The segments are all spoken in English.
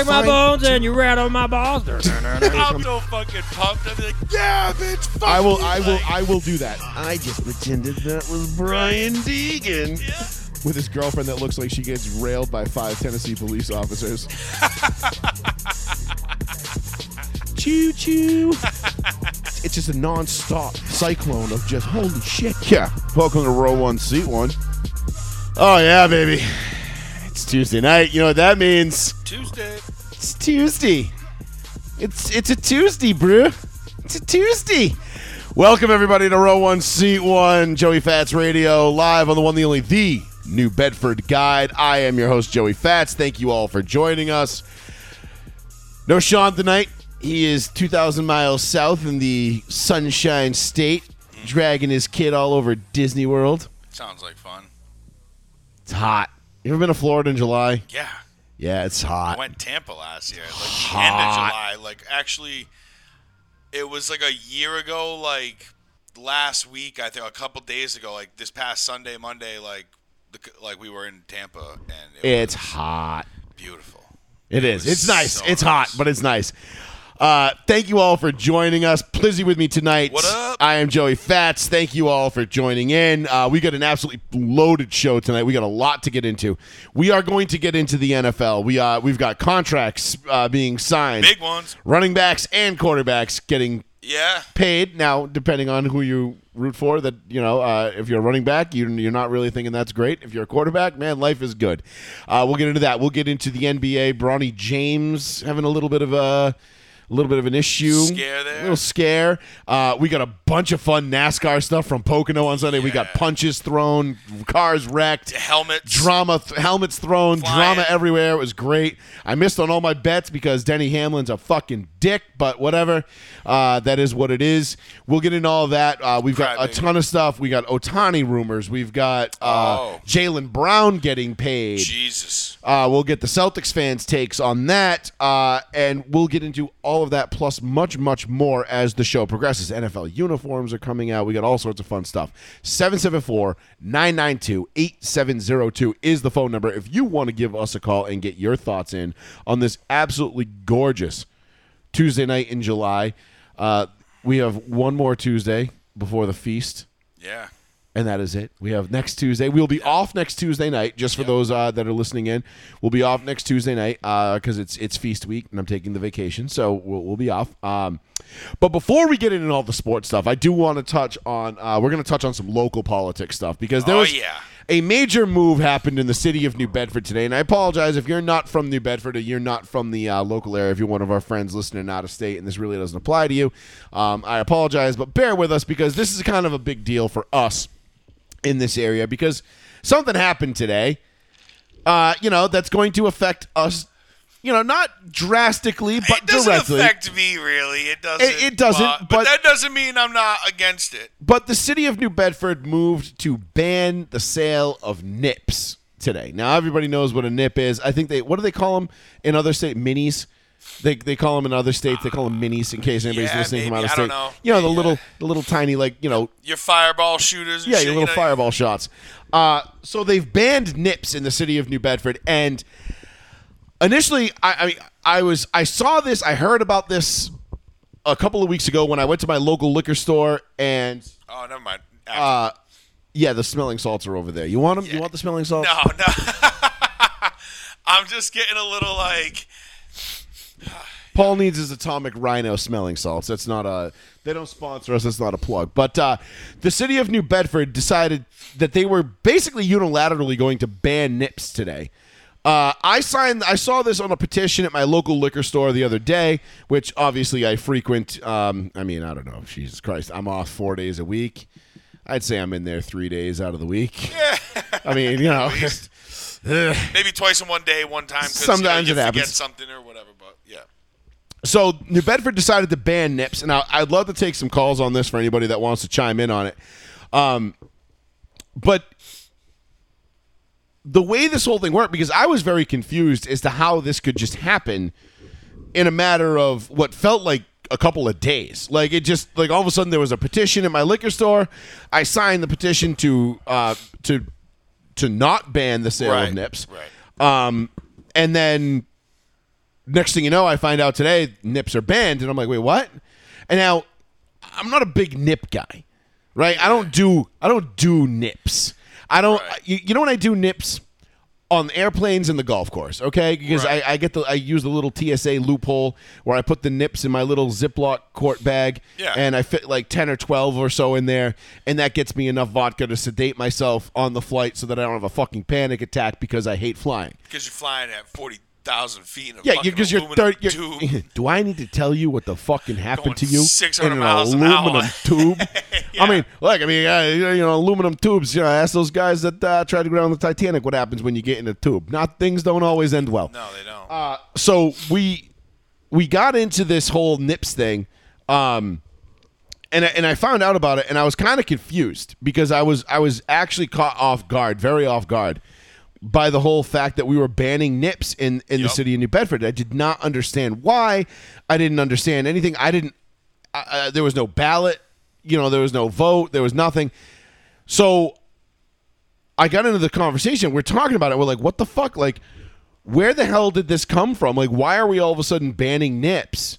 You my bones and you rattle my balls. I'm so fucking pumped. I'm like, yeah, bitch. Fuck I will. you, I will. like- I will do that. I just pretended that was Brian Deegan with his girlfriend that looks like she gets railed by five Tennessee police officers. choo choo. It's just a non-stop cyclone of just holy shit. Yeah. Welcome to row one, seat one. Oh yeah, baby. It's Tuesday night. You know what that means? Tuesday. It's Tuesday. It's it's a Tuesday, brew. It's a Tuesday. Welcome everybody to Row One Seat One, Joey Fats Radio, live on the one, the only, the New Bedford Guide. I am your host, Joey Fats. Thank you all for joining us. No Sean tonight. He is 2,000 miles south in the Sunshine State, dragging his kid all over Disney World. Sounds like fun. It's hot. You ever been to Florida in July? Yeah. Yeah, it's hot. I hot. went to Tampa last year, like the end of July. Like actually, it was like a year ago. Like last week, I think a couple days ago, like this past Sunday, Monday, like the, like we were in Tampa, and it It's hot. beautiful. It is. It's nice. so it's nice. hot, but it's nice. Uh, thank you all for joining us. Plizzy with me tonight. What up? I am Joey Fats. Thank you all for joining in. Uh, we got an absolutely loaded show tonight. We got a lot to get into. We are going to get into the NFL. We uh, we've got contracts uh, being signed, Big ones. running backs and quarterbacks getting Yeah. paid now depending on who you root for that you know uh, if you're a running back you, you're not really thinking that's great if you're a quarterback man life is good uh, we'll get into that we'll get into the nba bronny james having a little bit of a a little bit of an issue. Scare there. a little scare. Uh, we got a bunch of fun nascar stuff from pocono on sunday. We got punches thrown cars wrecked Helmets. drama th- helmets thrown Flying. drama everywhere. It was great. I missed on all my bets because denny hamlin's a fucking dick but whatever. Uh, that is what it is. We'll get into all that. Uh, we've got a ton of stuff. We got Ohtani rumors. We've got uh, Oh. Jaylen Brown getting paid. Jesus. uh, we'll get the Celtics fans' takes on that, uh, and we'll get into all of that plus much, much more as the show progresses. NFL uniforms are coming out. We got all sorts of fun stuff. 774 992 8702 is the phone number if you want to give us a call and get your thoughts in on this absolutely gorgeous Tuesday night in July. Uh, we have one more Tuesday before the feast. Yeah. And that is it. We have next Tuesday. We'll be off next Tuesday night, just for those uh, that are listening in. We'll be off next Tuesday night because it's it's feast week, and I'm taking the vacation, so we'll, we'll be off. Um, but before we get into all the sports stuff, I do want to touch on. Uh, we're going to touch on some local politics stuff because there Oh, was yeah. a major move happened in the city of New Bedford today, and I apologize if you're not from New Bedford or you're not from the uh, local area. If you're one of our friends listening out of state, and this really doesn't apply to you, um, I apologize, but bear with us because this is kind of a big deal for us in this area because something happened today. Uh, you know that's going to affect us. You know, not drastically, but it doesn't directly. affect me really. It doesn't. It- it doesn't, But, but- that doesn't mean I'm not against it. But the city of New Bedford moved to ban the sale of nips today. Now everybody knows what a nip is. I think they what do they call them in other states? Minis. They, they call them in other states. They call them minis. In case anybody's Yeah, listening from maybe. out of I state, don't know. you know the Yeah. little the little tiny like you know Your fireball shooters. Yeah shit, your you little know? fireball shots. Uh, so they've banned nips in the city of New Bedford, and initially I, I mean I was I saw this I heard about this a couple of weeks ago when I went to my local liquor store and Oh, never mind. uh, yeah, the smelling salts are over there. You want them? You want the smelling salts? no, no. I'm just getting a little like. Paul needs his atomic rhino smelling salts. That's not a. They don't sponsor us. That's not a plug. But uh, the city of New Bedford decided that they were basically unilaterally going to ban nips today. Uh, I signed. I saw this on a petition at my local liquor store the other day, which obviously I frequent. Um, I mean, I don't know. Jesus Christ, I'm off four days a week. I'd say I'm in there three days out of the week. I mean, you know. Maybe twice in one day, one time. Sometimes you know, it you forget happens. something or whatever. But yeah. So New Bedford decided to ban nips, and I, I'd love to take some calls on this for anybody that wants to chime in on it. Um, but the way this whole thing worked, because I was very confused as to how this could just happen in a matter of what felt like a couple of days. Like it just like all of a sudden there was a petition at my liquor store. I signed the petition to uh, to to not ban the sale of nips. right. Um, and then next thing you know, I find out today nips are banned, and I'm like, wait, what? And now I'm not a big nip guy, right? I don't do I don't do nips. I don't. Right. You, you know when I do nips on airplanes and the golf course, okay? Because Right. I, I get the I use the little TSA loophole where I put the nips in my little Ziploc quart bag, Yeah. and I fit like ten or twelve or so in there, and that gets me enough vodka to sedate myself on the flight so that I don't have a fucking panic attack because I hate flying. Because you're flying at 40,000 feet in a Yeah, because you're, aluminum third, tube. Do I need to tell you what the fucking happened to you 600 in an miles an aluminum hour. tube? Yeah. I mean, look, I mean, uh, you know, aluminum tubes. You know, ask those guys that uh, tried to go down the Titanic what happens when you get in a tube. Not things don't always end well. No, they don't. Uh, so we we got into this whole nips thing, um, and I, and I found out about it, and I was kind of confused because I was I was actually caught off guard, very off guard, by the whole fact that we were banning nips in in the city of New Bedford. I did not understand why. I didn't understand anything. I didn't. Uh, there was no ballot. You know, there was no vote. There was nothing. So I got into the conversation. We're talking about it. We're like, what the fuck? Like, where the hell did this come from? Like, why are we all of a sudden banning nips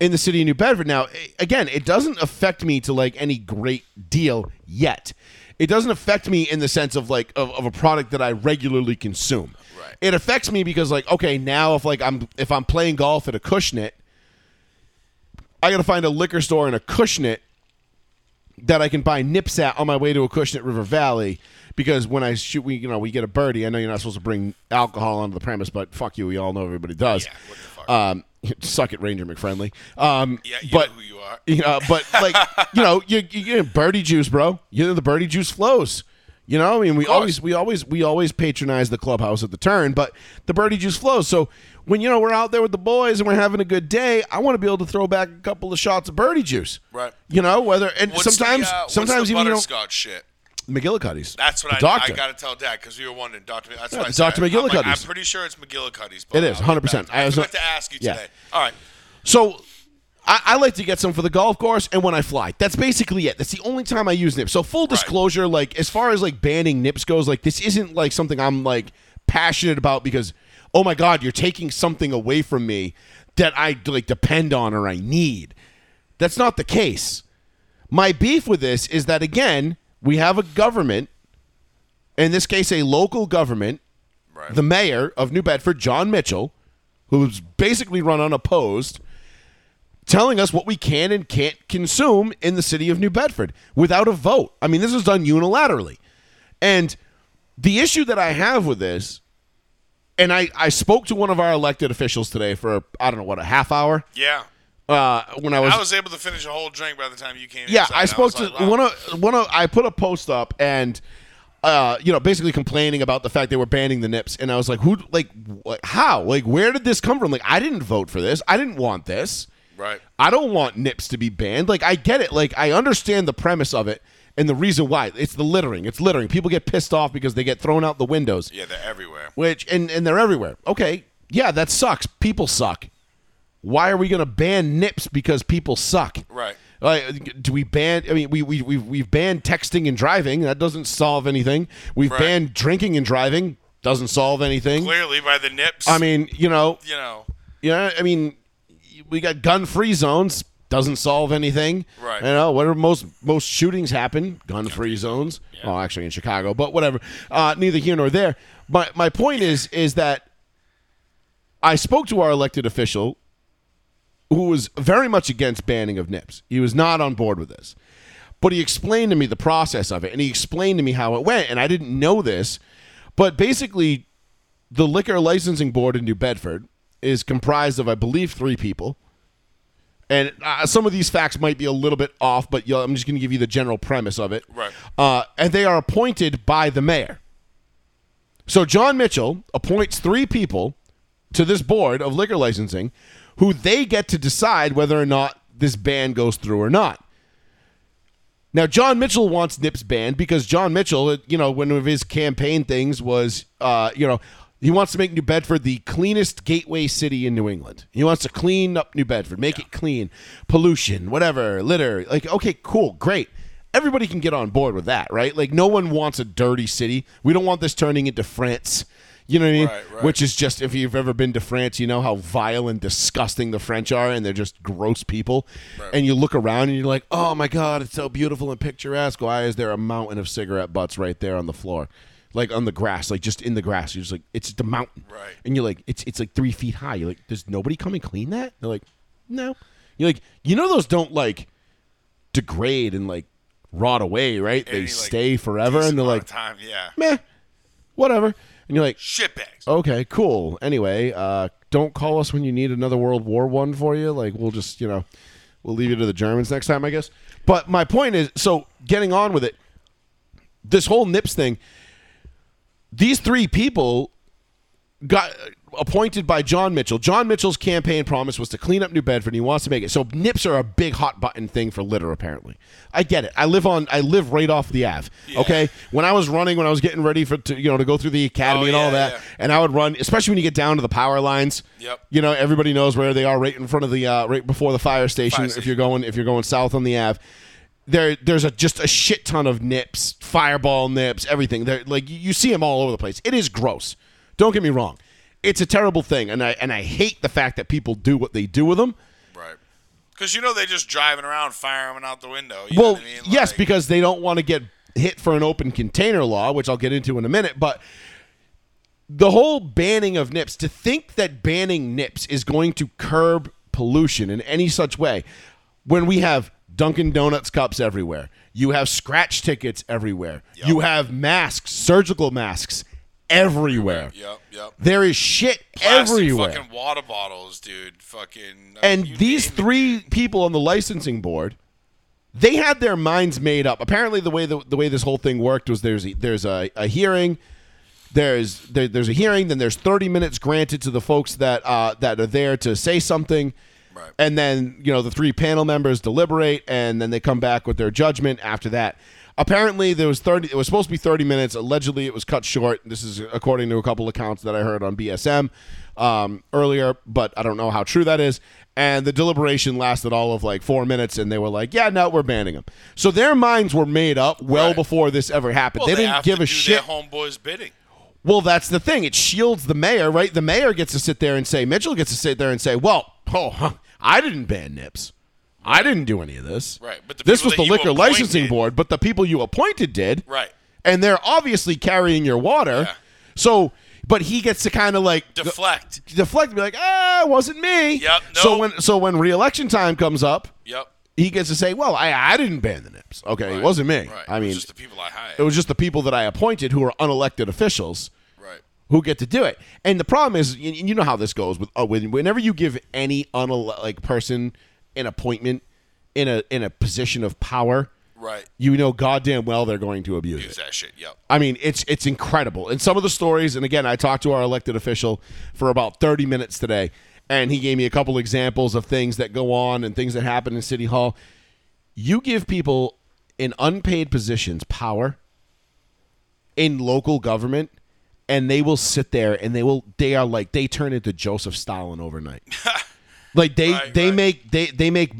in the city of New Bedford? Now, again, it doesn't affect me to like any great deal yet. It doesn't affect me in the sense of like of, of a product that I regularly consume. Right. It affects me because like, okay, now if like I'm if I'm playing golf at Acushnet, I got to find a liquor store in Acushnet that I can buy nips at on my way to Acushnet River Valley because when I shoot, we you know we get a birdie. I know you're not supposed to bring alcohol onto the premise, but fuck you, we all know everybody does. Yeah, what the fuck. Um, suck it, Ranger McFriendly. Um, yeah, you but know who you are. yeah, but like you know, you you birdie juice, bro. You know the birdie juice flows. You know, I mean, we always we always we always patronize the clubhouse at the turn, but the birdie juice flows. So when you know we're out there with the boys and we're having a good day, I want to be able to throw back a couple of shots of birdie juice. Right. You know, whether and What's sometimes the, uh, what's sometimes even you know shit. McGillicuddy's. That's what I, doctor. I got to tell Dad because we were wondering. Doctor, that's Yeah, what I said. Dr. I'm, like, McGillicuddy's. I'm pretty sure it's McGillicuddy's. It is, 100%. I I was not- to ask you yeah. today. All right. So I, I like to get some for the golf course and when I fly. That's basically it. That's the only time I use nips. So full disclosure, like as far as like banning nips goes, like this isn't like something I'm like passionate about because oh my god, you're taking something away from me that I like depend on or I need. That's not the case. My beef with this is that again, we have a government, in this case a local government, Right. the mayor of New Bedford, Jon Mitchell, who's basically run unopposed, telling us what we can and can't consume in the city of New Bedford without a vote. I mean, this was done unilaterally. And the issue that I have with this, and I, I spoke to one of our elected officials today for, I don't know, what, a half hour? yeah. Uh, when I was, I was able to finish a whole drink by the time you came. yeah, inside. I spoke was to like, wow. one of one of I put a post up and uh, you know, basically complaining about the fact they were banning the nips, and I was like, who, like, wh- how, like, where did this come from? Like, I didn't vote for this. I didn't want this. Right. I don't want nips to be banned. Like, I get it. Like, I understand the premise of it and the reason why. It's the littering. It's littering. People get pissed off because they get thrown out the windows Yeah, they're everywhere. which and and they're everywhere. Okay, yeah, that sucks. People suck. Why are we going to ban nips because people suck? Right. Like, do we ban? I mean, we we we've, we've banned texting and driving. That doesn't solve anything. We've Right. banned drinking and driving. Doesn't solve anything. Clearly by the nips. I mean, you know, you know. yeah. I mean, we got gun-free zones. Doesn't solve anything. Right. You know, where most most shootings happen, gun-free zones. Oh, actually in Chicago, but whatever. Uh, neither here nor there. My my point is is that I spoke to our elected official who was very much against banning of nips. He was not on board with this. But he explained to me the process of it and he explained to me how it went and I didn't know this, but basically the liquor licensing board in New Bedford is comprised of I believe 3 people. And uh, some of these facts might be a little bit off, but I'm just going to give you the general premise of it. Right. Uh, and they are appointed by the mayor. So Jon Mitchell appoints three people to this board of liquor licensing who they get to decide whether or not this ban goes through or not. Now, Jon Mitchell wants Nips banned because Jon Mitchell, you know, one of his campaign things was, uh, you know, he wants to make New Bedford the cleanest gateway city in New England. He wants to clean up New Bedford, make it clean, pollution, whatever, litter. Like, okay, cool, great. Everybody can get on board with that, right? Like, no one wants a dirty city. We don't want this turning into France. You know what I mean? Right, right. Which is just if you've ever been to France, you know how vile and disgusting the French are, and they're just gross people. Right. And you look around and you're like, oh my god, it's so beautiful and picturesque. Why is there a mountain of cigarette butts right there on the floor, like on the grass, like just in the grass? You're just like, it's the mountain, Right. And you're like, it's it's like three feet high. You're like, does nobody come and clean that? They're like, no. You're like, you know, those don't like degrade and like rot away, right? they Any, like, stay forever, and they're like, time, yeah, meh, whatever. And you're like, shitbags. okay, cool. Anyway, uh, don't call us when you need another World War One for you. Like, we'll just, you know, we'll leave you to the Germans next time, I guess. But my point is, so getting on with it, this whole Nips thing, these three people got appointed by Jon Mitchell. Jon Mitchell's campaign promise was to clean up New Bedford. And he wants to make it so nips are a big hot button thing for litter. Apparently, I get it. I live on. I live right off the Ave. Okay, when I was running, when I was getting ready for to, you know to go through the academy Oh, and all that, yeah. and I would run, especially when you get down to the power lines. Yep. You know, everybody knows where they are, right in front of the, uh, right before the fire station. Fire If you're going, if you're going south on the Ave. There, there's a just a shit ton of nips, fireball nips, everything. They're like you see them all over the place. It is gross. Don't get me wrong, it's a terrible thing, and I and I hate the fact that people do what they do with them. Right. Because you know they're just driving around, firing them out the window. You know well, what I mean? yes, because they don't want to get hit for an open container law, which I'll get into in a minute. But the whole banning of nips, to think that banning nips is going to curb pollution in any such way, when we have Dunkin' Donuts cups everywhere, you have scratch tickets everywhere, you have masks, surgical masks everywhere. Yep, yep. There is shit Plastic everywhere. Fucking water bottles, dude. Fucking. I and mean, these name it. three people on the licensing board they had their minds made up apparently the way the, the way this whole thing worked was there's a, there's a, a hearing there's there, there's a hearing then there's 30 minutes granted to the folks that uh, that are there to say something Right. and then you know the three panel members deliberate and then they come back with their judgment after that apparently there was 30 it was supposed to be 30 minutes allegedly it was cut short this is according to a couple accounts that i heard on bsm um, earlier but i don't know how true that is and the deliberation lasted all of like four minutes and they were like yeah no we're banning them so their minds were made up well Right. before this ever happened Well, they they, didn't give a shit homeboys bidding. well, that's the thing. It shields the mayor, right? The mayor gets to sit there and say, Mitchell gets to sit there and say, well, oh, huh, I didn't ban nips. I didn't do any of this. Right, but the this was the you liquor licensing board, but the people you appointed did. Right. And they're obviously carrying your water. Yeah. So, but he gets to kind of like Deflect. deflect and be like, ah, it wasn't me. Yep, So when so when re-election time comes up, Yep. he gets to say, well, I, I didn't ban the nips. Okay, it wasn't me. Right. I mean, It was just the people I hired. it was just the people that I appointed who are unelected officials right. who get to do it. And the problem is, and you know how this goes with uh, when, whenever you give any unele- like person an appointment in a in a position of power, Right. you know goddamn well they're going to abuse Use it. that shit. Yep. I mean, it's it's incredible. And some of the stories, and again, I talked to our elected official for about 30 minutes today, and he gave me a couple examples of things that go on and things that happen in City Hall. You give people in unpaid positions power in local government, and they will sit there and they will they are like they turn into Joseph Stalin overnight. like they Right, they right. make they they make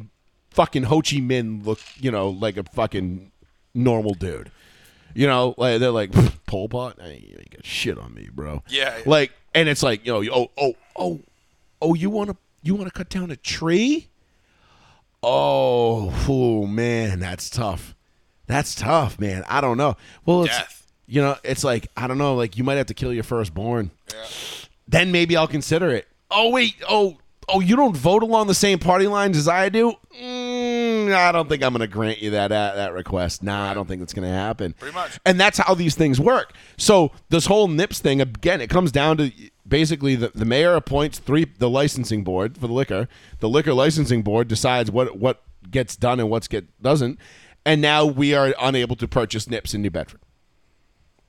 fucking Ho Chi Minh look you know like a fucking normal dude. You know, like they're like Pol Pot. Hey, you ain't got shit on me, bro. Yeah, yeah. Like, and it's like, you know, oh, oh, oh, oh, you want to, you want to cut down a tree? Oh, oh, man, that's tough. That's tough, man. I don't know. Well, it's, Death. you know, it's like I don't know. Like you might have to kill your firstborn. Yeah. Then maybe I'll consider it. Oh wait, oh, oh, you don't vote along the same party lines as I do. Mm, I don't think I'm going to grant you that uh, that request. Nah, I don't think that's going to happen. Pretty much. And that's how these things work. So this whole NIPS thing again, it comes down to basically the, the mayor appoints three the licensing board for the liquor. The liquor licensing board decides what what gets done and what's get doesn't. And now we are unable to purchase NIPS in New Bedford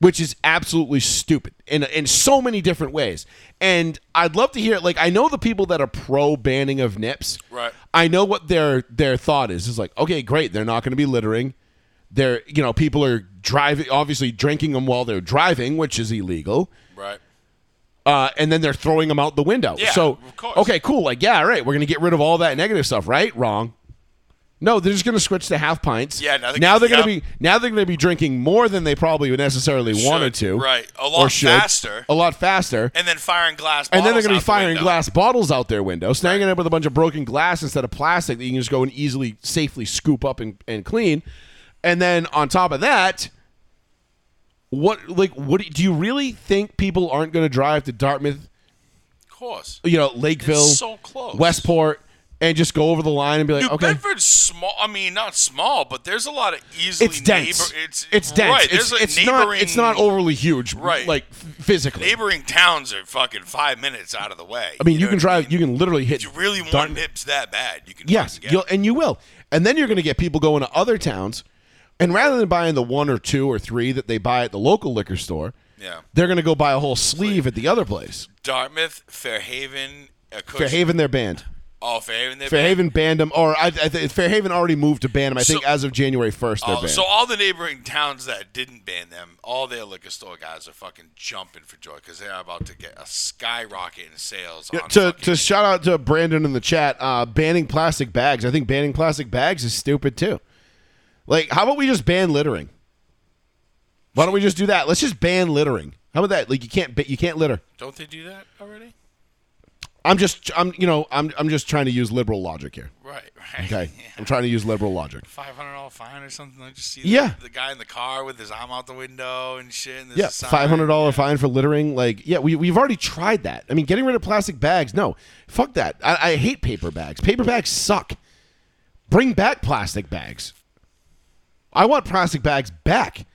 which is absolutely stupid in in so many different ways. And I'd love to hear like I know the people that are pro banning of nips. Right. I know what their their thought is. Is like, okay, great, they're not going to be littering. They're you know people are driving, obviously drinking them while they're driving, which is illegal. Right. Uh, and then they're throwing them out the window. Yeah, so of course. okay, cool. Like, yeah, all right, we're gonna get rid of all that negative stuff, right? Wrong. No, they're just going to switch to half pints. Yeah, now they now can- they're going to be now they're going to be drinking more than they probably necessarily wanted to. right. A lot should. faster. A lot faster. And then firing glass. And then they're going to be firing glass bottles out their window. So now you're going to end up with a bunch of broken glass instead of plastic that you can just go and easily, safely scoop up and, and clean. And then on top of that, what like what do you really think people aren't going to drive to Dartmouth, Of course. you know, Lakeville, It's so close. Westport, and just go over the line and be like, New okay, Bedford's small. I mean, not small, but there's a lot of easily it's dense. Neighbor, it's it's dense. Right. It's, it's not it's not overly huge, Right. Like physically. Neighboring towns are fucking five minutes out of the way. I mean, you, know can drive. mean? You can literally hit. If you really want nips that bad, you can. Yes, you'll, and you will. And then you're going to get people going to other towns, and rather than buying the one or two or three that they buy at the local liquor store, Yeah. they're going to go buy a whole sleeve at the other place. Dartmouth, Fairhaven, Fairhaven, they're banned. Oh, Fairhaven. they're Fairhaven banned them, or I, I th- Fairhaven already moved to ban them. I think So- as of January 1st, they're Oh, banned. so all the neighboring towns that didn't ban them, all their liquor store guys are fucking jumping for joy because they're about to get a skyrocket in sales. Yeah, on to, fucking- to shout out to Brandon in the chat, uh, banning plastic bags. I think banning plastic bags is stupid too. Like, how about we just ban littering? Why don't we just do that? Let's just ban littering. How about that? Like, you can't ba- you can't litter. don't they do that already? I'm just I'm you know I'm I'm just trying to use liberal logic here. Right, right. Okay, I'm trying to use liberal logic. Five hundred dollar fine or something. I just see Yeah. the, the guy in the car with his arm out the window and shit. And Yeah, five hundred dollar fine for littering. Like, yeah, we we've already tried that. I mean, getting rid of plastic bags. No, fuck that. I, I hate paper bags. Paper bags suck. Bring back plastic bags. I want plastic bags back.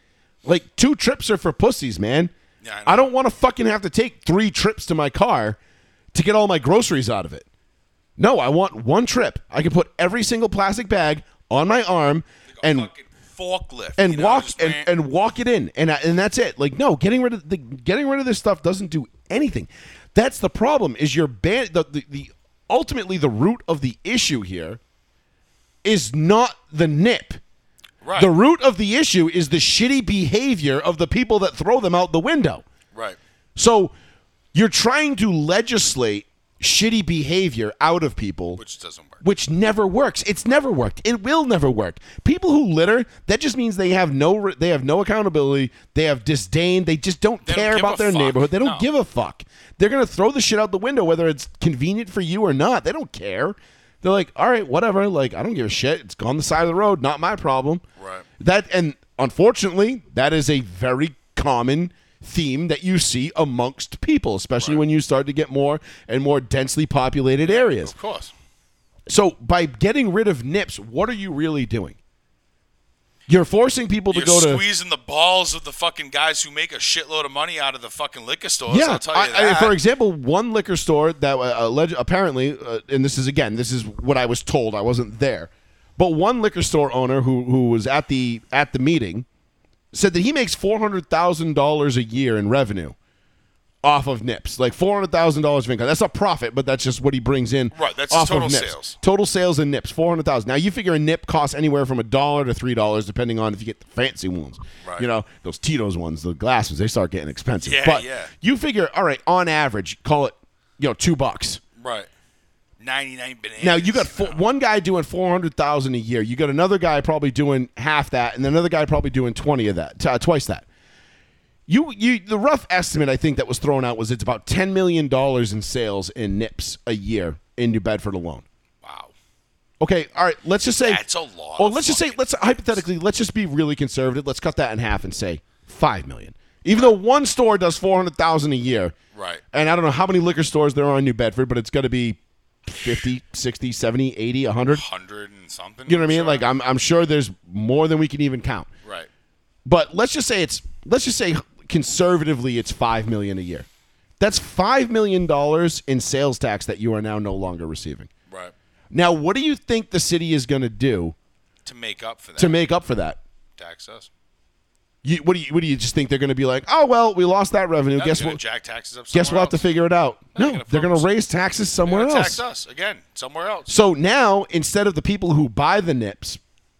Like two trips are for pussies, man. Yeah, I. I don't want to fucking have to take three trips to my car to get all my groceries out of it. No, I want one trip. I can put every single plastic bag on my arm and forklift and you know, walk and, and walk it in. And and that's it. Like no getting rid of the getting rid of this stuff doesn't do anything. That's the problem is your ban the, the, the ultimately the root of the issue here is not the nip. Right, the root of the issue is the shitty behavior of the people that throw them out the window. Right. so you're trying to legislate shitty behavior out of people Which doesn't work. which never works. It's never worked. It will never work. People who litter, that just means they have no they have no accountability. They have disdain. They just don't They don't care about their fuck. neighborhood. They don't No. give a fuck. They're going to throw the shit out the window whether it's convenient for you or not. They don't care. They're like, "All right, whatever. Like, I don't give a shit. It's on the side of the road, not my problem." Right. That and unfortunately, that is a very common theme that you see amongst people, especially when you start to get more and more densely populated areas. Of course. So by getting rid of nips, what are you really doing? You're forcing people to You're go to squeezing the balls of the fucking guys who make a shitload of money out of the fucking liquor stores. yeah. I'll tell you I- I- for example, one liquor store that uh, alleg- apparently, uh, and this is again, this is what I was told. I wasn't there, but one liquor store owner who who was at the at the meeting said that he makes four hundred thousand dollars a year in revenue off of nips, like four hundred thousand dollars of income. That's not profit, but that's just what he brings in. Right, that's off total of nips. sales. Total sales in nips, four hundred thousand. Now you figure a nip costs anywhere from a dollar to three dollars, depending on if you get the fancy ones. Right. You know those Tito's ones, the glass ones, they start getting expensive. Yeah, but yeah. you figure, all right, on average, call it, you know, two bucks. right. 99 bananas. Now you got four, one guy doing four hundred thousand a year. You got another guy probably doing half that, and then another guy probably doing twenty of that, uh, twice that. You, you, the rough estimate I think that was thrown out was it's about ten million dollars in sales in nips a year in New Bedford alone. Wow. Okay, all right. Let's just say That's a lot Well, let's just say let's hypothetically let's just be really conservative. Let's cut that in half and say five million. Even though one store does four hundred thousand a year, Right. and I don't know how many liquor stores there are in New Bedford, but it's going to be 50, 60, 70, 80, 100. 100 and something. You know what I mean? sure. Like I'm I'm sure there's more than we can even count. Right. But let's just say it's let's just say conservatively it's 5 million a year. That's 5 million dollars in sales tax that you are now no longer receiving. Right. Now, what do you think the city is going to do To make up for that. to make up for that? tax us. You, what do you what do you just think they're going to be like? Oh well, we lost that revenue. No, guess what? jack taxes up Guess we'll have to figure it out. No, No, they're gonna they're going to raise taxes somewhere else. tax us again somewhere else. So now, instead of the people who buy the nips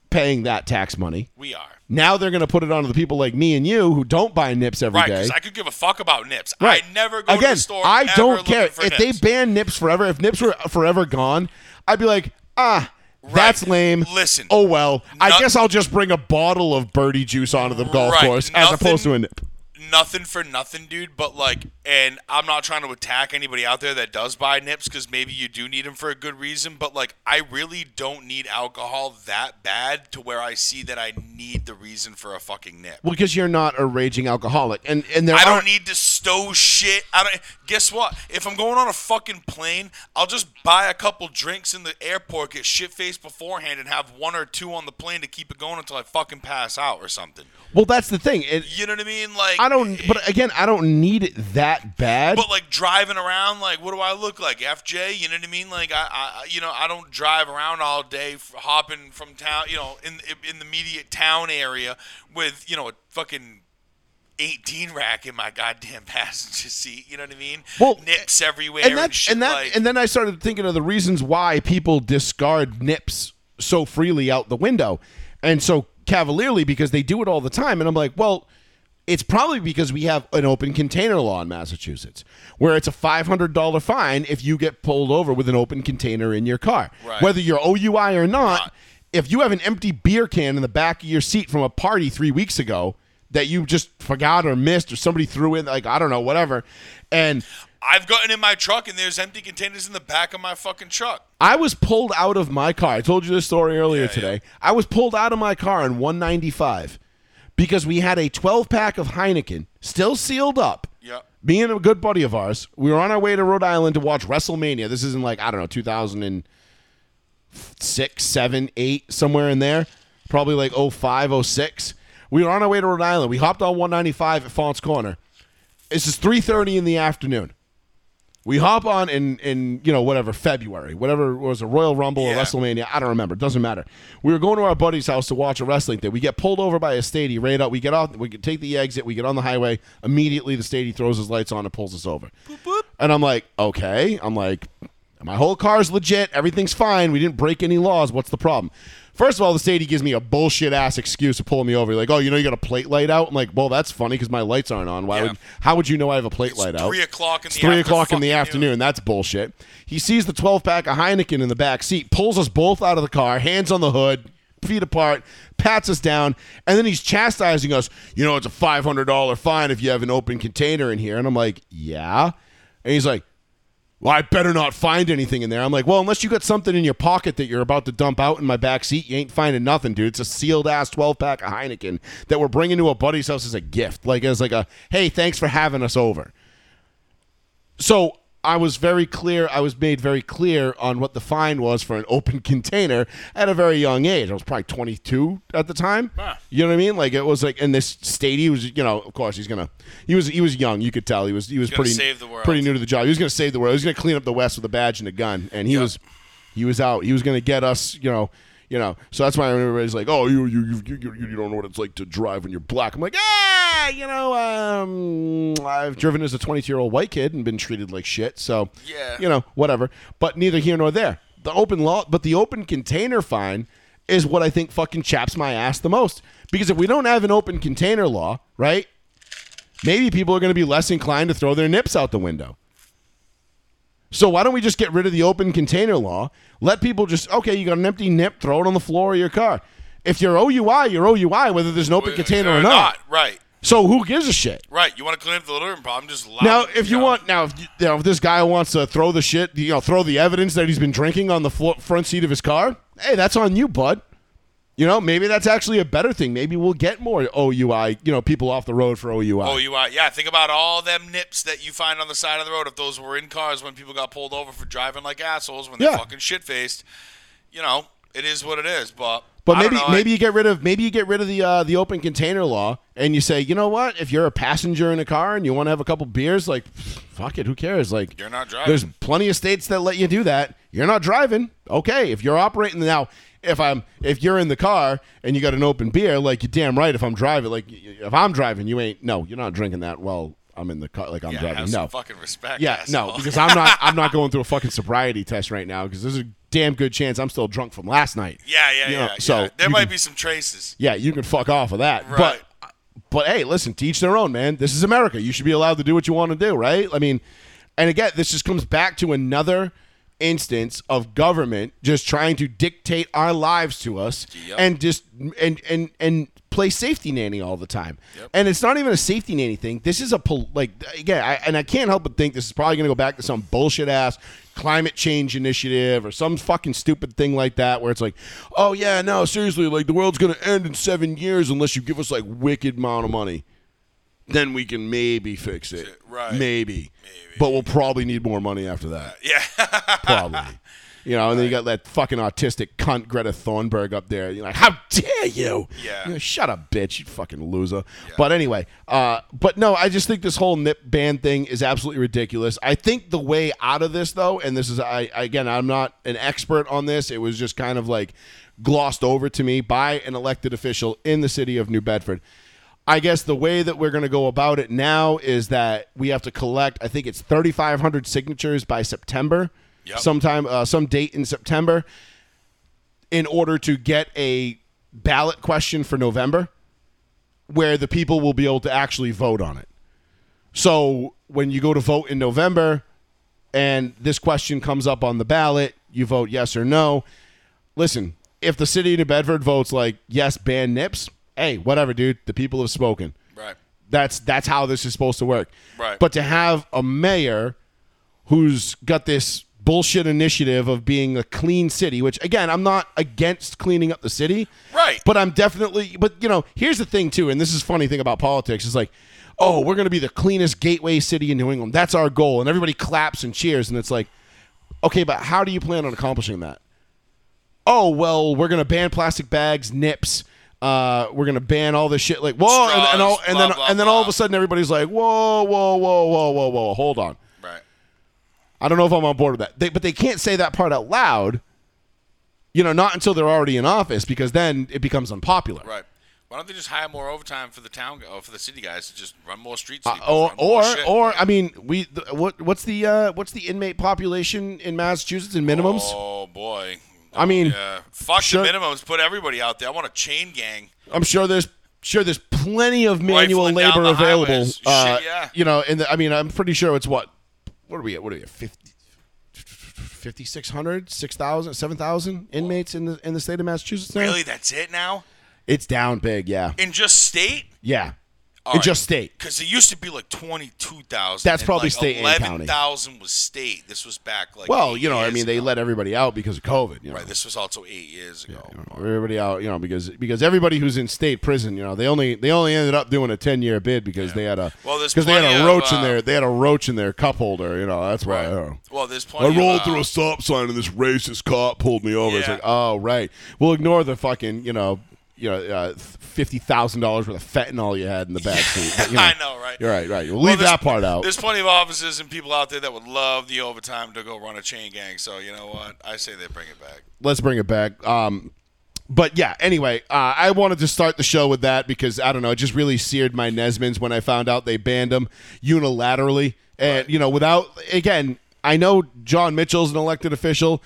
paying that tax money, we are. now they're going to put it onto the people like me and you who don't buy nips every Right, day. because I could give a fuck about nips. Right. I never go Again, to the store. I don't care if nips. they ban nips forever. If nips were forever gone, I'd be like, ah, That's lame. Listen. Oh well. I guess I'll just bring a bottle of birdie juice onto the golf Right, course as opposed to a nip. nothing for nothing, dude. But like, and I'm not trying to attack anybody out there that does buy nips because maybe you do need them for a good reason. But like, I really don't need alcohol that bad to where I see that I need the reason for a fucking nip. Well, because you're not a raging alcoholic, and and there I don't need to stow shit. I don't. Guess what? If I'm going on a fucking plane, I'll just buy a couple drinks in the airport, get shit faced beforehand, and have one or two on the plane to keep it going until I fucking pass out or something. Well, that's the thing. It, You know what I mean? Like I don't. But again, I don't need it that bad. But like driving around, like what do I look like? FJ, you know what I mean? Like I, I you know, I don't drive around all day, f- hopping from town, you know, in in the immediate town area with you know a fucking. 18 rack in my goddamn passenger seat, you know what I mean? Well, nips everywhere and and, that shit and that like and then I started thinking of the reasons why people discard nips so freely out the window and so cavalierly because they do it all the time and I'm like, well, it's probably because we have an open container law in Massachusetts where it's a $500 fine if you get pulled over with an open container in your car. Right. Whether you're OUI or not, Right. if you have an empty beer can in the back of your seat from a party 3 weeks ago that you just forgot or missed or somebody threw in like I don't know whatever and I've gotten in my truck and there's empty containers in the back of my fucking truck. I was pulled out of my car. I told you this story earlier Yeah, today. I was pulled out of my car on 195 because we had a 12 pack of Heineken still sealed up. Yeah. Me and a good buddy of ours, we were on our way to Rhode Island to watch WrestleMania. This is in like, I don't know, 2006, 7, 8, somewhere in there. Probably like 05, 06. We were on our way to Rhode Island. We hopped on 195 at Faunce Corner. This is 3.30 in the afternoon. We hop on in in you know whatever February, whatever it was a Royal Rumble or WrestleMania. I don't remember. It doesn't matter. We were going to our buddy's house to watch a wrestling thing. We get pulled over by a stady right out. We get off. We take the exit. We get on the highway. Immediately, the stady throws his lights on and pulls us over. And I'm like, okay. I'm like, my whole car's legit. Everything's fine. We didn't break any laws. What's the problem? First of all, the stady gives me a bullshit ass excuse to pull me over. Like, oh, you know, you got a plate light out. I'm like, well, that's funny because my lights aren't on. Why Yeah. would? How would you know I have a plate light out? Three o'clock in It's the three o'clock in the afternoon. noon. That's bullshit. He sees the 12 pack of Heineken in the back seat, pulls us both out of the car, hands on the hood, feet apart, pats us down, and then he's chastising us. You know, it's a $500 fine if you have an open container in here. And I'm like, yeah. And he's like, well, I better not find anything in there. I'm like, well, unless you got something in your pocket that you're about to dump out in my back seat, you ain't finding nothing, dude. It's a sealed ass 12 pack of Heineken that we're bringing to a buddy's house as a gift, like as like a hey, thanks for having us over. So I was very clear. I was made very clear on what the fine was for an open container at a very young age. I was probably 22 at the time. You know what I mean? Like it was like in this state. He was, you know, of course he's gonna. He was he was young. You could tell he was he was pretty save the world. pretty new to the job. He was gonna save the world. He was gonna clean up the West with a badge and a gun. And he was he was out. He was gonna get us. You know. You know, so that's why everybody's like, "Oh, you you you you, you don't know what it's like to drive when you're black." I'm like, "Ah, you know, um, I've driven as a 22 year old white kid and been treated like shit." So, Yeah. you know, whatever. But neither here nor there. The open law, but the open container fine is what I think fucking chaps my ass the most. Because if we don't have an open container law, right? Maybe people are going to be less inclined to throw their nips out the window. So why don't we just get rid of the open container law? Let people just okay, you got an empty nip, throw it on the floor of your car. If you're OUI, you're OUI, whether there's an open container or not. Right. So who gives a shit? Right. You want to clean up the littering problem? Just allow Now, it, if you want, now if, you you know, if this guy wants to throw the shit, you know, throw the evidence that he's been drinking on the flo- front seat of his car, hey, that's on you, bud. You know, maybe that's actually a better thing. Maybe we'll get more OUI, you know, people off the road for OUI. OUI. Yeah, think about all them nips that you find on the side of the road. If those were in cars when people got pulled over for driving like assholes when they're Yeah. fucking shit faced, you know, it is what it is. But But I maybe maybe you get rid of maybe you get rid of the uh, the open container law and you say, you know what? If you're a passenger in a car and you want to have a couple beers, like fuck it, who cares? Like You're not driving. There's plenty of states that let you do that. You're not driving. Okay, if you're operating now, if I'm if you're in the car and you got an open beer, like you're damn right. If I'm driving, like if I'm driving, you ain't no, you're not drinking that. Well, I'm in the car, like I'm yeah, driving. No, fucking respect. yeah, no, because I'm not. I'm not going through a fucking sobriety test right now because there's a damn good chance I'm still drunk from last night. yeah, yeah, You know, yeah. so yeah. there might can- be some traces. Yeah, you can fuck off of that. Right. But but hey, listen, teach their own, man. This is America. You should be allowed to do what you want to do, right? I mean, and again, this just comes back to another instance of government just trying to dictate our lives to us Yep. and just and and and play safety nanny all the time. Yep. And it's not even a safety nanny thing. This is a pol- like again, I, and I can't help but think this is probably going to go back to some bullshit ass climate change initiative or some fucking stupid thing like that where it's like, "Oh yeah, no, seriously, like the world's going to end in 7 years unless you give us like wicked amount of money." Then we can maybe fix it. Right. Maybe. But we'll probably need more money after that. Yeah. Probably. You know, and then you got that fucking autistic cunt Greta Thunberg up there. You're like, how dare you? Yeah. You know, Shut up, bitch, you fucking loser. But anyway, uh, but no, I just think this whole nip ban thing is absolutely ridiculous. I think the way out of this, though, and this is, I again, I'm not an expert on this. It was just kind of like glossed over to me by an elected official in the city of New Bedford. I guess the way that we're going to go about it now is that we have to collect, I think it's 3,500 signatures by September, Yep. sometime, uh, some date in September, in order to get a ballot question for November where the people will be able to actually vote on it. So when you go to vote in November and this question comes up on the ballot, you vote yes or no. Listen, if the city of New Bedford votes like yes, ban nips, hey, whatever, dude. The people have spoken. right. That's that's how this is supposed to work. Right. But to have a mayor who's got this bullshit initiative of being a clean city, which again, I'm not against cleaning up the city. Right. But I'm definitely but you know, here's the thing too, and this is funny thing about politics, is like, oh, we're gonna be the cleanest gateway city in New England. That's our goal. And everybody claps and cheers, and it's like, okay, but how do you plan on accomplishing that? Oh, well, we're gonna ban plastic bags, nips. Uh, we're gonna ban all this shit. Like, whoa, and, and, all, and then blah, blah, and then all of a sudden everybody's like, whoa, whoa, whoa, whoa, whoa, whoa, hold on. Right. I don't know if I'm on board with that. They, but they can't say that part out loud. You know, not until they're already in office, because then it becomes unpopular. Right. Why don't they just hire more overtime for the town or for the city guys to just run more streets? Uh, or or, or I mean, we the, what what's the uh, what's the inmate population in Massachusetts in minimums? Oh boy. I mean, yeah. Fuck sure- the minimums. Put everybody out there. I want a chain gang. I'm sure there's sure there's plenty of manual Rifling labor available. Uh, Shit, yeah. You know, and I mean, I'm pretty sure it's what what are we at? What are we at? 50 5,600, 6,000, 7,000 inmates in the in the state of Massachusetts now? Really? That's it now? It's down big, yeah. In just state? Yeah. All in right. just state. Because it used to be like 22,000. That's probably like state and county. 11,000 was state. This was back like. Well, you know, I mean, they let everybody out because of COVID. You know? Right. This was also eight years ago. You know, everybody out, you know, because because everybody who's in state prison, you know, they only they only ended up doing a ten year bid because they had a Well, because they had a of, roach in uh, their they had a roach in their cup holder. You know, that's why. Right. I. Well, there's I plenty. rolled of, uh, through a stop sign and this racist cop pulled me over. It's Yeah. like, oh right, we'll ignore the fucking you know you know uh, fifty thousand dollars worth of fentanyl you had in the back seat. But, you I know, right? You're right, right. We'll Well, leave that part out. There's plenty of officers and people out there that would love the overtime to go run a chain gang. So you know what? I say they bring it back. let's bring it back. Um, but yeah, anyway, uh, I wanted to start the show with that because I don't know, it just really seared my Nesmans when I found out they banned them unilaterally, and you know, without again, I know Jon Mitchell's an elected official.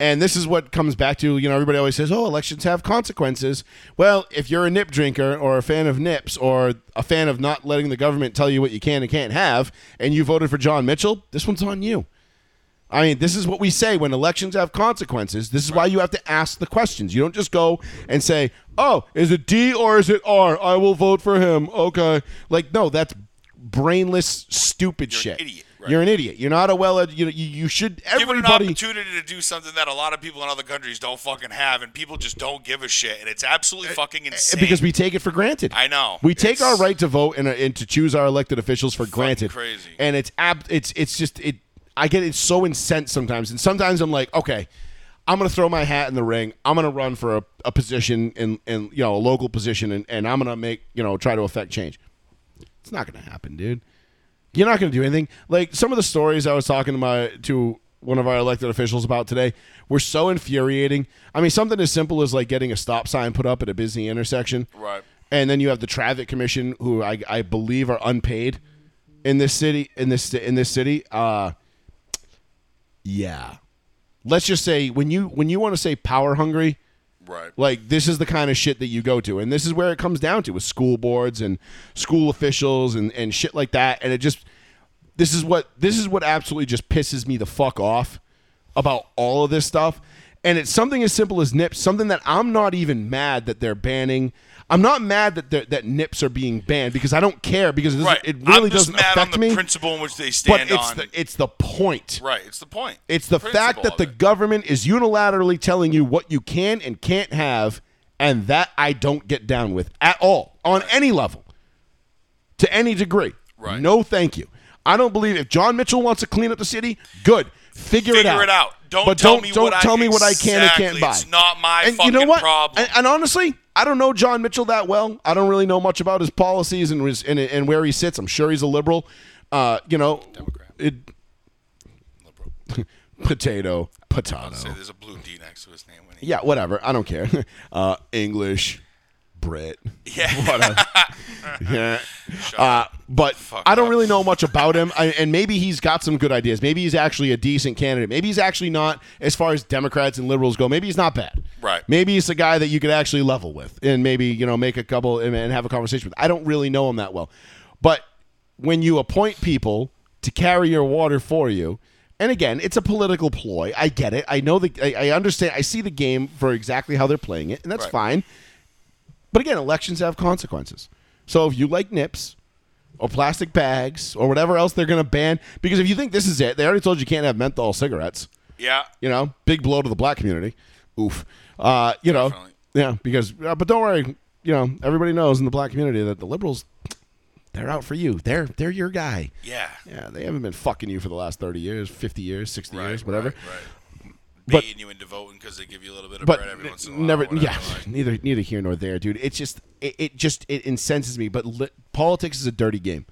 And this is what comes back to, you know, everybody always says, oh, elections have consequences. Well, if you're a nip drinker or a fan of nips or a fan of not letting the government tell you what you can and can't have, and you voted for Jon Mitchell, this one's on you. I mean, this is what we say when elections have consequences. This is why you have to ask the questions. You don't just go and say, "Oh, is it D or is it R? I will vote for him." Okay. Like no, that's brainless stupid You're an shit. idiot, right. You're an idiot. You're not a well you, you you should Given an everybody opportunity to do something that a lot of people in other countries don't fucking have, and people just don't give a shit, and it's absolutely fucking insane. Eh, because we take it for granted. I know. We take It's- our right to vote and, uh, and to choose our elected officials for granted. crazy. And it's ab- it's it's just it. I get it's so incensed sometimes, and sometimes I'm like, okay, I'm gonna throw my hat in the ring. I'm gonna run for a, a position in in you know a local position, and, and I'm gonna make you know try to affect change. It's not gonna happen, dude. You're not going to do anything. Like some of the stories I was talking to my to one of our elected officials about today were so infuriating. I mean, something as simple as like getting a stop sign put up at a busy intersection, Right. and then you have the traffic commission, who I, I believe are unpaid in this city. In this in this city, uh, yeah. Let's just say when you when you want to say power hungry, Right. like this is the kind of shit that you go to, and this is where it comes down to with school boards and school officials and and shit like that. And it just this is what this is what absolutely just pisses me the fuck off. about all of this stuff. And it's something as simple as nips, something that I'm not even mad that they're banning. I'm not mad that that nips are being banned because I don't care because it, Right. it really I'm just doesn't mad affect on the me. principle in which they But stand it's on. the it's the point. right. It's the point. It's the fact that the it. government is unilaterally telling you what you can and can't have, and that I don't get down with at all on any level, to any degree. Right. No, thank you. I don't believe if Jon Mitchell wants to clean up the city, good. Figure, it out. Figure it out. Don't but tell don't, me don't what I- tell me what I can and can't buy. It's not my and you know fucking what? problem. And, and honestly, I don't know Jon Mitchell that well. I don't really know much about his policies and his, and, and where he sits. I'm sure he's a liberal. Uh, you know, Democrat. It, Liberal. potato, potato. Say there's a blue D next to his name when he. Yeah, whatever. I don't care. Uh, English, Brit, Yeah. whatever. yeah. Uh, but I don't up. really know much about him, I, and maybe he's got some good ideas. Maybe he's actually a decent candidate. Maybe he's actually not, as far as Democrats and liberals go. Maybe he's not bad. Right. Maybe he's a guy that you could actually level with, and maybe you know make a couple and, and have a conversation with. I don't really know him that well, but when you appoint people to carry your water for you. And again, it's a political ploy. I get it. I know the. I, I understand. I see the game for exactly how they're playing it, and that's Right. fine. But again, elections have consequences. So if you like nips or plastic bags or whatever else they're going to ban, because if you think this is it, they already told you you can't have menthol cigarettes. Yeah. You know, big blow to the black community. Oof. Uh, you know, Definitely. yeah, because uh, but don't worry. You know, everybody knows in the black community that the liberals, they're out for you. They're they're your guy. Yeah. Yeah, they haven't been fucking you for the last thirty years, fifty years, sixty Right. years, whatever. Right. right. But- Baiting you into voting because they give you a little bit of bread every once in a while. never yeah like- neither neither here nor there dude. It's just it, it just it incenses me but li- politics is a dirty game.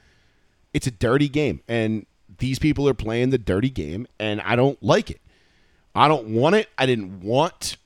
It's a dirty game and these people are playing the dirty game and i don't like it. I don't want it. I didn't want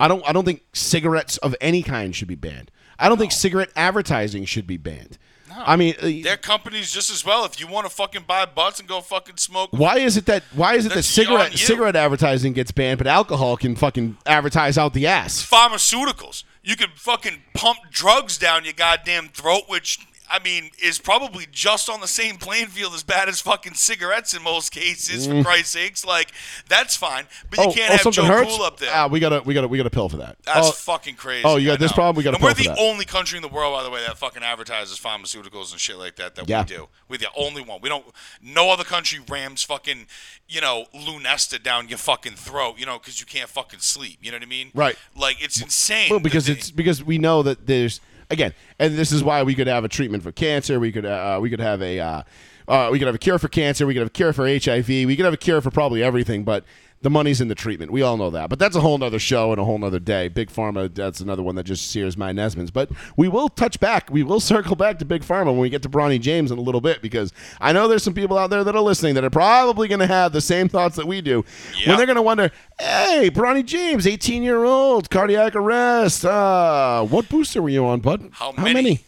i don't i don't think cigarettes of any kind should be banned. I don't think cigarette advertising should be banned i mean uh, Their companies just as well. If you want to fucking buy butts and go fucking smoke, why is it that why is it that cigarette cigarette advertising gets banned but alcohol can fucking advertise out the ass pharmaceuticals. You can fucking pump drugs down your goddamn throat, which I mean is probably just on the same playing field as bad as fucking cigarettes in most cases. For Christ's sakes, like that's fine, but you can't have Mm. Oh, something Joe hurts? Cool up there. Ah, we gotta, we gotta, we gotta pill for that. That's oh, fucking crazy. oh, you got I this know. problem? We gotta And we're pill the for that. only country in the world, by the way, that fucking advertises pharmaceuticals and shit like that. That Yeah. we do. We're the only one. We don't. No other country rams fucking, you know, Lunesta down your fucking throat. You know, because you can't fucking sleep. You know what I mean? Right. Like it's insane. well, because it's because we know that there's again, and this is why we could have a treatment for cancer. We could, uh, we could have a, uh, uh, we could have a cure for cancer. We could have a cure for HIV. We could have a cure for probably everything, but. The money's in the treatment. We all know that. But that's a whole nother show and a whole nother day. Big Pharma, that's another one that just sears my Nesmans. But we will touch back. We will circle back to Big Pharma when we get to Bronny James in a little bit because I know there's some people out there that are listening that are probably going to have the same thoughts that we do. When they're going to wonder, hey, Bronny James, 18 year old, cardiac arrest. Uh, what booster were you on, bud? How many?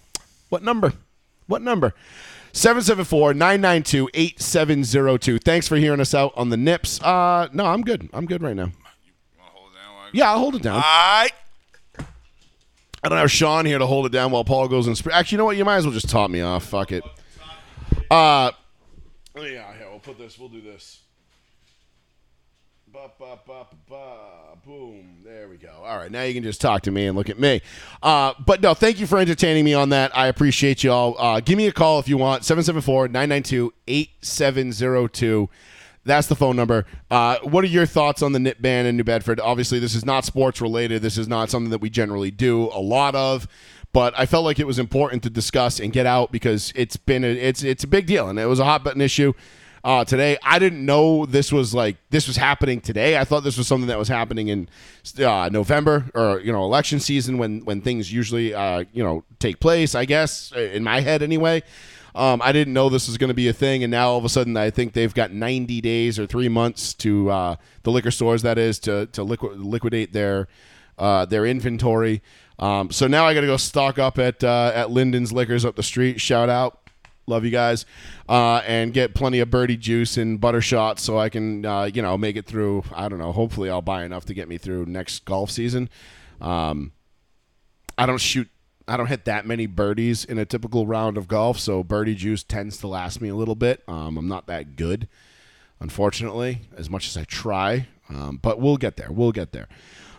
What number? What number? 774 992 8702. Thanks for hearing us out on the nips. Uh, no, I'm good. I'm good right now. You wanna hold it down while I- Yeah, I'll hold it down. Right. I don't have Sean here to hold it down while Paul goes and. Sp- Actually, you know what? You might as well just top me off. Fuck it. Uh, yeah, here, we'll put this. We'll do this. Ba, ba, ba, ba. Boom. There we go. All right. Now you can just talk to me and look at me. Uh, but no, thank you for entertaining me on that. I appreciate you all. Uh, give me a call if you want 774 992 8702. That's the phone number. Uh, what are your thoughts on the nip ban in New Bedford? Obviously, this is not sports related. This is not something that we generally do a lot of, but I felt like it was important to discuss and get out because it's been a, it's it's a big deal and it was a hot button issue uh, today. I didn't know this was like this was happening today. I thought this was something that was happening in uh, November or you know election season when when things usually uh, you know take place. I guess in my head anyway. Um, I didn't know this was going to be a thing, and now all of a sudden, I think they've got 90 days or three months to uh, the liquor stores that is to to liqu- liquidate their uh, their inventory. Um, so now I got to go stock up at uh, at Linden's Liquors up the street. Shout out, love you guys, uh, and get plenty of birdie juice and butter shots so I can uh, you know make it through. I don't know. Hopefully, I'll buy enough to get me through next golf season. Um, I don't shoot. I don't hit that many birdies in a typical round of golf, so birdie juice tends to last me a little bit. Um, I'm not that good. unfortunately, as much as I try. Um, but we'll get there. We'll get there.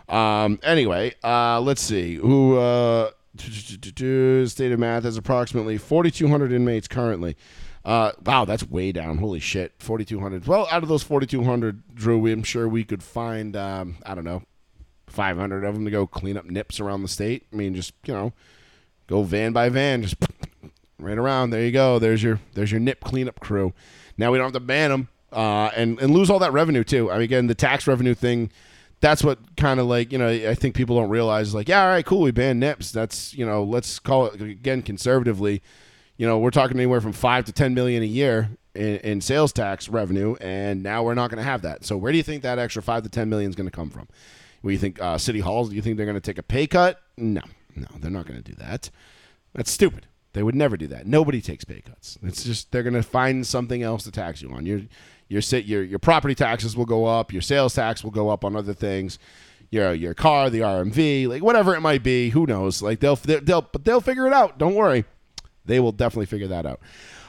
Um, anyway, uh, let's see. Who uh, state of math has approximately 4,200 inmates currently. Uh, wow, that's way down. Holy shit, 4,200. Well, out of those 4,200, Drew, I'm sure we could find, um, I don't know, 500 of them to go clean up nips around the state. I mean, just you know, go van by van, just right around. There you go. There's your there's your nip cleanup crew. Now we don't have to ban them uh, and and lose all that revenue too. I mean, again, the tax revenue thing. That's what kind of like you know I think people don't realize like yeah all right cool we ban nips. That's you know let's call it again conservatively you know we're talking anywhere from five to ten million a year in, in sales tax revenue and now we're not going to have that. So where do you think that extra five to ten million is going to come from? What do you think uh, city halls do you think they're going to take a pay cut? No no they're not going to do that. That's stupid. They would never do that. Nobody takes pay cuts. It's just they're going to find something else to tax you on. You're your your your property taxes will go up, your sales tax will go up on other things, your your car, the RMV, like whatever it might be, who knows? Like they'll they'll but they'll figure it out. Don't worry, they will definitely figure that out.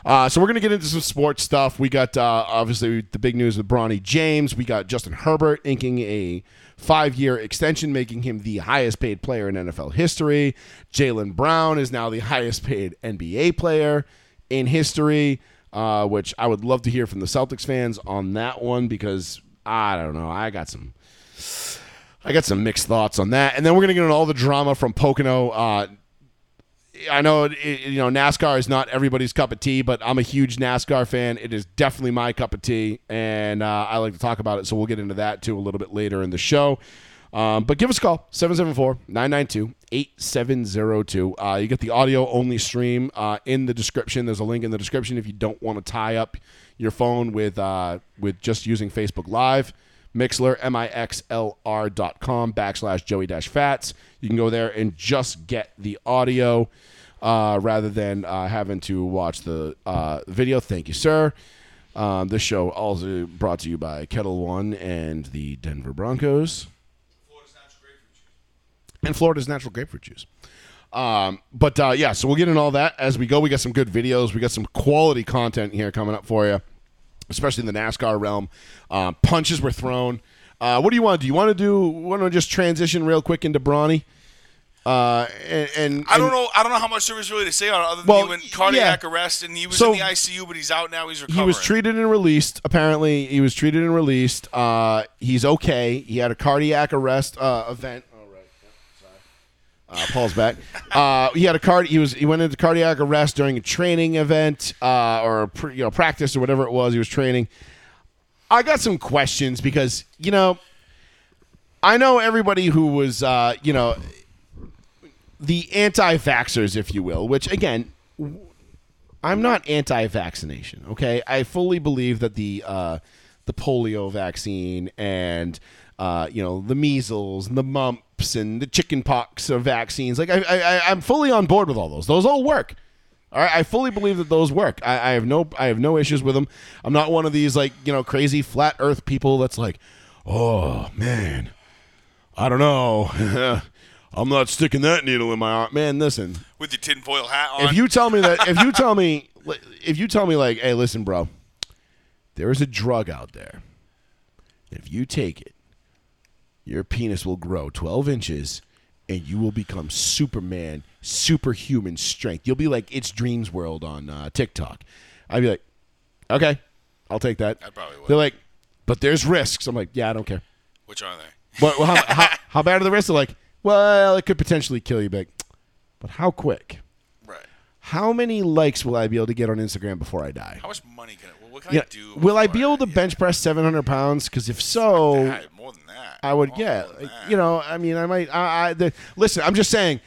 Uh, so we're gonna get into some sports stuff. We got uh, obviously the big news with Bronny James. We got Justin Herbert inking a five-year extension, making him the highest-paid player in NFL history. Jaylen Brown is now the highest-paid NBA player in history uh, which I would love to hear from the Celtics fans on that one because I don't know. I got some. I got some mixed thoughts on that, and then we're gonna get into all the drama from Pocono. Uh, I know it, you know NASCAR is not everybody's cup of tea, but I'm a huge NASCAR fan. It is definitely my cup of tea, and uh, I like to talk about it. So we'll get into that too a little bit later in the show. Um, but give us a call 774 992 8702. Uh, you get the audio only stream uh, in the description. There's a link in the description if you don't want to tie up your phone with uh, with just using Facebook Live. Mixlr, M-I-X-L-R dot com backslash Joey dash Fats. You can go there and just get the audio uh, rather than uh, having to watch the uh, video. Thank you, sir. Um, this show also brought to you by Ketel One and the Denver Broncos and Florida's natural grapefruit juice. Um, but uh, yeah, so we'll get in all that as we go. We got some good videos. We got some quality content here coming up for you, especially in the NASCAR realm. Um, punches were thrown. Uh, what do you want to do? You want to do? Want to just transition real quick into Bronny? Uh, and, and, I don't know. I don't know how much there was really to say on it other than well, he went cardiac yeah. arrest and he was so, in the ICU, but he's out now. He's recovering. He was treated and released. Apparently, he was treated and released. Uh, he's okay. He had a cardiac arrest uh, event uh, Paul's back. Uh, he had a card. He was he went into cardiac arrest during a training event uh, or you know practice or whatever it was. He was training. I got some questions because you know I know everybody who was uh, you know the anti-vaxxers, if you will. Which again, I'm not anti-vaccination. Okay, I fully believe that the uh, the polio vaccine and uh, you know the measles and the mumps and the chicken pox or vaccines. Like I, I, I'm fully on board with all those. Those all work. All right, I fully believe that those work. I, I have no, I have no issues with them. I'm not one of these like you know crazy flat Earth people that's like, oh man, I don't know. I'm not sticking that needle in my arm. Man, listen. With your tinfoil hat on. If you tell me that, if you tell me, if you tell me like, hey, listen, bro, there is a drug out there. If you take it, your penis will grow 12 inches and you will become Superman, superhuman strength. You'll be like It's Dreams World on uh, TikTok. I'd be like, okay, I'll take that. I probably would. They're like, but there's risks. I'm like, yeah, I don't care. Which are they? But well, how, how, how, bad are the risks? They're like, well, it could potentially kill you, but, but how quick? Right. How many likes will I be able to get on Instagram before I die? How much money can it? What can yeah. I do? Will I be able to bench press 700 pounds? Because if so, more than that. I would get. You know, I mean, I might. I, I the, listen. I'm just saying,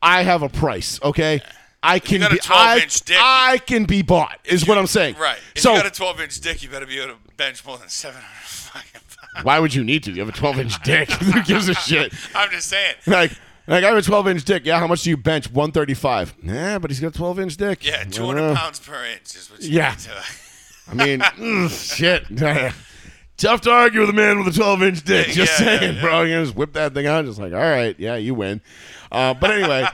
I have a price. Okay. Yeah. I can be. I, dick, I can be bought. Is you, what I'm saying. Right. If so, you got a 12 inch dick, you better be able to bench more than 700 fucking pounds. Why would you need to? You have a 12 inch dick. Who gives a shit? I'm just saying. Like. Like I have a 12 inch dick. Yeah, how much do you bench? 135. Yeah, but he's got a 12 inch dick. Yeah, 200 uh, pounds per inch is what you yeah. I mean, mm, shit. Tough to argue with a man with a 12 inch dick. Just yeah, saying, yeah. bro. You just whip that thing out. Just like, all right, yeah, you win. Uh, but anyway,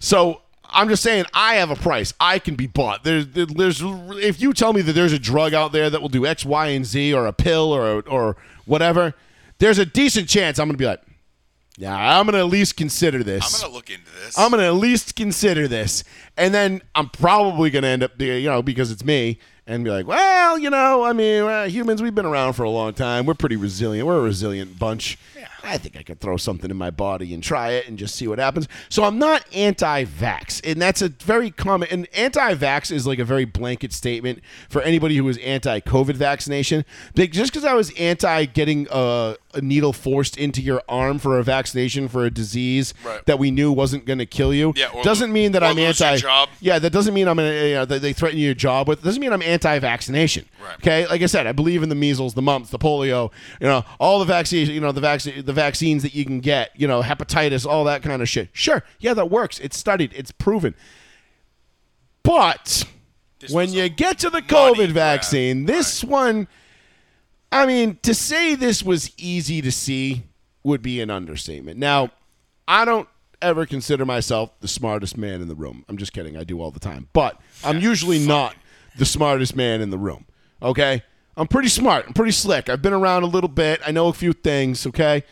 so I'm just saying, I have a price. I can be bought. There's, there's. If you tell me that there's a drug out there that will do X, Y, and Z, or a pill, or or whatever, there's a decent chance I'm gonna be like, yeah, I'm gonna at least consider this. I'm gonna look into this. I'm gonna at least consider this, and then I'm probably gonna end up, you know, because it's me, and be like, well, you know, I mean, uh, humans, we've been around for a long time. We're pretty resilient. We're a resilient bunch. I think I could throw something in my body and try it and just see what happens. So I'm not anti-vax, and that's a very common. And anti-vax is like a very blanket statement for anybody who is anti-COVID vaccination. Like, just because I was anti getting a, a needle forced into your arm for a vaccination for a disease Right. that we knew wasn't going to kill you, Yeah, or doesn't mean that I'm anti. job. Yeah, that doesn't mean I'm gonna, you know, that they threaten your job with. Doesn't mean I'm anti-vaccination. Right. Okay, like I said, I believe in the measles, the mumps, the polio, you know, all the vaccines, you know, the vaccine, the vaccines that you can get, you know, hepatitis, all that kind of shit. Sure, yeah, that works. It's studied, it's proven. But This when you get to the COVID grab. vaccine, this one, I mean, to say this was easy to see would be an understatement. Now, I don't ever consider myself the smartest man in the room. I'm just kidding. I do all the time. But I'm usually not the smartest man in the room. Okay? I'm pretty smart. I'm pretty slick. I've been around a little bit. I know a few things, okay?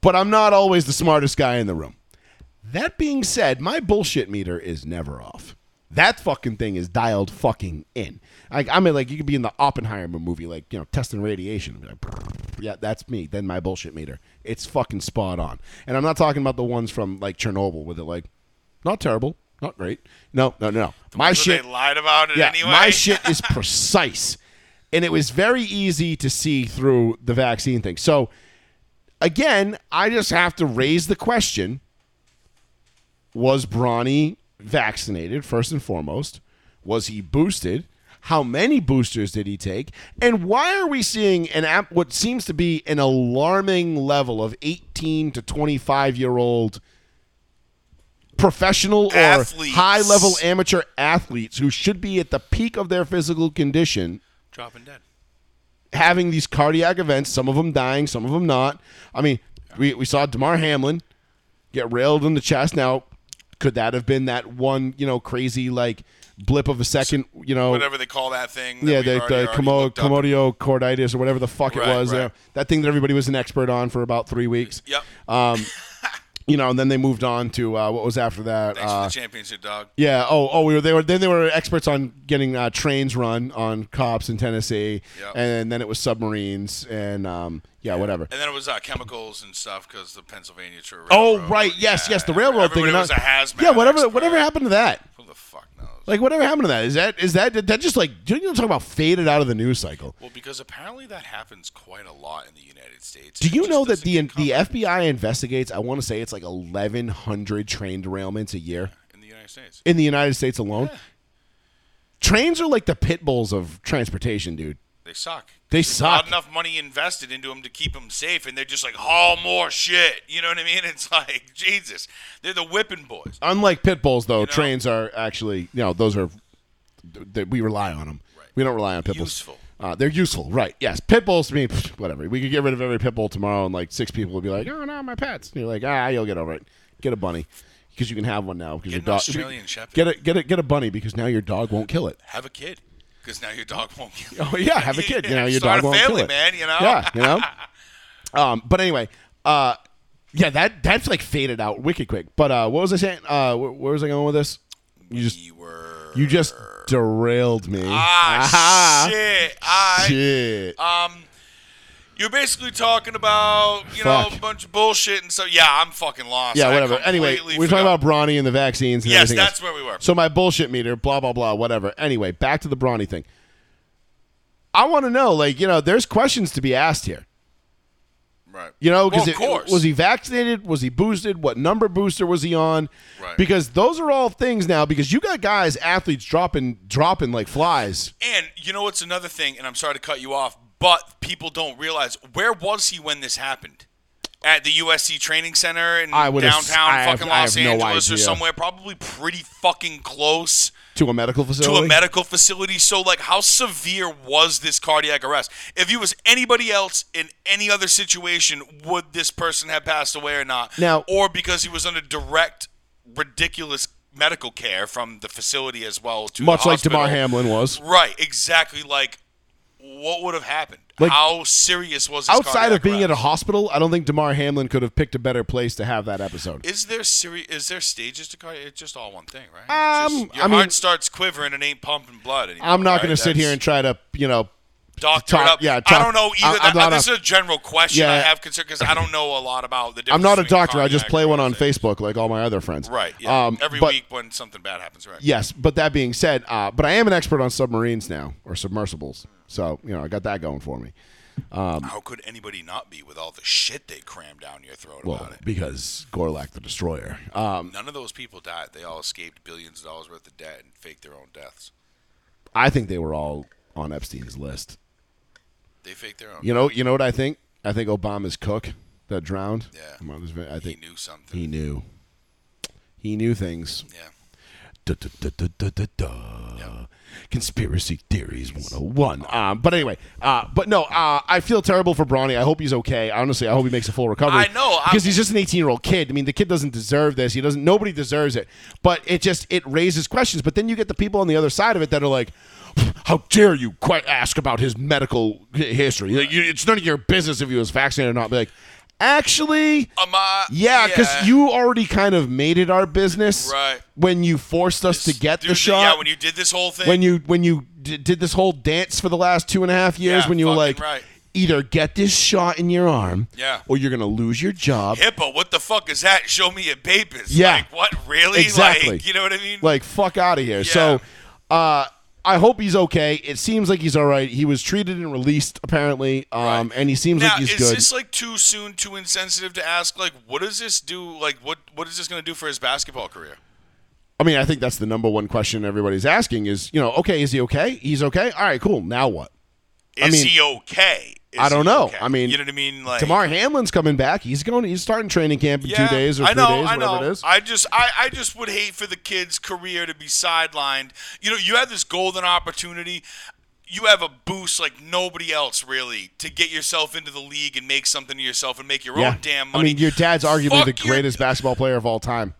But I'm not always the smartest guy in the room. That being said, my bullshit meter is never off. That fucking thing is dialed fucking in. Like I mean, like you could be in the Oppenheimer movie, like you know, testing radiation. Like, yeah, that's me. Then my bullshit meter, it's fucking spot on. And I'm not talking about the ones from like Chernobyl with it, like not terrible, not great. No, no, no. my shit, They lied about it yeah, anyway. my shit is precise, and it was very easy to see through the vaccine thing. So again, I just have to raise the question: Was Bronny vaccinated first and foremost? Was he boosted? How many boosters did he take? And why are we seeing an app what seems to be an alarming level of 18 to 25 year old professional or Athletes. high level amateur athletes who should be at the peak of their physical condition Dropping dead. having these cardiac events, some of them dying, some of them not. I mean, we, we saw Damar Hamlin get railed in the chest. Now, could that have been that one, you know, crazy like blip of a second, you know? Whatever they call that thing. that Yeah, the, already- the commo- commodio corditis or whatever the fuck Right, it was. right. that thing that everybody was an expert on for about three weeks. Yep. Um, you know, and then they moved on to uh, what was after that. Thanks Uh, for the championship, dog. yeah. Oh, oh, we were. They were. Then they were experts on getting uh, trains run on cops in Tennessee, Yep. and then it was submarines and um, yeah, whatever. And then it was uh, chemicals and stuff because the Pennsylvania Railroad. Oh, right. Yes, Yeah, yes. The railroad thing. everybody and was a hazmat Yeah. Whatever. expert. Whatever happened to that? Who the fuck? Like, whatever happened to that? Is that is that that just like do you know talk about faded out of the news cycle? well, because apparently that happens quite a lot in the United States. Do you know that the the FBI investigates? I want to say it's like eleven hundred train derailments a year in the United States? in the United States alone. Trains are like the pit bulls of transportation, dude. They suck. They suck. Not enough money invested into them to keep them safe, and they're just like haul more shit. You know what I mean? It's like Jesus. They're the whipping boys. Unlike pit bulls, though, know? trains are actually you know those are that we rely on them. Right. We don't rely on pit bulls. Useful. Uh, they're useful, right? Yes, pit bulls. I mean, whatever. We could get rid of every pit bull tomorrow, and like six people would be like, "Oh no, my pets." And you're like, "Ah, you'll get over it. Get a bunny because you can have one now because your dog. Australian Shepherd. Get a get a get a bunny because now your dog won't kill it. Have a kid, because now your dog won't kill. you. Oh yeah, have a kid. You know your Start dog a won't family, kill it. man. You know. Yeah, you know. um, but anyway, uh, yeah, that that's like faded out wicked quick. But uh, what was I saying? Uh, where, where was I going with this? You just We were. you just derailed me. Ah, Aha. shit. I. Shit. Um, you're basically talking about you know a bunch of bullshit and so. Yeah, I'm fucking lost. yeah, I whatever. Anyway, we are talking about Bronny and the vaccines and Yes, everything that's else. where we were. So my bullshit meter, blah blah blah, whatever. Anyway, back to the Bronny thing. I want to know, like, you know, there's questions to be asked here. Right. You know, because course. was he vaccinated? Was he boosted? What number booster was he on? Right. Because those are all things now. Because you got guys, athletes dropping, dropping like flies. And you know what's another thing, and I'm sorry to cut you off, but people don't realize where was he when this happened? At the USC Training Center in I would ass- downtown have- fucking I Los have no Angeles or somewhere, probably pretty fucking close To a medical facility. to a medical facility. So, like, how severe was this cardiac arrest? If he was anybody else in any other situation, would this person have passed away or not? Now- or because he was under direct, ridiculous medical care from the facility as well to the Much like. Damar Hamlin was. Right, exactly. Like, what would have happened? Like, How serious was this Outside of being at a hospital, I don't think Damar Hamlin could have picked a better place to have that episode. Is there seri- Is there stages to cardiac? It's just all one thing, right? Um, just, your I mean- heart starts quivering and ain't pumping blood anymore. I'm not right? going to sit here and try to, you know, doctor talk- yeah, I don't know either. I- that, not this a- is a general question yeah, I have concern because I don't know a lot about the. Difference I'm not a doctor. I just play one on. Facebook like all my other friends. Right. Yeah. Um, Every but- week when something bad happens, right? Yes, but that being said, uh, but I am an expert on submarines now or submersibles, so you know I got that going for me. How could anybody not be with all the shit they cram down your throat Well, about it? because Gorlak the Destroyer. Um, None of those people died. They all escaped billions of dollars worth of debt and faked their own deaths. I think they were all on Epstein's list. They faked their own. You know, you know what I think? I think Obama's cook that drowned. Yeah. I think he knew something. he knew. He knew things. yeah. Da, da, da. Conspiracy theories 101. Um, but anyway, uh, but no, uh, I feel terrible for Bronny. I hope he's okay. Honestly, I hope he makes a full recovery. I know, I'm- because he's just an 18 year old kid. I mean, the kid doesn't deserve this. He doesn't. Nobody deserves it. But it just it raises questions. But then you get the people on the other side of it that are like. How dare you quite ask about his medical history? Like, you- It's none of your business if he was vaccinated or not. Be like, actually, Um, uh, yeah, because yeah. you already kind of made it our business, Right. When you forced us to get Dude, the shot, Yeah, when you did this whole thing. when you when you d- did this whole dance for the last two and a half years, Yeah, when you were like, right. either get this shot in your arm, Yeah. or you're gonna lose your job. HIPAA, what the fuck is that? Show me your papers. Yeah. Like, what? Really? Exactly. Like, you know what I mean? Like, fuck out of here. So, uh, I hope he's okay. It seems like he's all right. He was treated and released apparently, um, Right. and he seems now, like he's is good. this like too soon, too insensitive to ask? Like, what does this do? Like, what what is this going to do for his basketball career? I mean, I think that's the number one question everybody's asking is, you know, okay, is he okay? He's okay. All right, cool. Now what? Is I mean, he okay? I don't know. okay? I mean, you know what I mean? Like, Damar Hamlin's coming back. He's going. He's starting training camp in yeah, two days or I three know, days, I whatever know. it is. I just, I, I just would hate for the kid's career to be sidelined. You know, you had this golden opportunity. You have a boost like nobody else really to get yourself into the league and make something of yourself and make your yeah. own damn I mean, your dad's arguably Fuck the your- greatest basketball player of all time.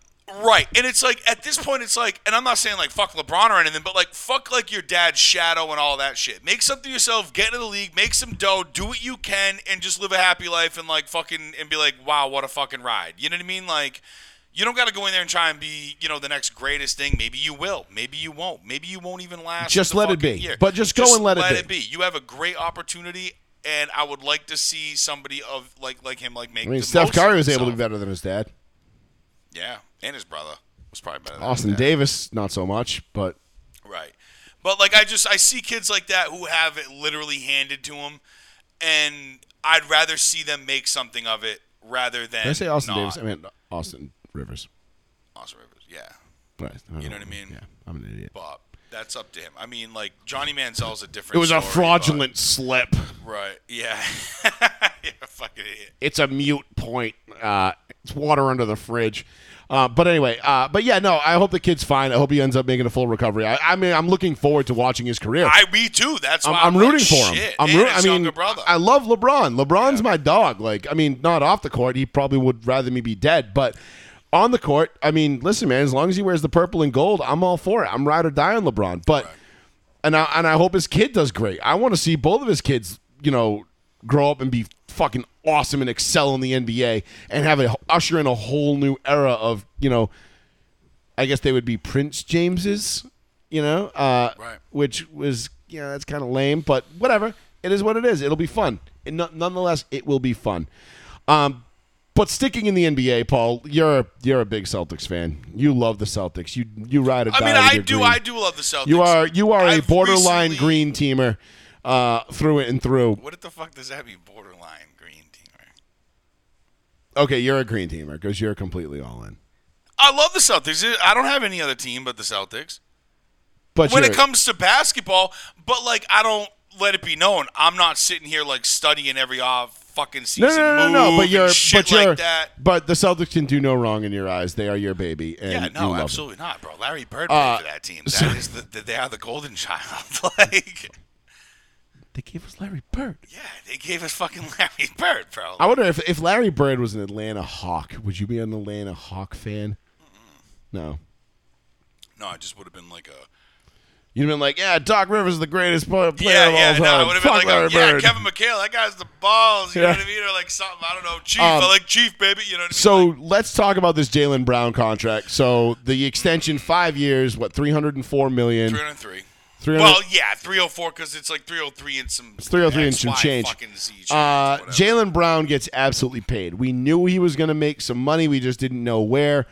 Right. And it's like at this point it's like and I'm not saying like fuck LeBron or anything, but like fuck like your dad's shadow and all that shit. Make something yourself, get into the league, make some dough, do what you can, and just live a happy life and like fucking and be like, wow, what a fucking ride. You know what I mean? Like you don't got to go in there and try and be, you know, the next greatest thing. Maybe you will. Maybe you won't. Maybe you won't even last. Just let it be. year. But just go and let it be. it be. You have a great opportunity, and I would like to see somebody of like like him like make. I mean, Steph Curry was able to be better than his dad. Yeah, and his brother was probably better. Austin. Davis, not so much, but Right. But like I just I see kids like that who have it literally handed to them, and I'd rather see them make something of it rather than did I say Austin not. Davis? I mean Austin Rivers. Austin Rivers, yeah. Right. You know what I mean? Yeah, I'm an idiot. But that's up to him. I mean, like Johnny Manziel's a different. It was a story, fraudulent slip. right? Yeah. You're a fucking idiot. It's a mute point. Uh, it's water under the fridge. Uh, but anyway, uh, but yeah, no. I hope the kid's fine. I hope he ends up making a full recovery. I, I mean, I'm looking forward to watching his career. I me too. That's why I'm, I'm like, rooting for him. I'm I mean, brother. I love LeBron. LeBron's my dog. Like, I mean, not off the court. He probably would rather me be dead, but on the court, I mean, listen, man. As long as he wears the purple and gold, I'm all for it. I'm ride or die on LeBron. But and I and I hope his kid does great. I want to see both of his kids, you know, grow up and be fucking awesome and excel in the NBA and have a usher in a whole new era of, you know, I guess they would be Prince James's, you know, uh, Right. which was, you know, that's kind of lame, but whatever. It is what it is. It'll be fun. And no- nonetheless, it will be fun. Um, but sticking in the NBA, Paul, you're a, you're a big Celtics fan. You love the Celtics. You you ride or. I mean, I do. green. I do love the Celtics. You are you are a I've borderline recently- green teamer uh, through it and through. What the fuck does that mean? Borderline. Okay, you're a green teamer because you're completely all in. I love the Celtics. I don't have any other team but the Celtics. But when it comes to basketball, but like I don't let it be known. I'm not sitting here like studying every off fucking season. no, no, no, no, move but you're shit but you're like that. but the Celtics can do no wrong in your eyes. They are your baby, and Yeah, you no, absolutely not, bro. Larry Bird Uh, played for that team. That is the, the, they are the golden child. like, They gave us Larry Bird. yeah, they gave us fucking Larry Bird, bro. I wonder if if Larry Bird was an Atlanta Hawk, would you be an Atlanta Hawk fan? No. No, I just would have been like a. You'd been like, yeah, Doc Rivers is the greatest player Yeah, of yeah, all time. no, I would have been Fuck like, a, Larry yeah, Bird. Kevin McHale, that guy's the balls. You Yeah. know what I mean? Or like something, I don't know, Chief. Um, I like Chief, baby. You know what I mean? So Like, let's talk about this Jaylen Brown contract. So the extension, five years, what three hundred and four million. 303. 300 Well, yeah, 304 because it's like 303 and some. It's 303 and some change. Fucking Z change, Uh. Jaylen Brown gets absolutely paid. We knew he was going to make some money. We just didn't know where.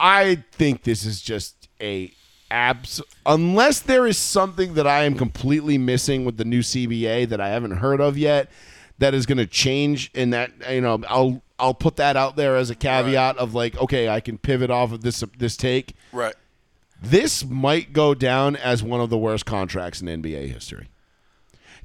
I think this is just a abs. Unless there is something that I am completely missing with the new CBA that I haven't heard of yet, that is going to change. In that, you know, I'll I'll put that out there as a caveat of like, okay, I can pivot off of this this take. Right. This might go down as one of the worst contracts in NBA history.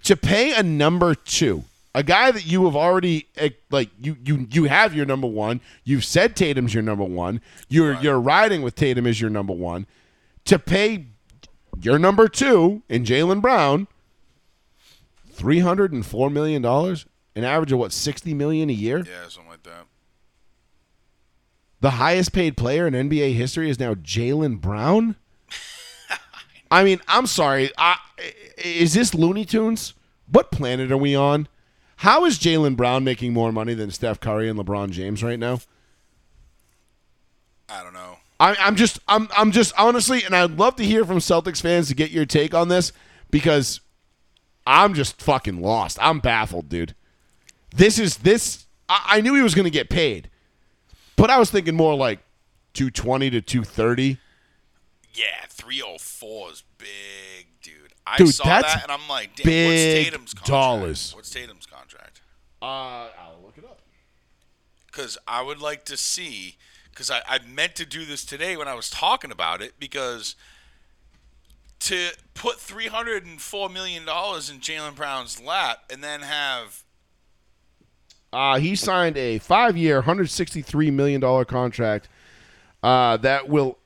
To pay a number two, a guy that you have already eh, like you you you have your number one. You've said Tatum's your number one. You're you're riding with Tatum as your number one. To pay your number two in Jaylen Brown, three hundred and four million dollars, an average of what sixty million a year. Yeah, something like. The highest paid player in NBA history is now Jaylen Brown. I mean, I'm sorry. I, is this Looney Tunes? What planet are we on? How is Jaylen Brown making more money than Steph Curry and LeBron James right now? I don't know. I, I'm just, I'm, I'm just honestly, and I'd love to hear from Celtics fans to get your take on this because I'm just fucking lost. I'm baffled, dude. This is this. I, I knew he was going to get paid, but I was thinking more like 220 to 230. Yeah, 304 is big, dude. I Dude, saw that's that and I'm like, damn, big what's Tatum's contract? dollars. What's Tatum's contract? Uh, I'll look it up. Because I would like to see, because I, I meant to do this today when I was talking about it, because to put $304 million in Jaylen Brown's lap and then have Uh, he signed a five-year, 163 million dollar contract. Uh, that will.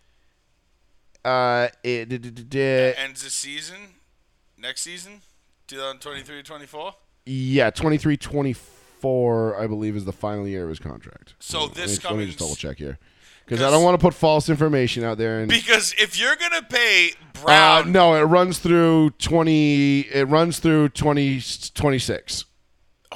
Uh, it, d- d- ends the season, next season, 2023-24. yeah, 23 24, I believe, is the final year of his contract. So Let me- this let me, just double check here because I don't want to put false information out there. And Because if you're gonna pay uh, Brown, no, it runs through 20. It runs through 20, 26.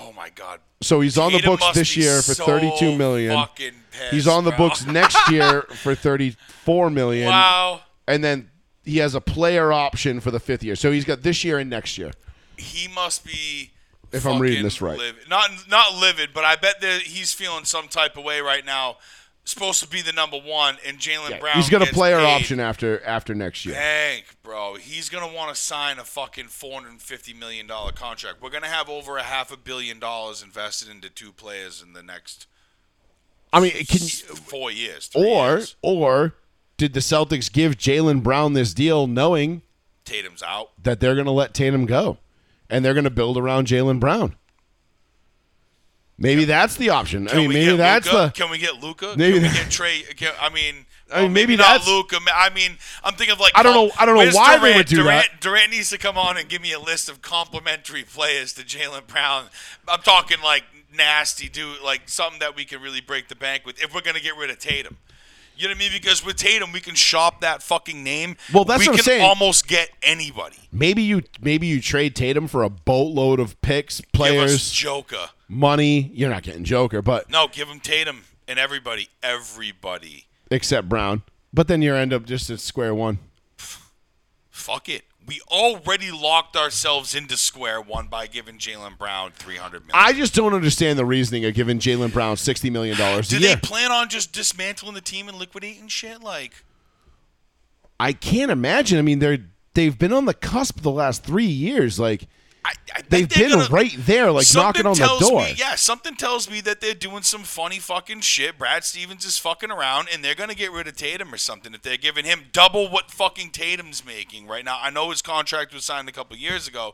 Oh my God, So he's on the books must this be year for so 32 million. fucking pissed, He's on the bro. books next year for 34 million. Wow, and then he has a player option for the fifth year. So he's got this year and next year. he must be. If I'm reading fucking this right. livid. not not livid, but I bet that he's feeling some type of way right now. Supposed to be the number one, and Jaylen Brown. He's gonna player paid option after after next year. Bank, bro. He's gonna want to sign a fucking four hundred and fifty million dollar contract. We're gonna have over a half a billion dollars invested into two players in the next I mean, can four years. or years. or did the Celtics give Jaylen Brown this deal knowing Tatum's out. that they're going to let Tatum go and they're going to build around Jaylen Brown? Maybe that's the option. I mean, maybe that's Luka? the Can we get Luka? Maybe can we get Trey? Can, I mean, I mean, oh, well, maybe not Luka. I mean, I'm thinking of like I don't know- I don't know why they Durant? would do Durant, that. Durant needs to come on and give me a list of complimentary players to Jaylen Brown. I'm talking like nasty, dude, like something that we can really break the bank with if we're gonna get rid of Tatum. You know what I mean? Because with Tatum, we can shop that fucking name. Well, that's we what I'm can saying. almost get anybody. maybe you maybe you trade Tatum for a boatload of picks, Give us players, Joker. Money. You're not getting Joker, but No, give him Tatum and everybody. Everybody. except Brown. But then you end up just at square one. Fuck it. We already locked ourselves into square one by giving Jaylen Brown three hundred million. I just don't understand the reasoning of giving Jaylen Brown sixty million dollars Do they year. plan on just dismantling the team and liquidating shit? Like, I can't imagine. I mean, they're they've been on the cusp the last three years. Like I, I they've been gonna- right there, like knocking on the door. Me, yeah, something tells me that they're doing some funny fucking shit. Brad Stevens is fucking around, and they're gonna get rid of Tatum or something if they're giving him double what fucking Tatum's making right now. I know his contract was signed a couple years ago,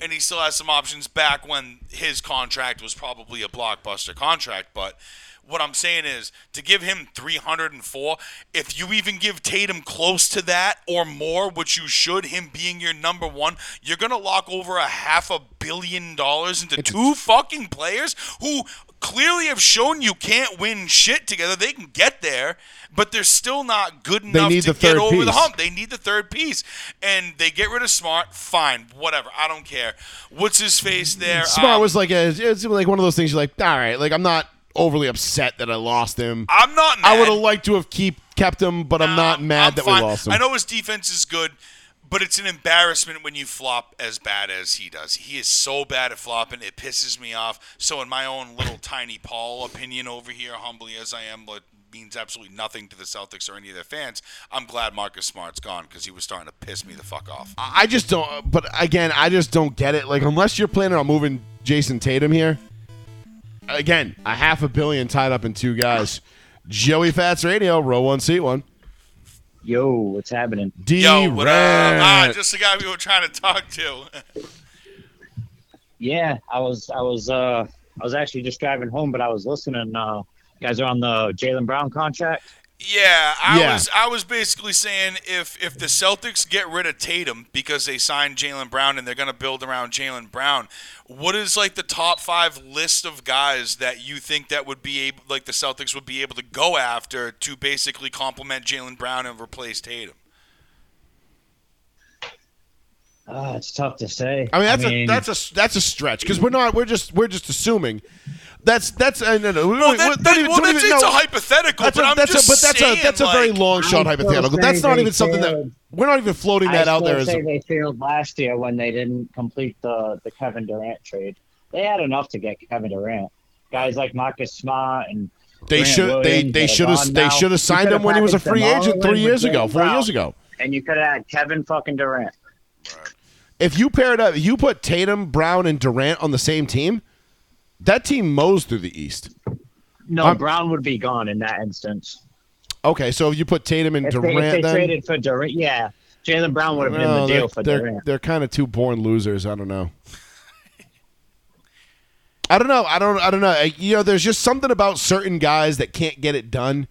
and he still has some options back when his contract was probably a blockbuster contract. But what I'm saying is to give him 304, if you even give Tatum close to that or more, which you should, him being your number one, you're gonna lock over a half a billion dollars into two fucking players who clearly have shown you can't win shit together. They can get there, but they're still not good enough to get over the hump. They need the third piece, and they get rid of Smart. Fine, whatever. I don't care. What's his face there? Smart Um, was like a, it's like one of those things. You're like, all right, like I'm not overly upset that I lost him. I'm not mad. I would have liked to have keep kept him, but I'm not mad I'm that fine. we lost him. I know his defense is good, but it's an embarrassment when you flop as bad as he does. He is so bad at flopping, it pisses me off. So, in my own little tiny Paul opinion over here, humbly as I am, but means absolutely nothing to the Celtics or any of their fans. I'm glad Marcus Smart's gone because he was starting to piss me the fuck off. I just don't. But again, I just don't get it. Like unless you're planning on moving Jayson Tatum here, again, a half a billion tied up in two guys. Joey Fats Radio, row one, seat one. Yo, what's happening? D. Yo, what up? Ah, just the guy we were trying to talk to. Yeah, I was, I was, uh, I was actually just driving home, but I was listening. Uh, you guys are on the Jaylen Brown contract. Yeah, I Yeah. was I was basically saying if if the Celtics get rid of Tatum because they signed Jaylen Brown and they're gonna build around Jaylen Brown, what is like the top five list of guys that you think that would be able like the Celtics would be able to go after to basically complement Jaylen Brown and replace Tatum? Uh, it's tough to say. I mean, that's a that's a that's a stretch because we're not we're just we're just assuming. That's that's uh, no no. Well, don't- that, that- even- well, that's even- it's no. a hypothetical, That's but a, I'm that's just a, but that's saying, a that's a very like- long shot hypothetical. That's not they even something that we're not even floating I that out there as say they failed last year when they didn't complete the the Kevin Durant trade. They had enough to get Kevin Durant. Guys like Marcus Smart and they Grant should they Williams they that are should have they should have signed him when he was a free agent in three years ago, four years ago. and you could have had Kevin fucking Durant. If you paired up, you put Tatum, Brown, and Durant on the same team, that team mows through the East. No, I'm- Brown would be gone in that instance. Okay, so if you put Tatum and If they, Durant, if they then traded for Durant, yeah, Jaylen Brown would have been the deal they're, for they're, Durant. they're kind of two born losers. I don't know. I don't know. I don't. I don't know. You know, there's just something about certain guys that can't get it done.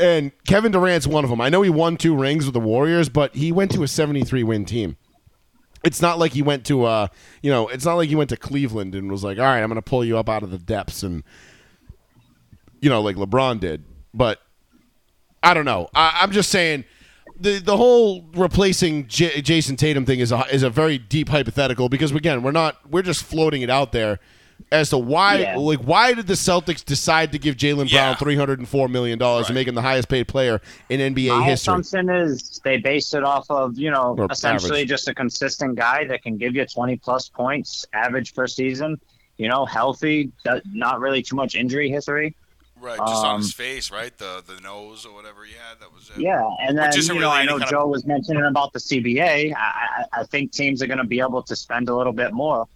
And Kevin Durant's one of them. I know he won two rings with the Warriors, but he went to a 73 win team. It's not like he went to uh, you know, it's not like he went to Cleveland and was like, "All right, I'm going to pull you up out of the depths," and you know, like LeBron did. But I don't know. I, I'm just saying the the whole replacing J- Jayson Tatum thing is a is a very deep hypothetical because again, we're not we're just floating it out there as to why Yeah. like why did the Celtics decide to give Jaylen Yeah. Brown 304 million dollars Right. and make him the highest paid player in NBA My history? assumption is they based it off of you know Or essentially average. just a consistent guy that can give you 20 plus points average per season. You know, healthy, not really too much injury history. Right, just on his Um, face, right? The the nose or whatever he had. That was it. Yeah, and then Which isn't you know really I know kind of- Joe was mentioning about the CBA. I, I, I think teams are going to be able to spend a little bit more.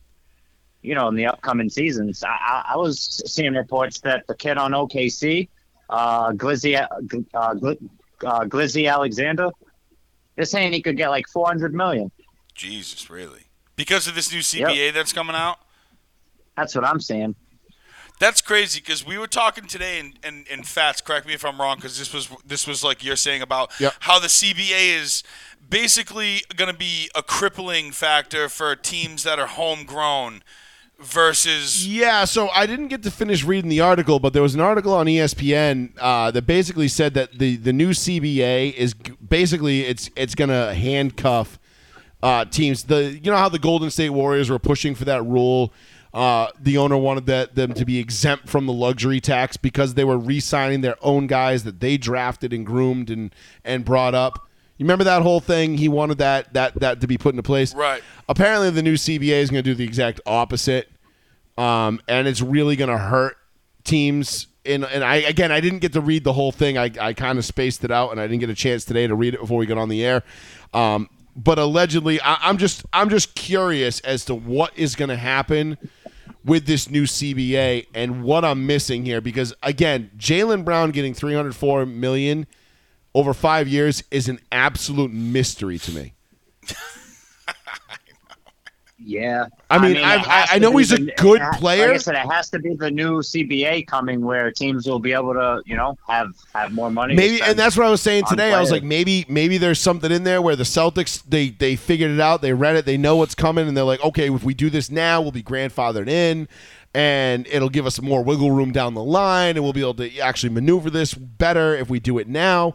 You know, in the upcoming seasons, I, I, I was seeing reports that the kid on OKC, uh, Glizzy, uh, Gl- uh, Glizzy Alexander, they're saying he could get like 400 million. Jesus, really? Because of this new CBA that's coming out. That's what I'm saying. That's crazy because we were talking today, and, and, and Fats, correct me if I'm wrong, because this was this was like you're saying about Yep. how the CBA is basically going to be a crippling factor for teams that are homegrown versus Yeah, so I didn't get to finish reading the article, but there was an article on ESPN uh, that basically said that the, the new CBA is basically it's it's to handcuff uh, teams. The you know how the Golden State Warriors were pushing for that rule. Uh, the owner wanted that them to be exempt from the luxury tax because they were re-signing their own guys that they drafted and groomed and and brought up. You remember that whole thing? He wanted that that that to be put into place. Right. Apparently, the new CBA is going to do the exact opposite um, and it's really going to hurt teams. And, and I again, I didn't get to read the whole thing. I, I kind of spaced it out, and I didn't get a chance today to read it before we got on the air. Um, but allegedly, I, I'm just I'm just curious as to what is going to happen with this new CBA and what I'm missing here. Because again, Jaylen Brown getting 304 million over five years is an absolute mystery to me. Yeah, I mean, I've- has I- I know he's a the- good it ha- player. Like I said, it has to be the new CBA coming, where teams will be able to, you know, have have more money. maybe and that's what I was saying today. I was like, maybe maybe there's something in there where the Celtics they they figured it out, they read it, they know what's coming, and they're like, okay, if we do this now, we'll be grandfathered in, and it'll give us more wiggle room down the line, and we'll be able to actually maneuver this better if we do it now.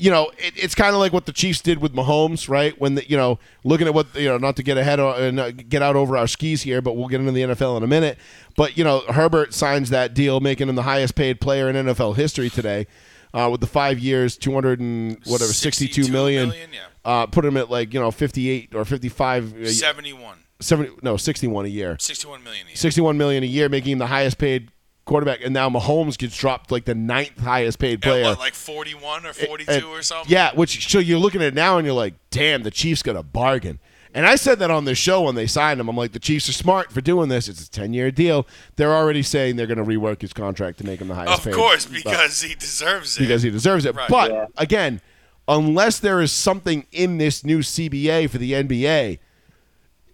You know, it, it's kind of like what the Chiefs did with Mahomes, right? When the, you know, looking at what you know, not to get ahead of, and uh, get out over our skis here, but we'll get into the NFL in a minute. But you know, Herbert signs that deal, making him the highest paid player in NFL history today, uh, with the five years, two hundred and whatever, 62 million. million, yeah. Uh, put him at like you know fifty-eight or fifty-five, 71. 70, no, sixty-one a year. 61 million a year. 61 million a year, making him the highest paid quarterback. And now Mahomes gets dropped like the ninth highest paid At player. what, like 41 or 42 or something? Yeah, which so you're looking at it now and you're like, damn, the Chiefs got a bargain. And I said that on the show when they signed him. I'm like, the Chiefs are smart for doing this. It's a 10 year deal. They're already saying they're going to rework his contract to make him the highest Of paid. course, But- because he deserves it. because he deserves it. Right. But Yeah. again, unless there is something in this new CBA for the NBA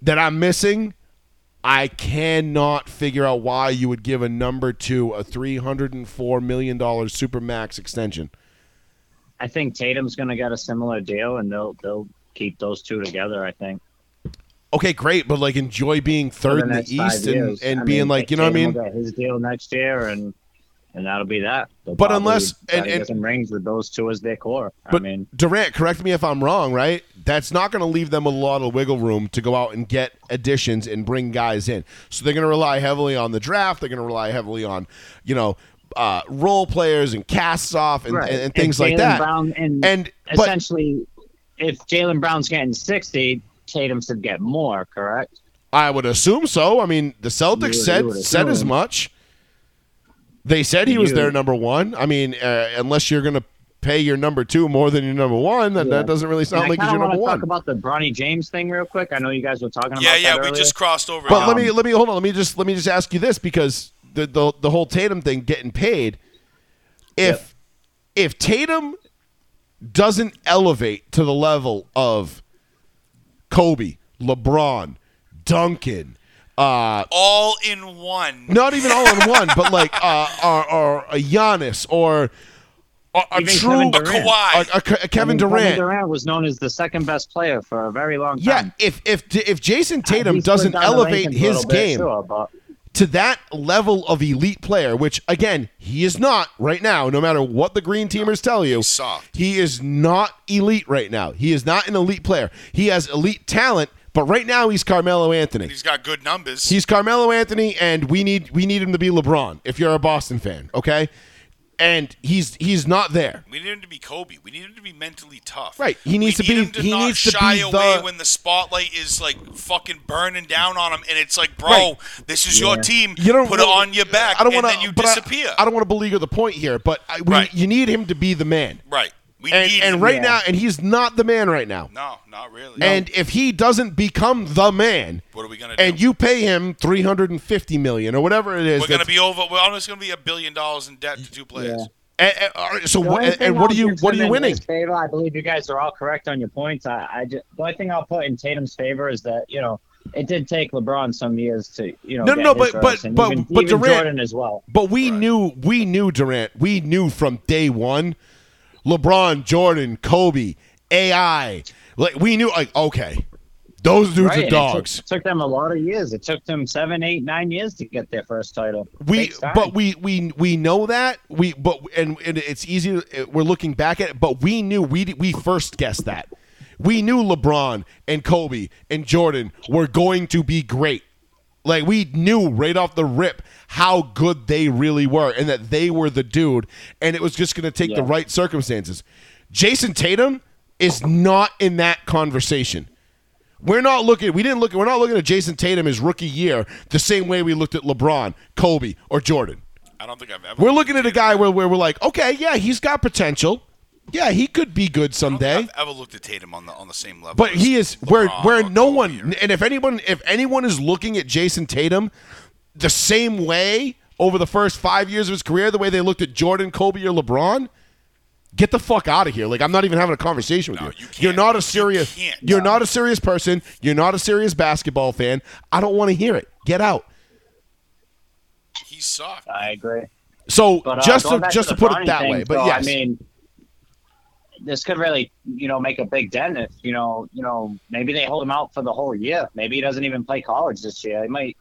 that I'm missing, I cannot figure out why you would give a number to a $304 million supermax extension. I think Tatum's going to get a similar deal, and they'll they'll keep those two together. I think. Okay, great, but like enjoy being third in the East and, and I being like, you know what I mean? His deal next year, and and that'll be that. They'll But unless- and- and- some rings with those two as their core. But I mean, Durant, correct me if I'm wrong, right? That's not going to leave them a lot of wiggle room to go out and get additions and bring guys in. So they're going to rely heavily on the draft. They're going to rely heavily on, you know, uh, role players and casts off and, right. and, and things like that. Brown, and, And but essentially, if Jaylen Brown's getting sixty, Tatum should get more. Correct. I would assume so. I mean, the Celtics You said you said as much. They said he was You- their number one. I mean, uh, unless you're going to pay your number two more than your number one, then Yeah. that doesn't really sound And like I he's kind your number want one. talk about the Bronny James thing real quick. I know you guys were talking about Yeah, that yeah, we earlier. just crossed over. But it. let me let me hold on. Let me just let me just ask you this because the the, the whole Tatum thing getting paid. If if Tatum doesn't elevate to the level of Kobe, LeBron, Duncan, uh, all in one. not even all in one, but like uh, or, or a Giannis or a, a true Kevin A Durant. Kawhi. a, a Ke- I Kevin Durant. Kevin Durant was known as the second best player for a very long time. Yeah, time. if if if Jayson Tatum doesn't elevate his little bit, game, sure, but to that level of elite player, which again, he is not right now, no matter what the green teamers tell you. Soft. He is not elite right now. He is not an elite player. He has elite talent, but right now he's Carmelo Anthony. He's got good numbers. He's Carmelo Anthony, and we need we need him to be LeBron if you're a Boston fan, okay? And he's he's not there. we need him to be Kobe. We need him to be mentally tough. Right. He needs we to need be- Him to he not needs to shy be away the- when the spotlight is like fucking burning down on him, and it's like, bro, Right. this is your team. You don't put it on your back, I don't wanna- then you but I- disappear. I, don't want to beleaguer the point here, but I, we, Right. you need him to be the man. right. We And, need and right Yeah. now, and he's not the man right now. No, not really. And if he doesn't become the man, what are we gonna do? and you pay him three hundred and fifty million or whatever it is, we're gonna be over. We're almost gonna be a billion dollars in debt to two players. Yeah. and- and- all right, so The what, only and, what are you what are you winning? his Favor, I believe you guys are all correct on your points. I, I just, the only thing I'll put in Tatum's favor is that you know it did take LeBron some years to you know. No, get no, his but- but- and but- even, but even Durant- Jordan as well. But we knew we knew Durant. We knew from day one, LeBron, Jordan, Kobe, AI. Like we knew, like okay, those dudes Right, are dogs. it. Took, took them a lot of years. It took them seven, eight, nine years to get their first title. we but we we we know that we but and, and it's easy we're looking back at it but we knew we we first guessed that we knew LeBron and Kobe and Jordan were going to be great like we knew right off the rip how good they really were and that they were the dude and it was just going to take the right circumstances Jayson Tatum is not in that conversation we're not looking. We didn't look. We're not looking at Jayson Tatum his rookie year the same way we looked at LeBron, Kobe, or Jordan. I don't think I've ever. We're looking at a guy where, where we're like, okay, yeah, he's got potential. Yeah, he could be good I don't think someday. I've ever looked at Tatum on the on the same level. But as he is where LeBron where or no Kobe one. or- And if anyone, if anyone is looking at Jayson Tatum the same way over the first five years of his career, the way they looked at Jordan, Kobe, or LeBron, get the fuck out of here. Like I'm not even having a conversation with No, you. you can't. You're not a You serious. can't. You're not a serious person. You're not a serious basketball fan. I don't want to hear it. Get out. He's soft. I agree. So But uh, just to just to the put it that thing, way, but so, yes, I mean, this could really, you know, make a big dent if you know, you know, maybe they hold him out for the whole year. Maybe he doesn't even play college this year. He might.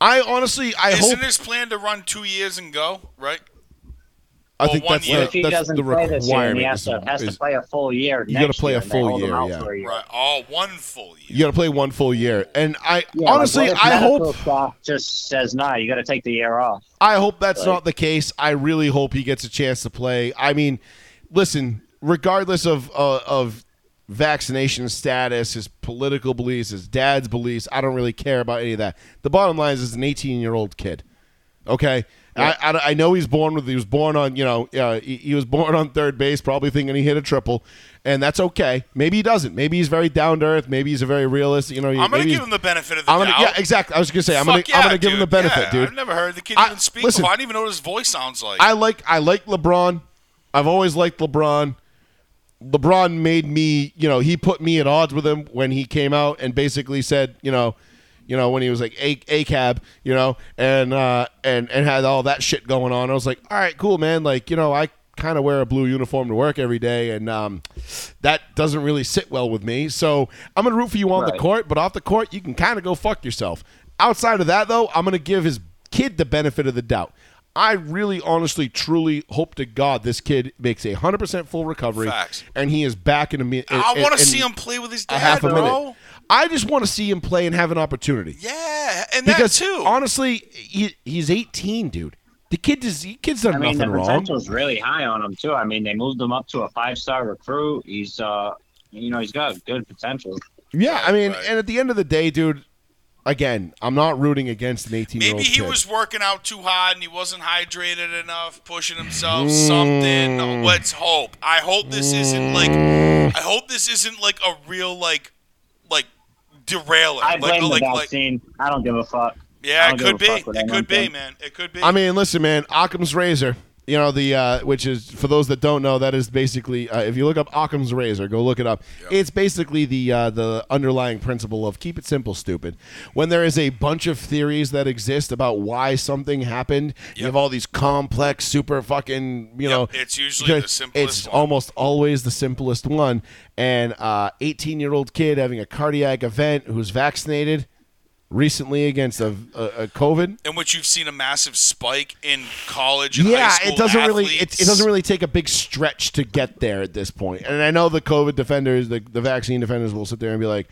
I honestly I Isn't hope his plan to run two years and go? Right. I Well, think that's year. the, if he that's doesn't the play this year, he has is- to has is- to play a full year. You gotta play a year, and they full year, yeah. for a year. Right. All one full year. you got to play one full year, and I Yeah, honestly like, I hope staff just says, "Nah, you got to take the year off." I hope that's Like- not the case. I really hope he gets a chance to play. I mean, listen, regardless of uh, of vaccination status, his political beliefs, his dad's beliefs, I don't really care about any of that. The bottom line is, is an 18 year old kid. Okay. I, I, I know he's born with he was born on you know uh, he, he was born on third base probably thinking he hit a triple and that's okay maybe he doesn't maybe he's very down to earth maybe he's a very realist you know I'm gonna give him the benefit of the I'm gonna, doubt. yeah exactly I was gonna say I'm gonna yeah, I'm gonna give him the benefit Yeah, dude I've never heard the kid I- even speak. listen. before. I don't even know what his voice sounds like. I like I like LeBron. I've always liked LeBron. LeBron made me, you know, he put me at odds with him when he came out and basically said, you know, you know, when he was like a a cab, you know, and uh and and had all that shit going on. I was like, all right, cool, man. Like, you know, I kind of wear a blue uniform to work every day, and um, that doesn't really sit well with me. So I'm gonna root for you on the court, but off the court, you can kind of go fuck yourself. Outside of that, though, I'm gonna give his kid the benefit of the doubt. I really, honestly, truly hope to God this kid makes a hundred percent full recovery, Facts. and he is back in a minute. I want to see him play with his a dad, half a bro. minute. I just want to see him play and have an opportunity Yeah, and because that too. honestly, he, he's 18, dude. The kid does. He kid's done I mean, nothing the wrong. potential's really high on him too. I mean, they moved him up to a five-star recruit. He's, uh, you know, he's got good potential. Yeah, I mean, Right. and at the end of the day, dude. Again, I'm not rooting against an 18 year old Maybe he kid. was working out too hard and he wasn't hydrated enough, pushing himself. Mm. Something. Let's hope. I hope this isn't like. I hope this isn't like a real like, like derailer. I like, blame the like, like, vaccine. I don't give a fuck. Yeah, it could be. It anyone could be, man. It could be. I mean, listen, man. Occam's razor. You know the uh, which is for those that don't know, that is basically uh, if you look up Occam's razor, go look it up. It's basically the uh, the underlying principle of keep it simple, stupid. When there is a bunch of theories that exist about why something happened, you have all these complex, super fucking, you Yep, know, it's usually the simplest It's one. almost always the simplest one. And uh, 18 year old kid having a cardiac event who's vaccinated recently against a, a, a COVID. in which you've seen a massive spike in college and Yeah, high school it doesn't really it, it doesn't really take a big stretch to get there at this point. And I know the COVID defenders, the, the vaccine defenders will sit there and be like,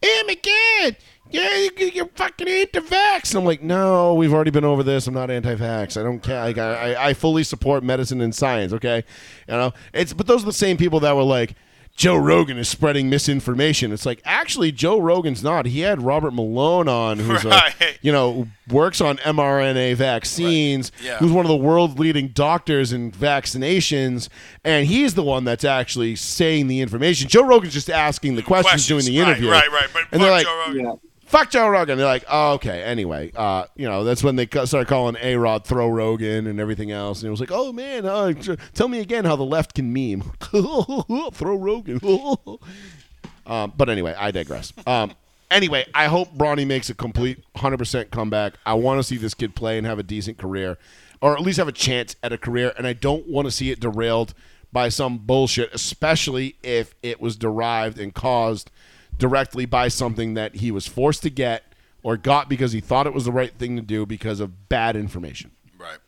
"Hey, McGinn, yeah, you, you're fucking anti-vax." And I'm like, "No, we've already been over this. I'm not anti-vax. I don't care. Like, I I fully support medicine and science. Okay, you know, it's but those are the same people that were like." Joe Rogan is spreading misinformation. It's like actually Joe Rogan's not. He had Robert Malone on, who's Right. a, you know works on mRNA vaccines, Yeah. who's one of the world's leading doctors in vaccinations, and he's the one that's actually saying the information. Joe Rogan's just asking the questions, doing the interview. Right, right, But And they're like, Joe Rogan. Yeah. Fuck Joe Rogan. They're like, oh, okay. Anyway, uh, you know, that's when they started calling A Rod throw Rogan and everything else. And it was like, oh man, uh, tell me again how the left can meme. throw Rogan. um, but anyway, I digress. Um, anyway, I hope Bronny makes a complete 100% comeback. I want to see this kid play and have a decent career, or at least have a chance at a career. And I don't want to see it derailed by some bullshit, especially if it was derived and caused directly by something that he was forced to get or got because he thought it was the right thing to do because of bad information. Right.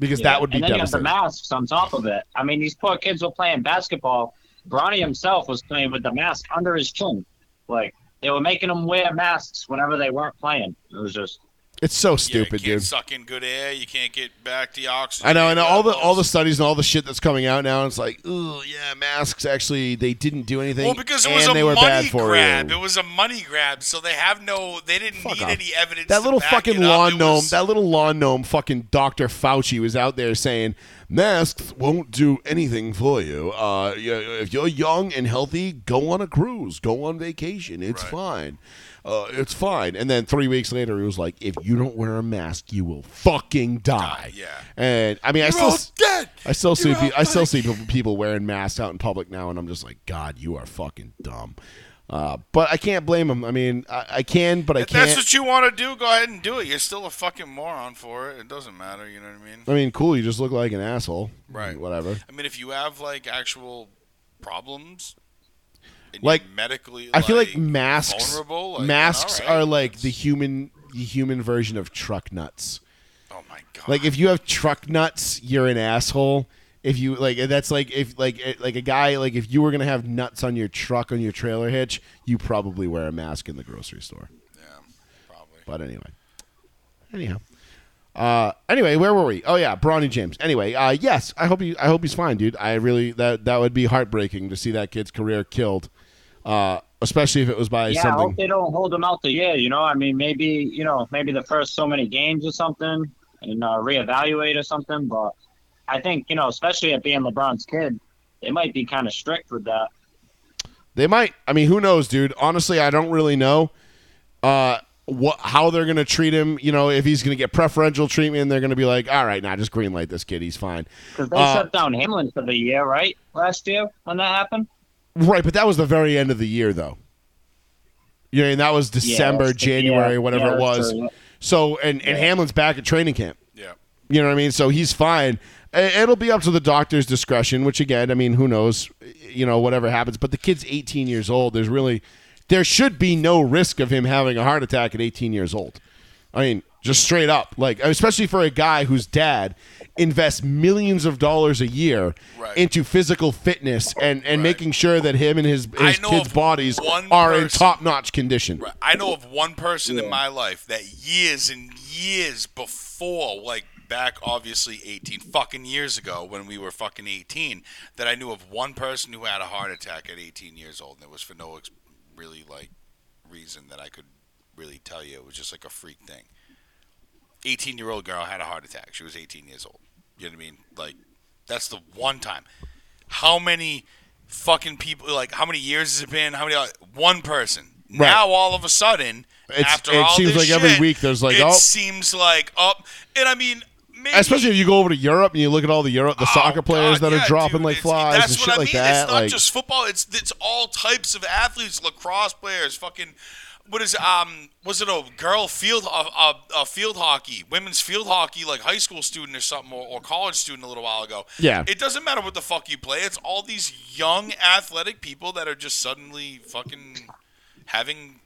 Because Yeah, that would be and then you have the masks on top of it. I mean, these poor kids were playing basketball. Bronny himself was playing with the mask under his chin. Like they were making him wear masks whenever they weren't playing. It was just It's so Yeah, stupid, you can't dude. suck in good air. You can't get back the oxygen. I know, I know. All the all the studies and all the shit that's coming out now. It's like, ooh, yeah, masks actually they didn't do anything. Well, because it and was a they were money grab. you. It was a money grab, so they have no. They didn't Fuck need off. any evidence. That to little fucking lawn gnome, was- that little lawn gnome, fucking Doctor Fauci was out there saying masks won't do anything for you. Uh, if you're young and healthy, go on a cruise, go on vacation. It's Right. fine. Uh, it's fine. And then three weeks later, he was like, "If you don't wear a mask, you will fucking die." yeah. And I mean, I You're still, dead. I still see, You're pe- I still see people- wearing masks out in public now, and I'm just like, God, you are fucking dumb. Uh, but I can't blame him. I mean, I, I can, but I If can't. that's what you want to do, go ahead and do it. You're still a fucking moron for it. It doesn't matter. You know what I mean? I mean, cool. You just look like an asshole. Right. Whatever. I mean, if you have like actual problems, Like, medically, I feel like masks. like, masks right, are like the human, the human version of truck nuts. Oh my god! Like if you have truck nuts, you're an asshole. If you like, that's like if like eh, like a guy like if you were gonna have nuts on your truck on your trailer hitch, you probably wear a mask in the grocery store. yeah, probably. But anyway, anyhow. Uh, anyway, where were we? Oh yeah, Bronny James. Anyway, uh, yes, I hope he, I hope he's fine, dude. I really that that would be heartbreaking to see that kid's career killed, uh, especially if it was by Yeah, I hope they don't hold him out the year. You know, I mean, maybe you know, maybe the first so many games or something, and uh, reevaluate or something. But I think you know, especially at being LeBron's kid, they might be kind of strict with that. They might. I mean, who knows, dude? Honestly, I don't really know. Uh, what how they're gonna treat him? You know, if he's gonna get preferential treatment, they're gonna be like, all right, now just greenlight this kid. He's fine. Because they Uh, shut down Hamlin for the year, right? Last year when that happened. Right, but that was the very end of the year, though. You know, and that was December, that's- January, yeah, whatever yeah, it was. true. So, and and Yeah. Hamlin's back at training camp. Yeah. You know what I mean? So he's fine. It'll be up to the doctor's discretion, which again, I mean, who knows? You know, whatever happens. But the kid's 18 years old. There's really, there should be no risk of him having a heart attack at 18 years old. I mean, just straight up, like especially for a guy whose dad invests millions of dollars a year Right. into physical fitness and and making sure that him and his his kids' bodies are in top notch condition. Right. I know of one person in my life that years and years before, like back obviously 18 fucking years ago when we were fucking 18, that I knew of one person who had a heart attack at 18 years old, and it was for no ex- really like reason that I could really tell you. It was just like a freak thing. 18 year old girl had a heart attack. She was 18 years old. You know what I mean? Like, that's the one time. How many fucking people, like, how many years has it been? How many, one person. Now, all of a sudden, It's- after it all seems this like every week there's like, oh it oh. seems like up. And I mean, maybe. Especially if you go over to Europe and you look at all the Europe, the Oh, soccer players God, that yeah, are dropping dude, like flies That's and what shit I like mean. that. It's not like, just football. It's it's all types of athletes, lacrosse players, fucking. What is um? Was it a girl field a, a, a field hockey, women's field hockey, like high school student or something, or, or college student a little while ago? Yeah. It doesn't matter what the fuck you play. It's all these young athletic people that are just suddenly fucking having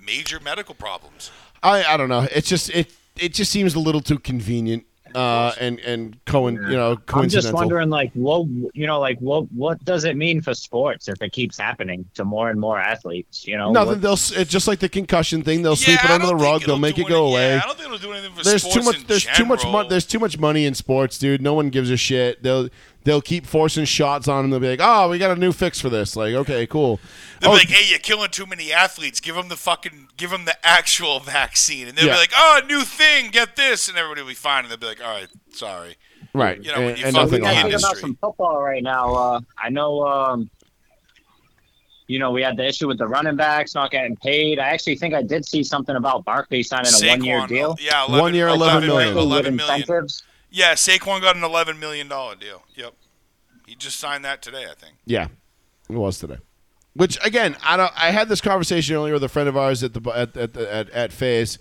major medical problems. I I don't know. It's just it it just seems a little too convenient. Uh, and and coin, you know, I'm just wondering, like, what you know, like, what what does it mean for sports if it keeps happening to more and more athletes? You know, Nothing. What- They'll it's just like the concussion thing. They'll sweep it under the rug. They'll make it go any- away. Yeah, I don't think it'll do anything for there's sports too much. in There's too much general. money. There's too much money in sports, dude. No one gives a shit. They'll they'll keep forcing shots on them. They'll be like, oh, we got a new fix for this. Like, okay, cool. They'll Oh, be like, "Hey, you're killing too many athletes. Give them the fucking, give them the actual vaccine." And they'll Yeah. be like, "Oh, new thing, get this," and everybody will be fine. And they'll be like, "All right, sorry." right. you know, when and, you and fuck nothing with the Yeah, happen. about some football right now. Uh, I know, um, you know, we had the issue with the running backs not getting paid. I actually think I did see something about Barkley signing a one-year deal. yeah, 11, One year, 11 million. With 11 million. incentives. Yeah, Saquon got an eleven million dollar deal. Yep, he just signed that today, I think. Yeah, it was today. Which again, I don't. I had this conversation earlier with a friend of ours at the at at at, at Phase,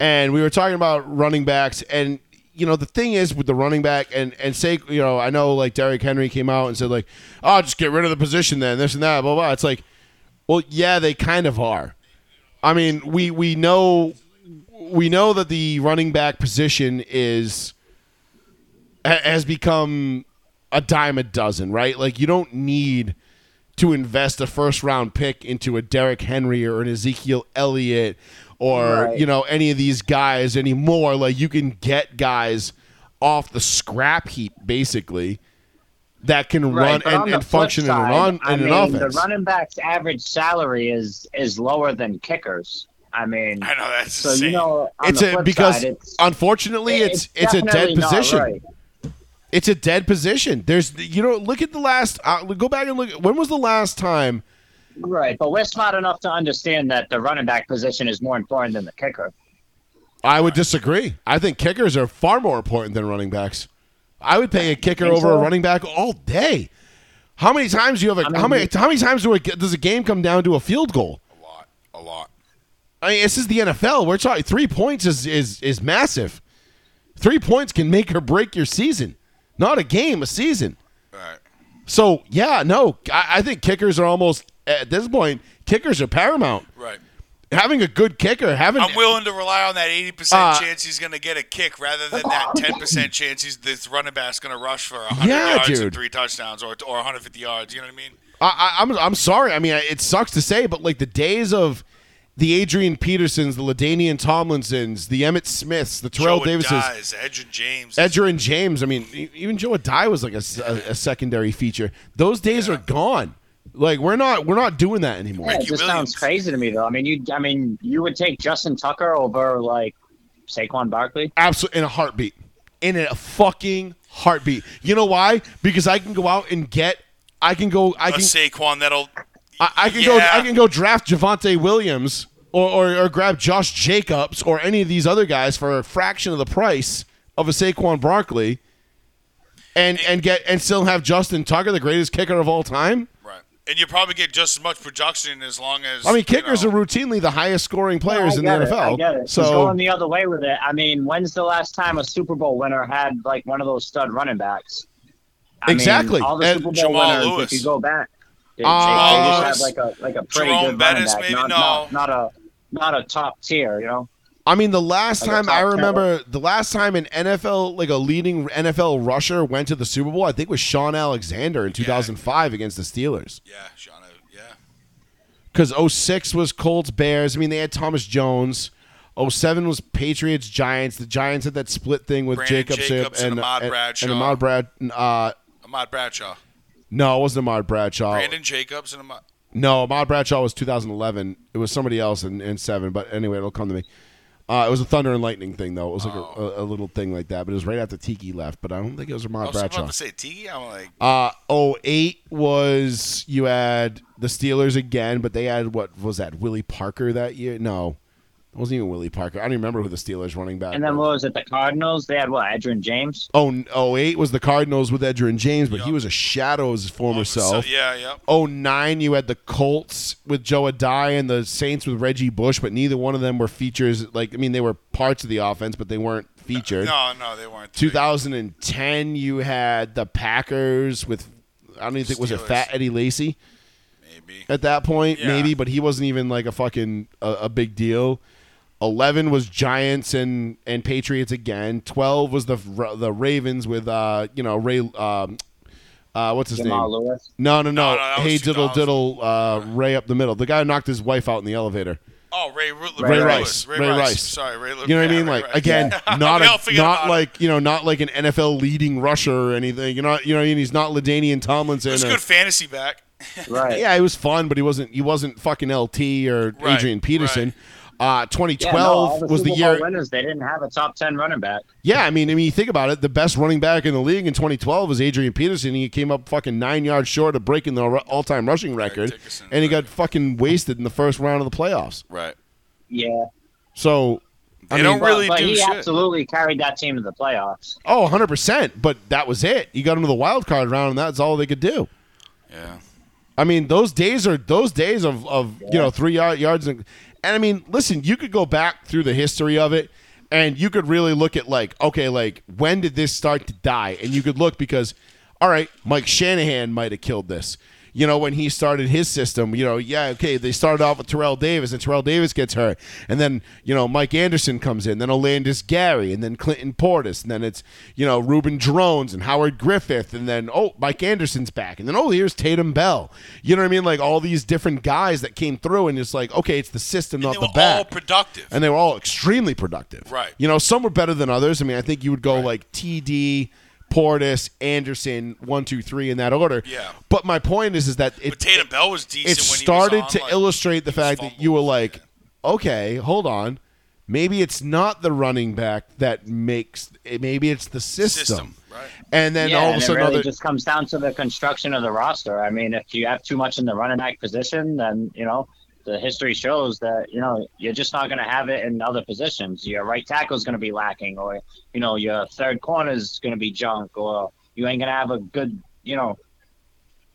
and we were talking about running backs. And you know, the thing is with the running back and and say, you know, I know like Derrick Henry came out and said like, "Oh, just get rid of the position then." This and that, blah blah. It's like, well, yeah, they kind of are. I mean, we we know we know that the running back position is has become a dime a dozen, right? Like you don't need to invest a first round pick into a Derrick Henry or an Ezekiel Elliott or Right. you know any of these guys anymore. Like you can get guys off the scrap heap basically that can Right, run and, and flip function in an, side, on, I in an mean, offense. The running back's average salary is is lower than kickers. I mean, I know that's so insane. you know, on it's the a flip because side, it's, unfortunately it's it's, a dead position. right. It's a dead position. There's, you know, look at the last. Uh, go back and look. When was the last time? Right, but we're smart enough to understand that the running back position is more important than the kicker. I would disagree. I think kickers are far more important than running backs. I would pay a kicker Think over a running back all day. How many times do you have a? I mean, how many? How many times do a, does a game come down to a field goal? A lot, a lot. I mean, this is the NFL. We're talking three points is is is massive. Three points can make or break your season, not a game, a season. Right. So yeah, no, I, I think kickers are almost at this point. Kickers are paramount. Right. Having a good kicker, having I'm willing to rely on that 80% Uh, chance he's going to get a kick rather than that 10% chance he's this running back's going to rush for 100 Yeah, yards dude. and three touchdowns or, or 150 yards. You know what I mean? I, I, I'm I'm sorry. I mean, it sucks to say, but like the days of the Adrian Petersons, the LaDainian Tomlinsons, the Emmitt Smiths, the Terrell Joe Davises, Dies, Edge and James. Edgerrin James. I mean, even Joe Addai was like a secondary feature. Those days are gone. Like we're not we're not doing that anymore. Yeah, it just Williams. sounds crazy to me, though. I mean, you, I mean, you would take Justin Tucker over like Saquon Barkley. Absolutely in a heartbeat. In a fucking heartbeat. You know why? Because I can go out and get. I can go. I a can. Saquon that'll. I, I can go. I can go draft Javonte Williams or, or or grab Josh Jacobs or any of these other guys for a fraction of the price of a Saquon Barkley, and and get and still have Justin Tucker, the greatest kicker of all time. Right. And you probably get just as much production as long as. I mean, you kickers know, are routinely the highest scoring players I in the get it, NFL. I get it. So He's going the other way with it. I mean, when's the last time a Super Bowl winner had like one of those stud running backs? I mean, Exactly. all the Super Bowl Jamal winners, Lewis. if you go back, they, they- Uh, they just have like a like a pretty Jerome good Bettis, running back, maybe? not, No. not, not a not a top tier, you know. I mean, the last Like time I 10. remember, the last time an NFL, like a leading NFL rusher, went to the Super Bowl, I think was Shaun Alexander in 2005 against the Steelers. Yeah, Sean. Yeah. Because 06 was Colts Bears. I mean, they had Thomas Jones. 07 was Patriots Giants. The Giants had that split thing with Brandon Jacobs, Jacobs and and, Ahmad Bradshaw. and Ahmad Brad. Uh, Ahmad Bradshaw. No, it wasn't Ahmad Bradshaw. Brandon Jacobs and Ahmad. No, Ahmad Bradshaw was 2011. It was somebody else in, in seven. But anyway, it'll come to me. Uh, it was a thunder and lightning thing, though. It was like a, a, a little thing like that. But it was right after Tiki left. But I don't think it was Ahmad Bradshaw. I Ahmad was about to say Tiki. I'm like, Uh, 08 was you had the Steelers again, but they had what was that Willie Parker that year? No, it wasn't even Willie Parker. I don't remember who the Steelers running back. And then was. what was it? The Cardinals? They had what? Adrian James. Oh, n- 08 was the Cardinals with Edgerrin James, but he was a shadow of his former so- self. yeah, yeah. 09 you had the Colts with Joe Addai and the Saints with Reggie Bush, but neither one of them were features. Like I mean, they were parts of the offense, but they weren't featured. No, no, they weren't. 2010 you had the Packers with I don't even think was it Fat Eddie Lacy. Maybe. at that point, Yeah. maybe, but he wasn't even like a fucking a, a big deal. Eleven was Giants and and Patriots again. Twelve was the the Ravens with uh you know Ray um uh what's his Jamal name? Lewis. No, no, no. No, no, hey diddle diddle uh Ray up the middle. The guy who knocked his wife out in the elevator. Oh, Ray, Ru- Ray Ray Rice. Ray, Ray Rice. Rice. Sorry, Ray. Lu- You know what I mean? Ray Like Rice. again, Yeah. not a, not like you know, not like an NFL leading rusher or anything. You're not, you know, what I mean, he's not LaDainian Tomlinson. It's or- good fantasy back. Right. yeah, he was fun, but he wasn't. He wasn't fucking LT or Right, Adrian Peterson. Uh, Yeah, no, 2012 the was the year. Winners. They didn't have a top ten running back. Yeah, I mean, I mean, you think about it. The best running back in the league in 2012 was Adrian Peterson. He came up fucking nine yards short of breaking the all-time rushing record, Dickerson, and he right. got fucking wasted in the first round of the playoffs. Right. Yeah, So, I They mean, don't really but do he shit. absolutely carried that team to the playoffs. oh, 100 percent. But that was it. You got into the wild card round, and that's all they could do. Yeah. I mean, those days are those days of, of you know three yard, yards, and, and I mean, listen, you could go back through the history of it, and you could really look at like, okay, like when did this start to die? And you could look because, all right, Mike Shanahan might have killed this. You know, when he started his system, you know, yeah, okay, they started off with Terrell Davis, and Terrell Davis gets hurt, and then you know Mike Anderson comes in, then Olandis Gary, and then Clinton Portis, and then it's you know Reuben Droughns and Howard Griffith, and then oh Mike Anderson's back, and then oh here's Tatum Bell. You know what I mean? Like all these different guys that came through, and it's like okay, it's the system, And not they the were back all productive. and they were all extremely productive. Right. You know, some were better than others. I mean, I think you would go like TD, Portis, Anderson, one, two, three in that order. Yeah. But my point is, is that it but Tatum Bell was decent it when started he was on, to like, illustrate the these fact that you were fumbles. like, okay, hold on. Maybe it's not the running back that makes. Maybe it's the system. System, Right. And then yeah, all of a sudden, it really other, just comes down to the construction of the roster. I mean, if you have too much in the running back position, then you know the history shows that you know you're just not going to have it in other positions. Your right tackle is going to be lacking, or you know your third corner is going to be junk, or you ain't going to have a good you know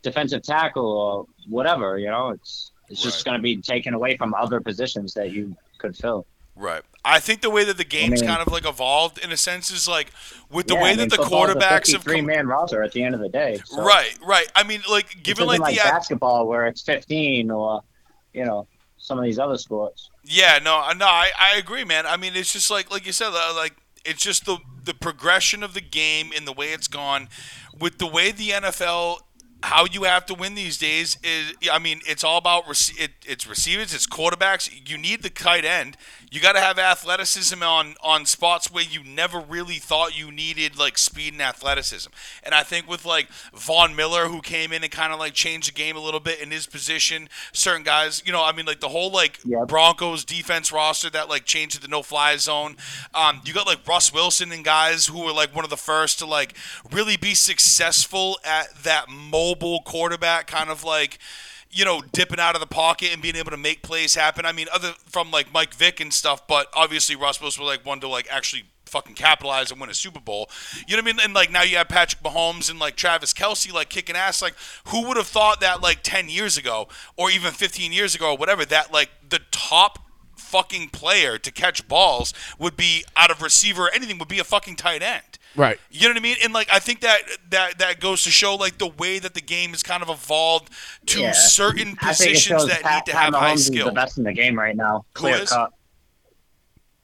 defensive tackle or whatever. You know, it's it's just going to be taken away from other positions that you could fill. Right. I think the way that the game's mean- kind of like evolved in a sense is like with the Yeah, way I that mean, the quarterbacks have 53 come. man roster at the end of the day. So Right, right. I mean, like given like like the basketball where it's 15 or you know some of these other sports. Yeah, no, no, I, I agree, man. I mean, it's just like like you said, uh, like it's just the the progression of the game and the way it's gone, with the way the NFL. How you have to win these days is, I mean, it's all about rece- it, it's receivers, it's quarterbacks. You need the tight end. You got to have athleticism on on spots where you never really thought you needed like speed and athleticism. And I think with like Von Miller, who came in and kind of like changed the game a little bit in his position, certain guys, you know, I mean, like the whole like Yep. Broncos defense roster that like changed to the no fly zone. Um, you got like Russ Wilson and guys who were like one of the first to like really be successful at that mobile quarterback kind of like you know dipping out of the pocket and being able to make plays happen. I mean, other from like Mike Vick and stuff, but obviously Russ Wilson was like one to like actually fucking capitalize and win a Super Bowl. You know what I mean? And like now you have Patrick Mahomes and like Travis Kelce like kicking ass. Like who would have thought that like 10 years ago or even 15 years ago or whatever that like the top fucking player to catch balls would be out of receiver or anything would be a fucking tight end. Right? You know what I mean? And like I think that that that goes to show like the way that the game has kind of evolved to Yeah. certain I think it positions that Pat, need to Pat have Mahomes high is the best in the game right now. Clear cut.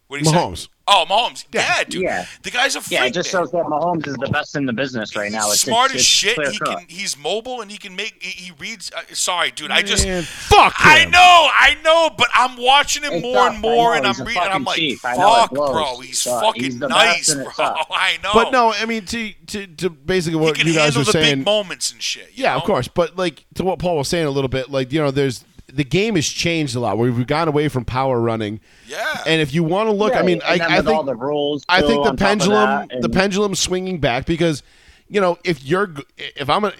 What do you say? Mahomes. Oh, Mahomes. Yeah, dude. Yeah. The guy's a freak. Yeah, it just man. shows that Mahomes is the best in the business right now. He's It's smart it's, as shit. He cut. can. He's mobile and he can make. He, he reads. Uh, sorry, dude. I just. Man, fuck him. I know, I know, but I'm watching him It's more tough. and more, and I'm reading. I'm like, chief. I know it fuck, bro. He's But fucking he's nice, bro. I know. But no, I mean to to, to basically he what can you guys handle are saying. big moments and shit. Yeah, know? of course. But like to what Paul was saying a little bit, like you know, there's the game has changed a lot. We've gone away from power running, Yeah. and if you want to look, I mean, I, then I with all think the rules. I think the on top of pendulum, that, the and- pendulum's swinging back because, you know, if you're, if I'm, a,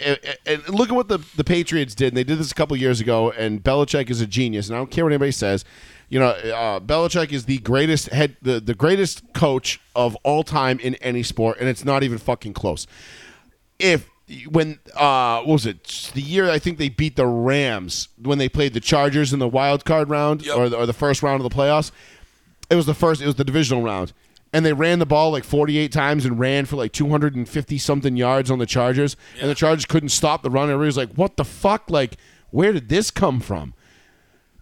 and look at what the the Patriots did. And they did this a couple years ago, and Belichick is a genius. And I don't care what anybody says. You know, uh, Belichick is the greatest head, the the greatest coach of all time in any sport, and it's not even fucking close. If when uh what was it? The year I think they beat the Rams when they played the Chargers in the wild card round Yep. or the, or the first round of the playoffs. It was the first it was the divisional round. And they ran the ball like 48 times and ran for like 250 something yards on the Chargers. And the Chargers couldn't stop the run. Everybody was like what the fuck? Like where did this come from?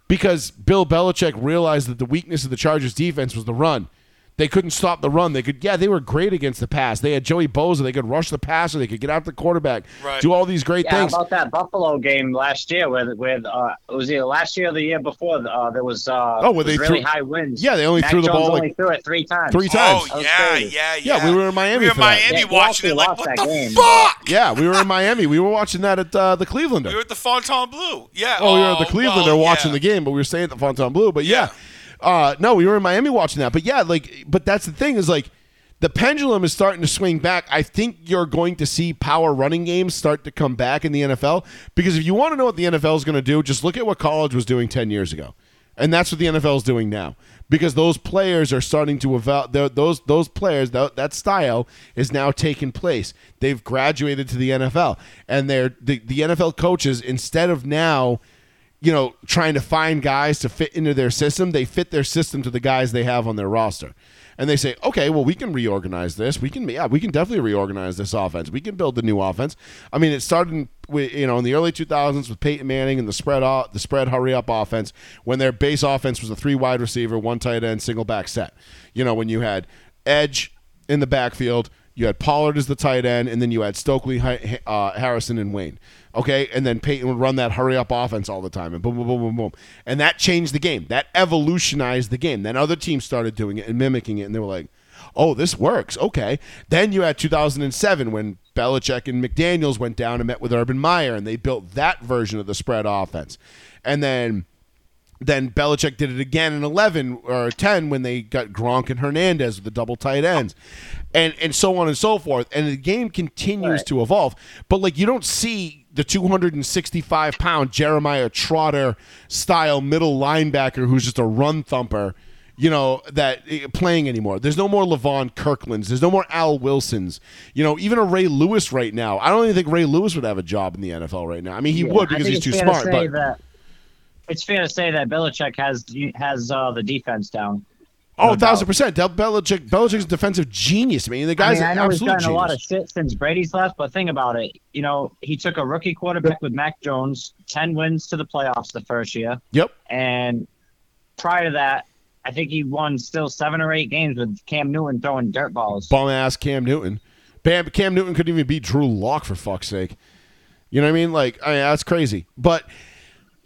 Because Bill Belichick realized that the weakness of the Chargers defense was the run. They couldn't stop the run. They could, yeah, they were great against the pass. They had Joey Bosa. They could rush the passer. They could get out the quarterback, Right. do all these great Yeah, things. about that Buffalo game last year, with with uh, it was either last year or the year before. Uh, there was uh, Oh, where was they really threw- high winds. Yeah, they only Mac threw the Jones ball, Only like, threw it three times. three times. Oh yeah, yeah, Yeah, yeah. we were in Miami We were in for that. Miami Yeah, we watching it. actually Like, what that the game. fuck? yeah, we were in Miami. We were watching that at uh, the Clevelander. We were at the Fontainebleau. Yeah. Oh, we were at the oh, Clevelander well, watching yeah. the game, but we were staying at the Fontainebleau. But yeah, Uh, no, we were in Miami watching that. But yeah, like, but that's the thing is like the pendulum is starting to swing back. I think you're going to see power running games start to come back in the NFL because if you want to know what the NFL is going to do, just look at what college was doing ten years ago, and that's what the NFL is doing now because those players are starting to evolve. Those those players that that style is now taking place. They've graduated to the NFL, and they're the, the NFL coaches instead of now you know, trying to find guys to fit into their system, they fit their system to the guys they have on their roster. And they say, okay, well, we can reorganize this. We can, yeah, we can definitely reorganize this offense. We can build the new offense. I mean, it started, with, you know, in the early 2000s with Peyton Manning and the spread, the spread hurry up offense when their base offense was a three wide receiver, one tight end, single back set. You know, when you had edge in the backfield, you had Pollard as the tight end, and then you had Stokley, uh, Harrison, and Wayne. Okay, and then Peyton would run that hurry up offense all the time, and boom, boom, boom, boom, boom, and that changed the game. That evolutionized the game. Then other teams started doing it and mimicking it, and they were like, "Oh, this works." Okay. Then you had 2007 when Belichick and McDaniels went down and met with Urban Meyer, and they built that version of the spread offense, and then Then Belichick did it again in 11 or 10 when they got Gronk and Hernandez with the double tight ends. And and so on and so forth. And the game continues Right. to evolve. But like you don't see the 265 pound Jeremiah Trotter style middle linebacker who's just a run thumper, you know, that eh, playing anymore. There's no more Levon Kirklands. There's no more Al Wilsons. You know, even a Ray Lewis right now. I don't even think Ray Lewis would have a job in the NFL right now. I mean, he Yeah, would because he's too smart. say But that it's fair to say that Belichick has has uh, the defense down. oh, no thousand percent. Del Belichick, Belichick's a defensive genius. I mean, the I guy's mean, I know he's gotten a lot of shit since Brady's left, but think about it. You know, he took a rookie quarterback with Mac Jones, ten wins to the playoffs the first year, Yep. and prior to that, I think he won still seven or eight games with Cam Newton throwing dirt balls. bum ass Cam Newton. Bam, Cam Newton couldn't even beat Drew Lock for fuck's sake. You know what I mean? Like, I mean, that's crazy. But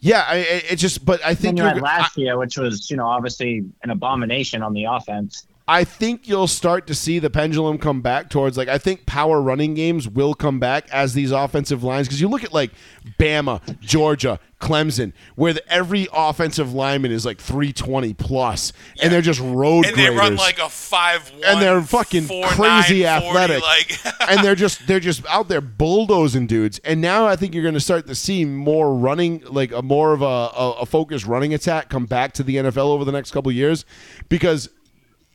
yeah, I, it just. But I think you had I, last year, which was you know obviously an abomination on the offense. I think you'll start to see the pendulum come back towards like I think power running games will come back as these offensive lines because you look at like Bama, Georgia, Clemson, where the, every offensive lineman is like 320 plus, and they're just road and they run like a five one, and they're fucking crazy athletic, Like and they're just they're just out there bulldozing dudes. And now I think you're going to start to see more running, like a more of a, a, a focused running attack come back to the NFL over the next couple years, because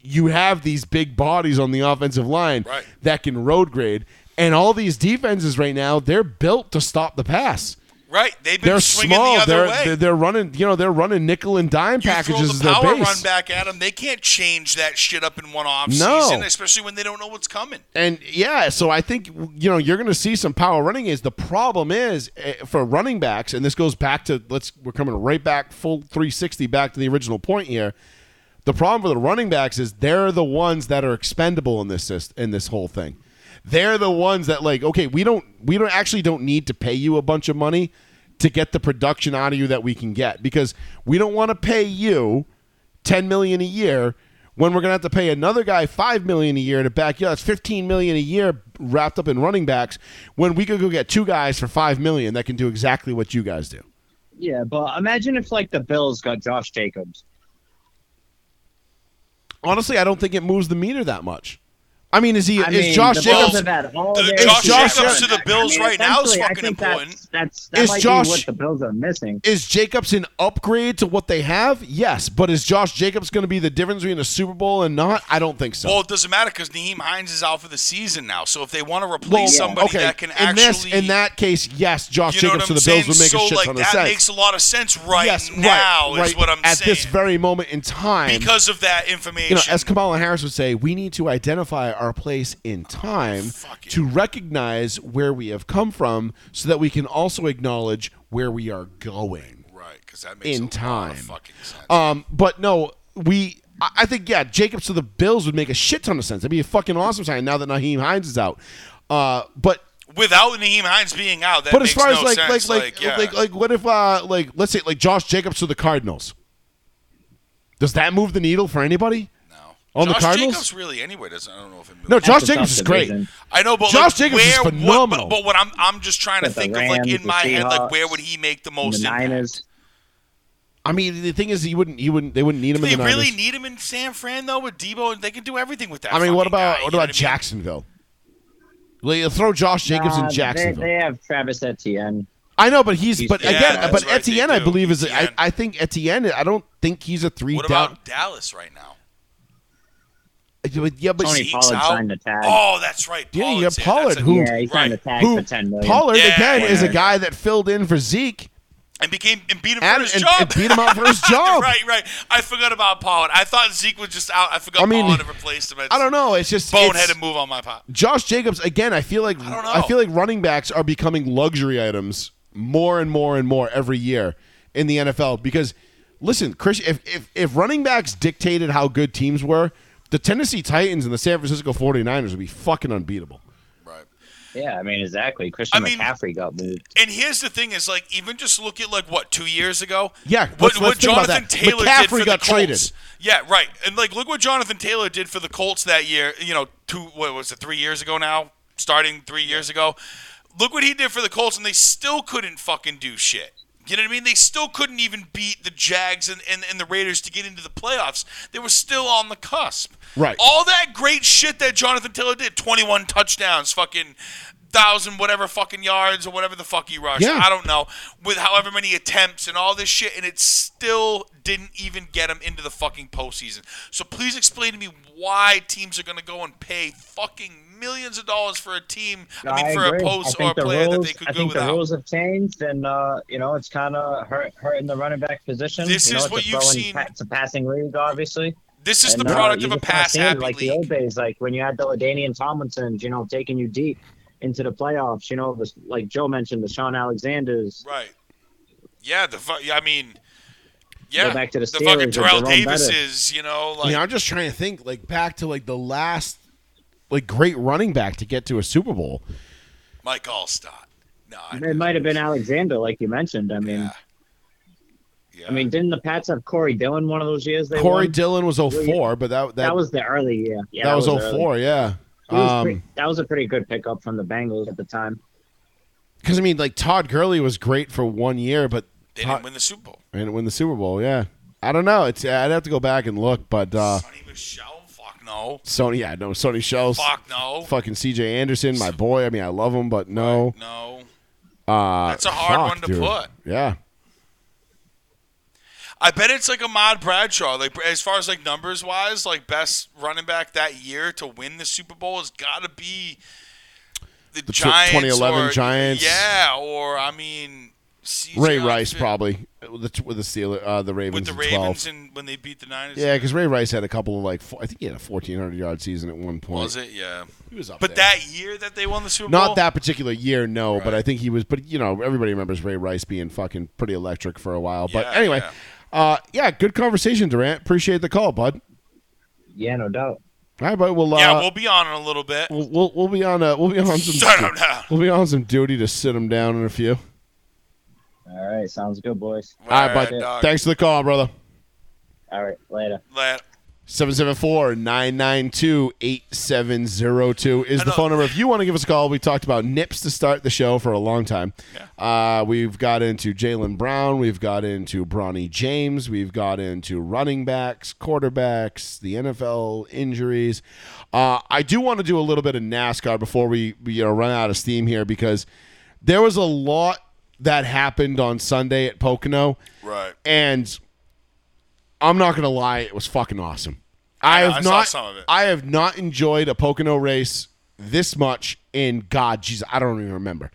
you have these big bodies on the offensive line Right. that can road grade, and all these defenses right now they're built to stop the pass. right. They've been They're swinging small. the other They're, way. they're they're running. You know they're running nickel and dime you packages throw as the power run back at them. They can't change that shit up in one off No. season, especially when they don't know what's coming. And yeah, so I think you know you're going to see some power running Is The problem is eh, for running backs, and this goes back to let's we're coming right back full 360 back to the original point here. The problem for the running backs is they're the ones that are expendable in this in this whole thing. They're the ones that like okay, we don't we don't actually don't need to pay you a bunch of money to get the production out of you that we can get because we don't want to pay you 10 million a year when we're going to have to pay another guy 5 million a year to back you. That's 15 million a year wrapped up in running backs when we could go get two guys for 5 million that can do exactly what you guys do. Yeah, but imagine if like the Bills got Josh Jacobs. Honestly, I don't think it moves the meter that much. I mean, is he I is mean, Josh the Jacobs Bills have The- their Josh Jacobs success. to the Bills right now is fucking think important. That's, that's that Is might Josh- be what the Bills are missing. is Jacobs an upgrade to what they have? Yes, but is Josh Jacobs going to be the difference between a Super Bowl and not? I don't think so. Well, it doesn't matter because Nyheim Hines is out for the season now. So if they want to replace Well, somebody okay. that can in actually, this, in that case, yes, Josh you know Jacobs what to I'm the Bills saying? would make so a shit like ton that of sense. makes a lot of sense right yes, now. right, is right. what I'm at saying. this very moment in time. because of that information. you know, as Kamala Harris would say, we need to identify our place in time it. to recognize where we have come from, so that we can also acknowledge where we are going. right, because that makes in time. of fucking sense. Um, but no, we. I think yeah, Jacobs to the Bills would make a shit ton of sense. That'd be a fucking awesome sign now that Nyheim Hines is out. Uh, but Without Nyheim Hines being out, that but as makes far as no like sense. like like yeah. like like what if uh like let's say like Josh Jacobs to the Cardinals? Does that move the needle for anybody? No. on the Josh Cardinals? Jacobs really anyway doesn't. I don't know if it moves. No, Josh a Jacobs is great. division. I know, but Josh like, Jacobs is phenomenal. What, but, but what I'm I'm just trying to With the think of like in the my head, like where would he make the The most impact? Niners. I mean, the thing is, he wouldn't. He wouldn't. They wouldn't need him Do in they the really Niners. need him in San Fran though with Deebo? They can do everything with that. I mean, what about guy, what you know about I mean? Jacksonville? Well, you throw Josh Jacobs Nah, in they- Jacksonville. They, have Travis Etienne. I know, but he's, He's- but Yeah, again, but right, Etienne, I believe is. I, I think Etienne. I don't think he's a three What down. about Dallas right now? Yeah, but Tony Zeke's Pollard out. signed a tag. Oh, that's right. Yeah, you Pollard's got there. That's Pollard, a- who- yeah, he signed right. a tag who for ten million. Pollard Yeah, again is a yeah. guy that filled in for Zeke and became and beat him and, for his and, job. and beat him out for his job. right, right. I forgot about Pollard. I thought Zeke was just out. I forgot I mean, Pollard had replaced him. It's I don't know. It's just Boneheaded it's- move on my part. Josh Jacobs again. I feel like I don't I, know. feel like running backs are becoming luxury items more and more and more every year in the NFL because listen, Chris, if if, if running backs dictated how good teams were, the Tennessee Titans and the San Francisco 49ers would be fucking unbeatable. Right. Yeah, I mean exactly. Christian I mean- McCaffrey got moved. And here's the thing: is like even just look at like what two years ago. Yeah, what, let's- what let's think about Jonathan that. Taylor McCaffrey did for got the traded. Yeah, right. And like look what Jonathan Taylor did for the Colts that year. You know, two what was it? Three years ago now, starting three years ago. Look what he did for the Colts, and they still couldn't fucking do shit. You know what I mean? They still couldn't even beat the Jags and, and, and the Raiders to get into the playoffs. They were still on the cusp. Right. All that great shit that Jonathan Taylor did 21 touchdowns, fucking thousand whatever fucking yards or whatever the fuck he rushed. Yeah. I don't know. With however many attempts and all this shit, and it still didn't even get him into the fucking postseason. So please explain to me why teams are gonna go and pay fucking millions of dollars for a team. I mean, for agree. a post I or a player rules, that they could I go think the without. rules have changed, and uh, you know it's kind of hurt, hurting the running back position. This you know, is it's what you've seen- pa- It's a passing league, obviously. This is And, the uh, product you of a just kinda pass see it happy like the old days, like when you had the LaDainian Tomlinsons, you know, taking you deep into the playoffs. You know, the, like Joe mentioned, the Shaun Alexander's. Right. Yeah, the I mean, yeah, Go back to the fucking Steelers with Terrell Jerome Davises, you know, like I mean, I'm just trying to think like back to like the last like great running back to get to a Super Bowl. Mike Alstott. No, I, It might have been Alexander, like you mentioned. I mean, yeah. Yeah. I mean, didn't the Pats have Corey Dillon one of those years? They Corey won? Dillon was 04, but that that, that was the early year. Yeah, that was early. 04, yeah. Was Um, pretty- that was a pretty good pickup from the Bengals at the time. Because I mean, like Todd Gurley was great for one year, but they Todd- didn't win the Super Bowl. and win the Super Bowl. Yeah, I don't know. It's I'd have to go back and look, but uh, Sony Michel, fuck no, Sony, yeah, no, Sony Shells, fuck no, fucking C.J. Anderson, my boy. I mean, I love him, but no. no. Uh, That's a hard fuck, one to dude. put. Yeah, I bet it's like a Ahmad Bradshaw. Like as far as like numbers wise, like best running back that year to win the Super Bowl has got to be the, tw- Giants. 2011 or, Giants. Yeah, or I mean, CJ Ray Rice probably with the with the Steelers, uh, the Ravens, with the in 12. Ravens and when they beat the Niners. Yeah, because Ray Rice had a couple of like, four, I think he had a 1400 yard season at one point. was it? Yeah. He was up But there. that year that they won the Super Bowl, Not that particular year, no, but I think he was. But you know, everybody remembers Ray Rice being fucking pretty electric for a while. But Yeah, anyway, uh, yeah, good conversation, Durant. Appreciate the call, bud. Yeah, no doubt. All right, bud. We'll, uh, Yeah, we'll be on in a little bit. we'll, we'll we'll be on uh, we'll be on some Shut him down. we'll be on some duty to sit him down in a few. All right, sounds good, boys. All right, bud. dog. Thanks for the call, brother. All right, later. Let- 774-992-8702 is the phone number. If you want to give us a call, we talked about nips to start the show for a long time. Uh, we've got into Jaylen Brown. We've got into Bronny James. We've got into running backs, quarterbacks, the NFL injuries. Uh, I do want to do a little bit of NASCAR before we, we you know, run out of steam here because there was a lot that happened on Sunday at Pocono. Right. And I'm not gonna lie, it was fucking awesome. I I have I not. it. I have not enjoyed a Pocono race this much in God, Jesus, I don't even remember.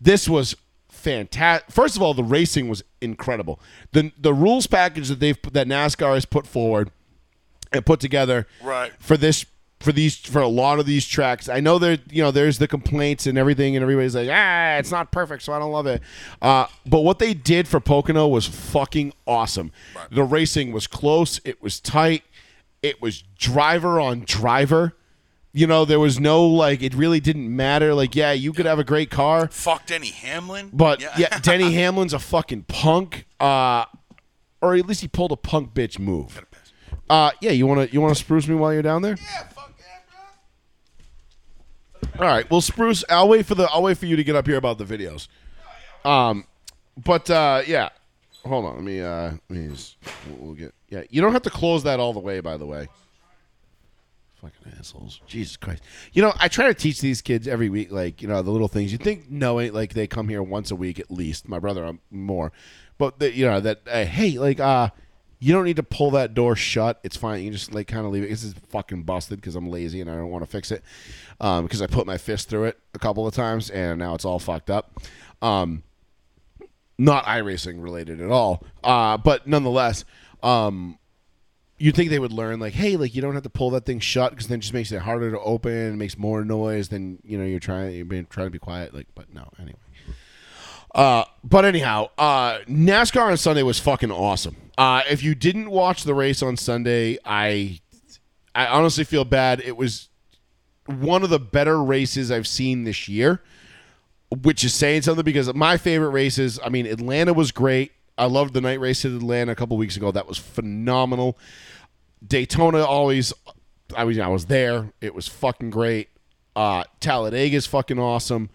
This was fantastic. First of all, the racing was incredible. the The rules package that they've that NASCAR has put forward and put together Right. for this for these for a lot of these tracks. I know there you know there's the complaints and everything and everybody's like ah it's not perfect so I don't love it. Uh, but what they did for Pocono was fucking awesome. The racing was close. It was tight. It was driver on driver. You know there was no like it really didn't matter. Like yeah you could have a great car. Fuck Denny Hamlin. But yeah, Denny Hamlin's a fucking punk. Uh, or at least he pulled a punk bitch move. Uh, yeah, you wanna you wanna spruce me while you're down there? Yeah, yeah. All right, well, spruce. I'll wait for the. I'll wait for you to get up here about the videos. Um, but uh, yeah, hold on. Let me. Uh, let me. Just, we'll, get. Yeah, you don't have to close that all the way. By the way. Fucking assholes. Jesus Christ. You know, I try to teach these kids every week, like, you know, the little things. You think knowing, like, they come here once a week at least. My brother, um, more. But, the, you know, that, uh, hey, like, uh, you don't need to pull that door shut. It's fine. You just, like, kind of leave it. This is fucking busted because I'm lazy and I don't want to fix it. Um, because I put my fist through it a couple of times and now it's all fucked up. Um, not iRacing related at all. Uh, but nonetheless, um, you'd think they would learn like hey like you don't have to pull that thing shut because then it just makes it harder to open and makes more noise than you know you're trying you're being trying to be quiet like but no anyway uh but anyhow uh nascar on sunday was fucking awesome uh if you didn't watch the race on sunday i i honestly feel bad it was one of the better races i've seen this year which is saying something because my favorite races, I mean, Atlanta was great. I loved the night race at Atlanta a couple weeks ago. That was phenomenal. Daytona always, I mean, I was there. It was fucking great. Uh, Talladega is fucking awesome.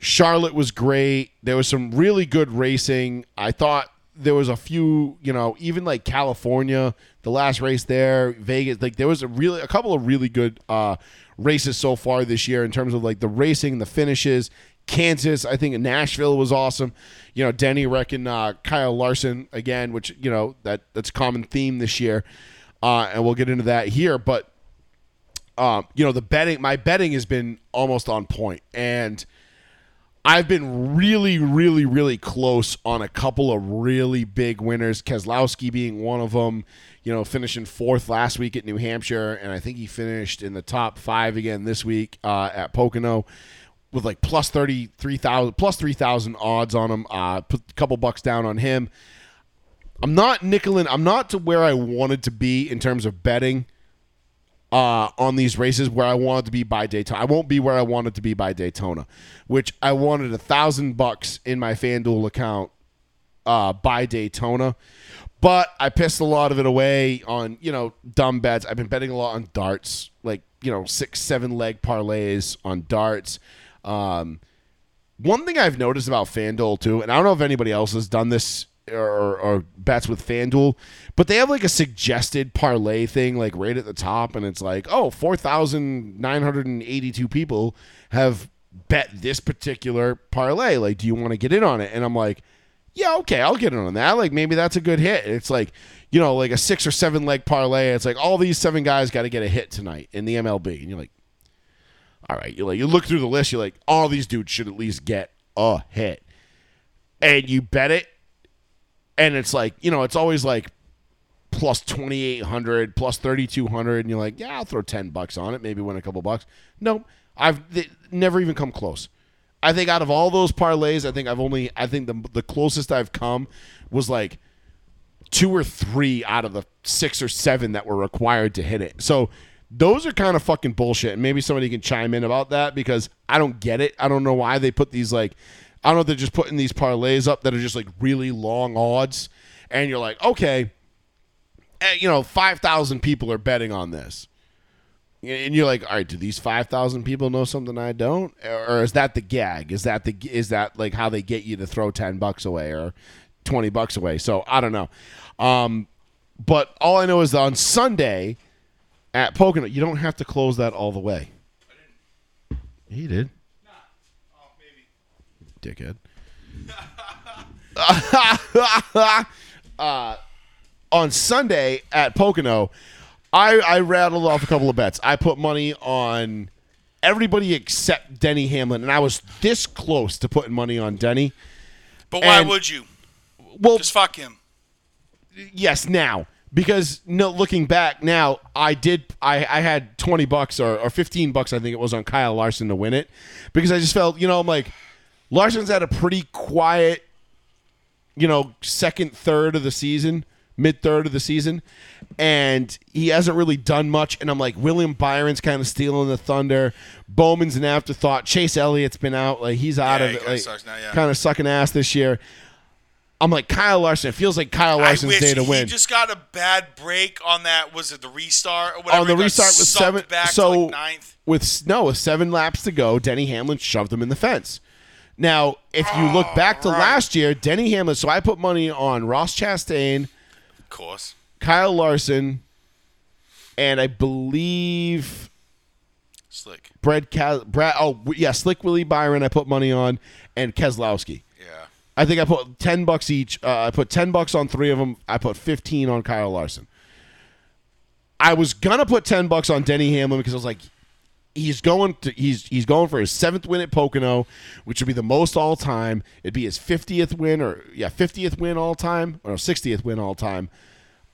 Charlotte was great. There was some really good racing. I thought there was a few, you know, even like California, the last race there, Vegas, like there was a really a couple of really good uh races so far this year in terms of like the racing, the finishes. Kansas, I think Nashville was awesome. You know, Denny reckon uh, Kyle Larson again, which you know that that's a common theme this year, uh, and we'll get into that here. But um, you know, the betting, my betting has been almost on point, and I've been really, really, really close on a couple of really big winners. Keselowski being one of them. You know, finishing fourth last week at New Hampshire, and I think he finished in the top five again this week uh, at Pocono with like plus thirty three thousand, plus three thousand odds on him. Uh, put a couple bucks down on him. I'm not nickeling. I'm not to where I wanted to be in terms of betting uh, on these races where I wanted to be by Daytona. I won't be where I wanted to be by Daytona, which I wanted a thousand bucks in my FanDuel account uh, by Daytona. But I pissed a lot of it away on, you know, dumb bets. I've been betting a lot on darts, like, you know, six, seven leg parlays on darts. Um, one thing I've noticed about FanDuel too, and I don't know if anybody else has done this or, or bets with FanDuel, but they have like a suggested parlay thing, like right at the top, and it's like, oh, 4,982 people have bet this particular parlay. Like, do you want to get in on it? And I'm like, yeah, okay, I'll get in on that. Like, maybe that's a good hit. It's like, you know, like a six or seven leg parlay. It's like all these seven guys got to get a hit tonight in the MLB. And you're like, all right, you like you look through the list, you're like, all these dudes should at least get a hit. And you bet it, and it's like, you know, it's always like plus 2800 plus 3200 and you're like yeah i'll throw 10 bucks on it maybe win a couple bucks. No i've never even come close. I think out of all those parlays i think i've only i think the, the closest i've come was like two or three out of the six or seven that were required to hit it. So those are kind of fucking bullshit and maybe somebody can chime in about that because i don't get it. I don't know why they put these like i don't know if they're just putting these parlays up that are just like really long odds and you're like okay eh, you know, 5,000 people are betting on this. And you're like, all right, do these 5,000 people know something I don't? Or is that the gag? Is that the is that like how they get you to throw 10 bucks away or 20 bucks away? So, I don't know. Um, but all I know is that on Sunday at Pocono, you don't have to close that all the way. He did. Dickhead. uh, on Sunday at Pocono, I, I rattled off a couple of bets. I put money on everybody except Denny Hamlin, and I was this close to putting money on Denny. But why And- would you? Well, Just fuck him. yes, now because no, looking back now, I did. I, I had twenty bucks or, or fifteen bucks, I think it was, on Kyle Larson to win it because I just felt, you know, I'm like Larson's had a pretty quiet, you know, second third of the season, mid third of the season, and he hasn't really done much. And I'm like, William Byron's kind of stealing the thunder. Bowman's an afterthought. Chase Elliott's been out, like he's out Yeah, of he it, like yeah. kind of sucking ass this year. I'm like Kyle Larson. It feels like Kyle Larson's day to he win. just got a bad break on that. Was it the restart or whatever? on the restart with seven. so like, ninth. with no with seven laps to go, Denny Hamlin shoved him in the fence. Now, if you look back to last year, Denny Hamlin. So I put money on Ross Chastain, Of course. Kyle Larson, and I believe Slick. Brad. Ka- Brad. Oh yeah, Slick Willie Byron. I put money on and Keselowski. Yeah. I think I put ten bucks each. Uh, I put ten bucks on three of them. I put fifteen on Kyle Larson. I was gonna put ten bucks on Denny Hamlin because I was like, he's going to he's he's going for his seventh win at Pocono, which would be the most all time. It'd be his fiftieth win or yeah fiftieth win all time or sixtieth win all time.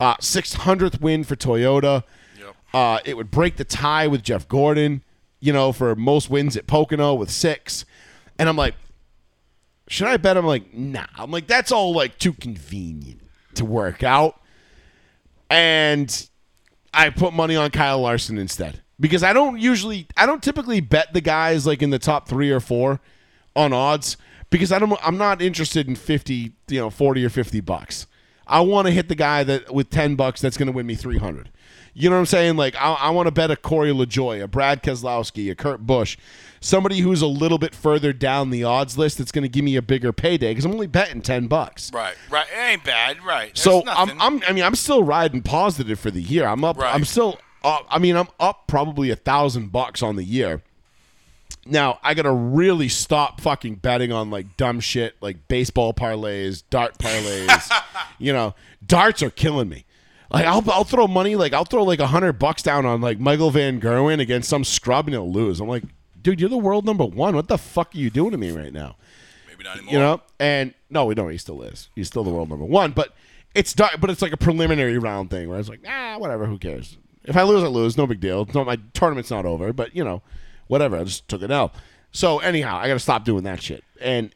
Uh, six hundredth win for Toyota. Yep. Uh, it would break the tie with Jeff Gordon, you know, for most wins at Pocono with six. And I'm like, should I bet? I'm like, nah. I'm like, that's all like too convenient to work out. And I put money on Kyle Larson instead because I don't usually, I don't typically bet the guys like in the top three or four on odds because I don't, I'm not interested in 50, you know, 40 or 50 bucks. I want to hit the guy that with ten bucks that's going to win me three hundred. You know what I'm saying? Like I, I want to bet a Corey LaJoie, a Brad Keselowski, a Kurt Busch, somebody who's a little bit further down the odds list that's going to give me a bigger payday because I'm only betting ten bucks. Right, right. It ain't bad, right. There's So. I'm, I'm, I mean, I'm still riding positive for the year. I'm up. Right. I'm still up. I mean, I'm up probably a thousand bucks on the year. Now I gotta really stop fucking betting on like dumb shit like baseball parlays, dart parlays. you know, darts are killing me. Like I'll, I'll throw money like I'll throw like a hundred bucks down on like Michael Van Gerwen against some scrub and he'll lose. I'm like, dude, you're the world number one. What the fuck are you doing to me right now? Maybe not anymore. you know and no we don't he still is he's still the world number one but it's dark but it's like a preliminary round thing where it's like ah whatever who cares if i lose i lose. No big deal. Not, my tournament's not over but you know whatever. I just took it out. So anyhow i gotta stop doing that shit. And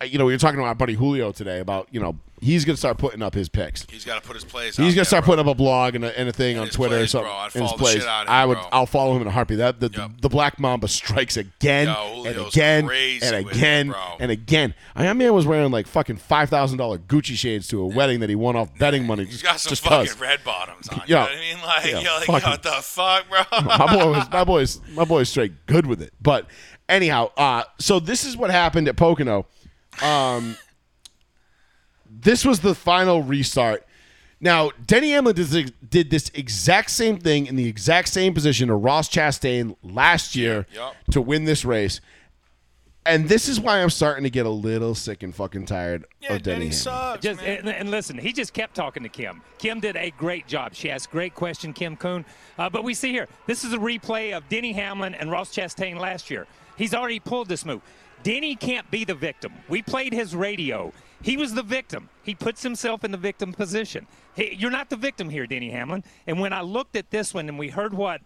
uh, you know we were talking to buddy julio today about you know he's gonna start putting up his picks He's got to put his plays. He's gonna there, start bro. putting up a blog and a, and a thing on his Twitter or plays, something. bro. I'd and his follow the plays. shit out of him, I would. bro. I'll follow him in a heartbeat. That the, Yep. the Black Mamba strikes again Yo, and again and with it, again and again. I man was wearing like fucking five thousand dollar Gucci shades to a wedding that he won off betting money. He's Just, got some just fucking 'cause. red bottoms on. Yeah. You know what I mean? Like, Yeah, you're like, what the fuck, bro? my boy was my boy's my boy's straight good with it. But anyhow, uh, so this is what happened at Pocono. Um, this was the final restart. Now, Denny Hamlin did this, did this exact same thing in the exact same position to Ross Chastain last year Yep. to win this race. And this is why I'm starting to get a little sick and fucking tired yeah, of Denny Denny Hamlin. sucks, Just man. and, and listen, he just kept talking to Kim. Kim did a great job. She asked great question, Kim Coon. Uh, but we see here, this is a replay of Denny Hamlin and Ross Chastain last year. He's already pulled this move. Denny can't be the victim. We played his radio. He was the victim. He puts himself in the victim position. You're not the victim here, Denny Hamlin. And when I looked at this one and we heard what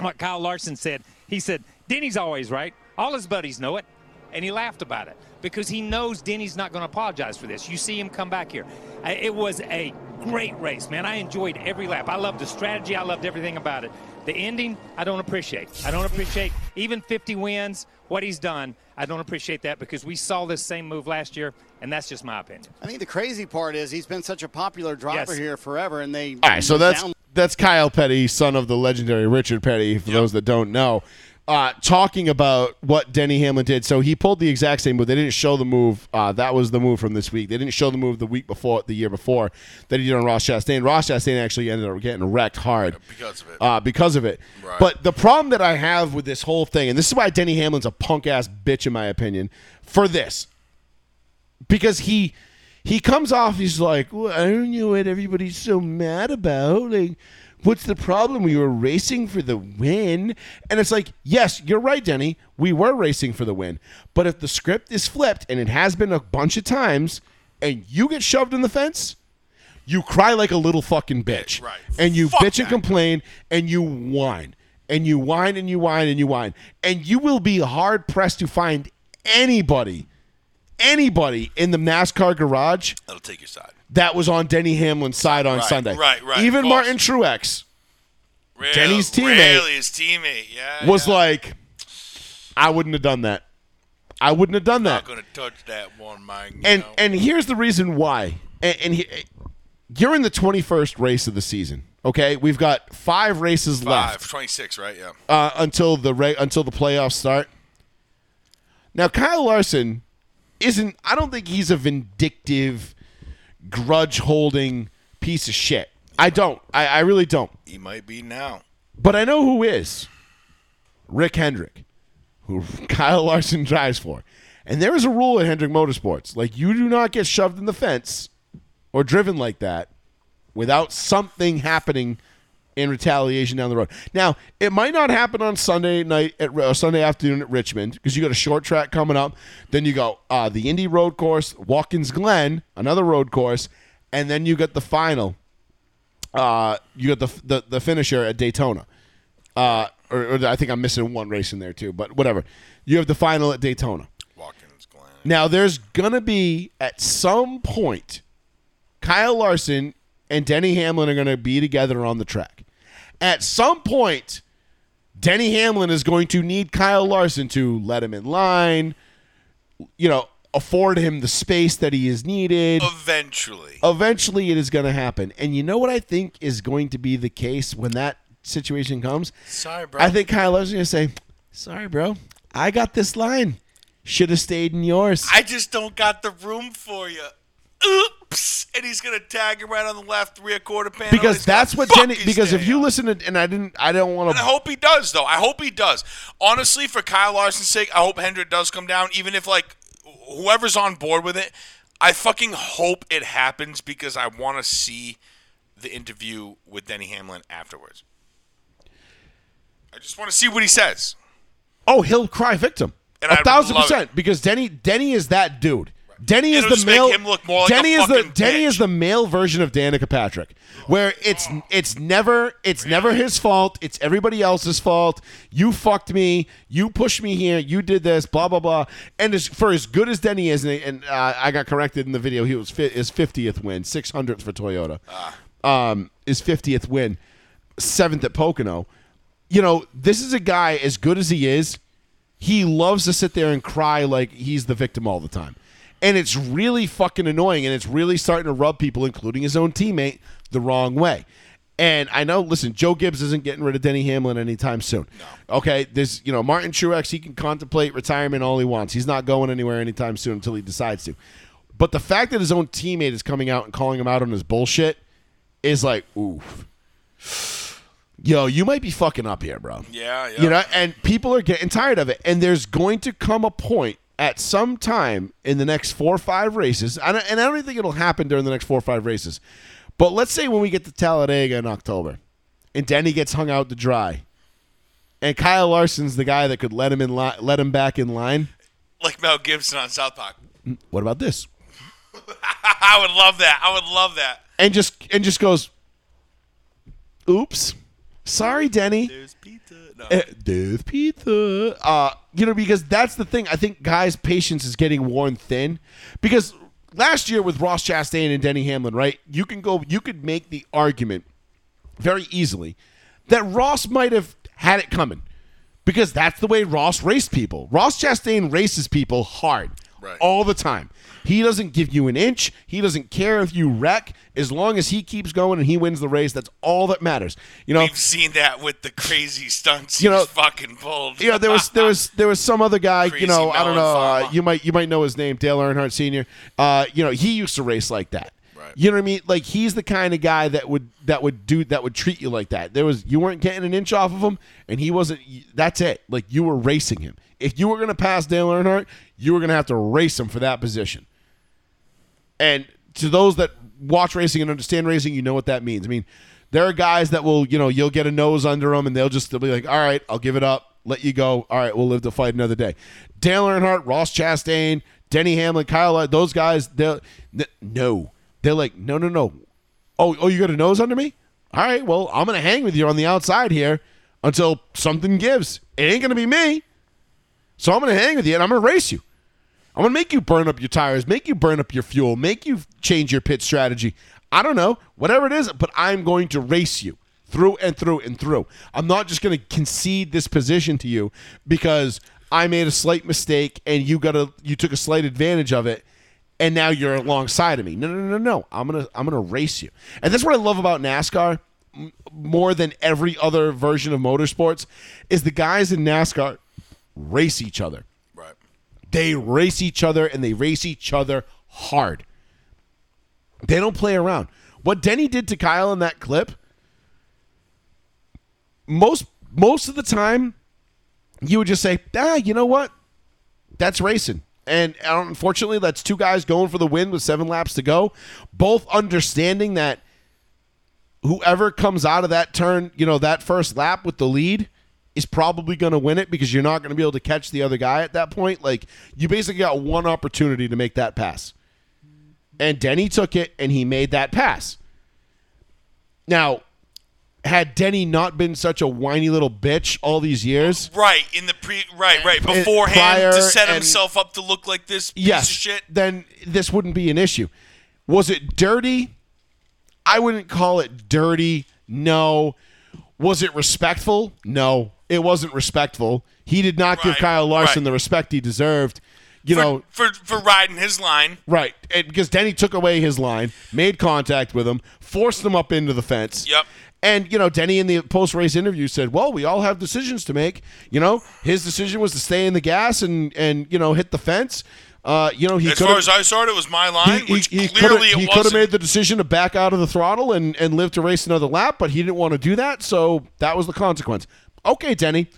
what Kyle Larson said. He said, Denny's always right. All his buddies know it. And he laughed about it because he knows Denny's not going to apologize for this. You see him come back here. It was a great race, man. I enjoyed every lap. I loved the strategy. I loved everything about it. The ending, I don't appreciate. I don't appreciate even 50 wins, what he's done. I don't appreciate that because we saw this same move last year, and that's just my opinion. I think the crazy part is he's been such a popular driver Yes. here forever, and they. All right, so that's down- that's Kyle Petty, son of the legendary Richard Petty. For those that don't know, uh, talking about what Denny Hamlin did. So he pulled the exact same move. They didn't show the move. Uh, that was the move from this week. They didn't show the move the week before, the year before, that he did on Ross Chastain. Ross Chastain actually ended up getting wrecked hard because of it. uh, because of it. Right. But the problem that I have with this whole thing, and this is why Denny Hamlin's a punk ass bitch, in my opinion, for this, because he he comes off, he's like, well, I don't know what everybody's so mad about. Like, what's the problem? We were racing for the win, and it's like, yes, you're right, Denny. We were racing for the win, but if the script is flipped, and it has been a bunch of times, and you get shoved in the fence. You cry like a little fucking bitch. Right. And you Fuck bitch and complain and you whine. And you whine and you whine and you whine. And you will be hard pressed to find anybody, anybody in the NASCAR garage That'll take your side. That was on Denny Hamlin's side on Right, Sunday. right, right, Even. Martin Truex Really, Denny's teammate Really, his teammate. Yeah. was yeah. like, I wouldn't have done that. I wouldn't have done that. not gonna touch that one, Mike. and know? and here's the reason why. And, and he, you're in the 21st race of the season. Okay, we've got five races left five, 26, right? Yeah. uh, until the ra- until the playoffs start. Now, Kyle Larson isn't. I don't think he's a vindictive, grudge-holding piece of shit. I don't. I, I really don't. He might be now. But I know who is. Rick Hendrick, who Kyle Larson drives for. And there is a rule at Hendrick Motorsports. Like, you do not get shoved in the fence or driven like that without something happening in retaliation down the road. Now, it might not happen on Sunday night at uh, Sunday afternoon at Richmond because you got a short track coming up. Then you go uh, the Indy Road Course, Watkins Glen, another road course, and then you got the final. Uh, you got the the, the finisher at Daytona. Uh, or, or I think I'm missing one race in there too, but whatever. You have the final at Daytona. Watkins Glen. Now, there's gonna be at some point, Kyle Larson and Denny Hamlin are gonna be together on the track. At some point, Denny Hamlin is going to need Kyle Larson to let him in line. You know, afford him the space that he is needed. Eventually. Eventually, it is going to happen. And you know what I think is going to be the case when that situation comes? Sorry, bro. I think Kyle Larson's going to say, "Sorry, bro, I got this line. Should have stayed in yours." I just don't got the room for you. Oops. And he's gonna tag him right on the left rear quarter panel. because that's what Denny. Because if you up. listen to, and I didn't, I don't want to. I hope he does, though. I hope he does. Honestly, for Kyle Larson's sake, I hope Hendrick does come down, even if like whoever's on board with it. I fucking hope it happens because I want to see the interview with Denny Hamlin afterwards. I just want to see what he says. Oh, he'll cry victim. And a I'd thousand percent. Because Denny, Denny is that dude. Denny is It'll the male. him look more like Denny is the Denny is the male version of Danica Patrick, where it's it's never it's never his fault. It's everybody else's fault. You fucked me. You pushed me here. You did this. Blah blah blah. And as, for as good as Denny is, and, and uh, I got corrected in the video. He was fi- his fiftieth win, six hundredth for Toyota. Um, his fiftieth win, seventh at Pocono. You know, this is a guy as good as he is he loves to sit there and cry like he's the victim all the time. And it's really fucking annoying and it's really starting to rub people, including his own teammate, the wrong way. And I know, listen, Joe Gibbs isn't getting rid of Denny Hamlin anytime soon. Okay, there's, you know, Martin Truex, he can contemplate retirement all he wants. He's not going anywhere anytime soon until he decides to. But the fact that his own teammate is coming out and calling him out on his bullshit is like, oof. Yo, you might be fucking up here, bro. Yeah, yeah. You know, and people are getting tired of it. And there's going to come a point at some time in the next four or five races, and I, don't even think it'll happen during the next four or five races. But let's say when we get to Talladega in October, and Denny gets hung out to dry, and Kyle Larson's the guy that could let him in li- let him back in line. like Mel Gibson on South Park. Mm, what about this? I would love that. I would love that. And just and just goes, "Oops, sorry, Denny." There's pizza. Death pizza. Uh, you know, because that's the thing. I think guys' patience is getting worn thin. Because last year with Ross Chastain and Denny Hamlin, right? You can go. You could make the argument very easily that Ross might have had it coming because that's the way Ross raced people. Ross Chastain races people hard Right. all the time. He doesn't give you an inch. He doesn't care if you wreck. As long as he keeps going and he wins the race, that's all that matters. You know, We've seen that with the crazy stunts You know- he's fucking pulled. you know, there was there was there was some other guy. you know, I don't know. Uh, you might you might know his name, Dale Earnhardt Sr. Uh, you know, he used to race like that. Right. You know what I mean? Like he's the kind of guy that would that would do that would treat you like that. There was you weren't getting an inch off of him, and he wasn't. That's it. Like you were racing him. If you were going to pass Dale Earnhardt, you were going to have to race him for that position. And to those that watch racing and understand racing, you know what that means. I mean, there are guys that will, you know, you'll get a nose under them and they'll just they'll be like, all right, I'll give it up, let you go. All right, we'll live to fight another day. Dale Earnhardt, Ross Chastain, Denny Hamlin, Kyle, those guys, they'll, n- no. They're like, no, no, no. Oh, oh, you got a nose under me? All right, well, I'm going to hang with you on the outside here until something gives. It ain't going to be me. So I'm going to hang with you and I'm going to race you. I'm gonna make you burn up your tires, make you burn up your fuel, make you change your pit strategy. I don't know, whatever it is, but I'm going to race you through and through and through. I'm not just gonna concede this position to you because I made a slight mistake and you got a you took a slight advantage of it and now you're alongside of me. No, no, no, no. I'm gonna I'm gonna race you, and that's what I love about NASCAR more than every other version of motorsports is the guys in NASCAR race each other. Right. They race each other and they race each other hard. They don't play around. What Denny did to Kyle in that clip, most most of the time, you would just say, ah, you know what? That's racing. And unfortunately, that's two guys going for the win with seven laps to go, both understanding that whoever comes out of that turn, you know, that first lap with the lead is probably going to win it because you're not going to be able to catch the other guy at that point. Like, you basically got one opportunity to make that pass. And Denny took it and he made that pass. Now, had Denny not been such a whiny little bitch all these years, Right in the pre. Right, right prior beforehand to set and- himself up to look like this piece yes, of shit. then this wouldn't be an issue. Was it dirty? I wouldn't call it dirty. No. Was it respectful? No, it wasn't respectful. He did not give Kyle Larson right. the respect he deserved. you for, know, for for riding his line. right, and because Denny took away his line, made contact with him, forced him up into the fence. Yep. And you know, Denny in the post race interview said, "Well, we all have decisions to make. You know, his decision was to stay in the gas and and you know hit the fence. Uh, you know, he As far as I saw it, it was my line, he, which he, he clearly he could have made the decision to back out of the throttle and, and live to race another lap, but he didn't want to do that, so that was the consequence. Okay, Denny,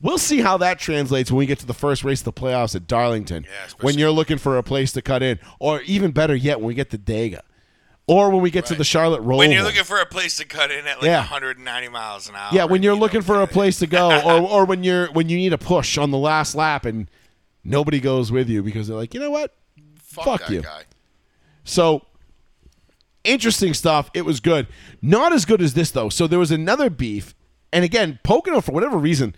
we'll see how that translates when we get to the first race of the playoffs at Darlington. especially- when you're looking for a place to cut in, or even better yet, when we get to Dega, or when we get to the Charlotte Roval. when you're looking for a place to cut in at like Yeah. 190 miles an hour. yeah, when you're you looking for a place to go, or or when you're when you need a push on the last lap and nobody goes with you because they're like, you know what, fuck, fuck that you. guy. So interesting stuff. It was good. Not as good as this though. So there was another beef, and again, Pocono for whatever reason,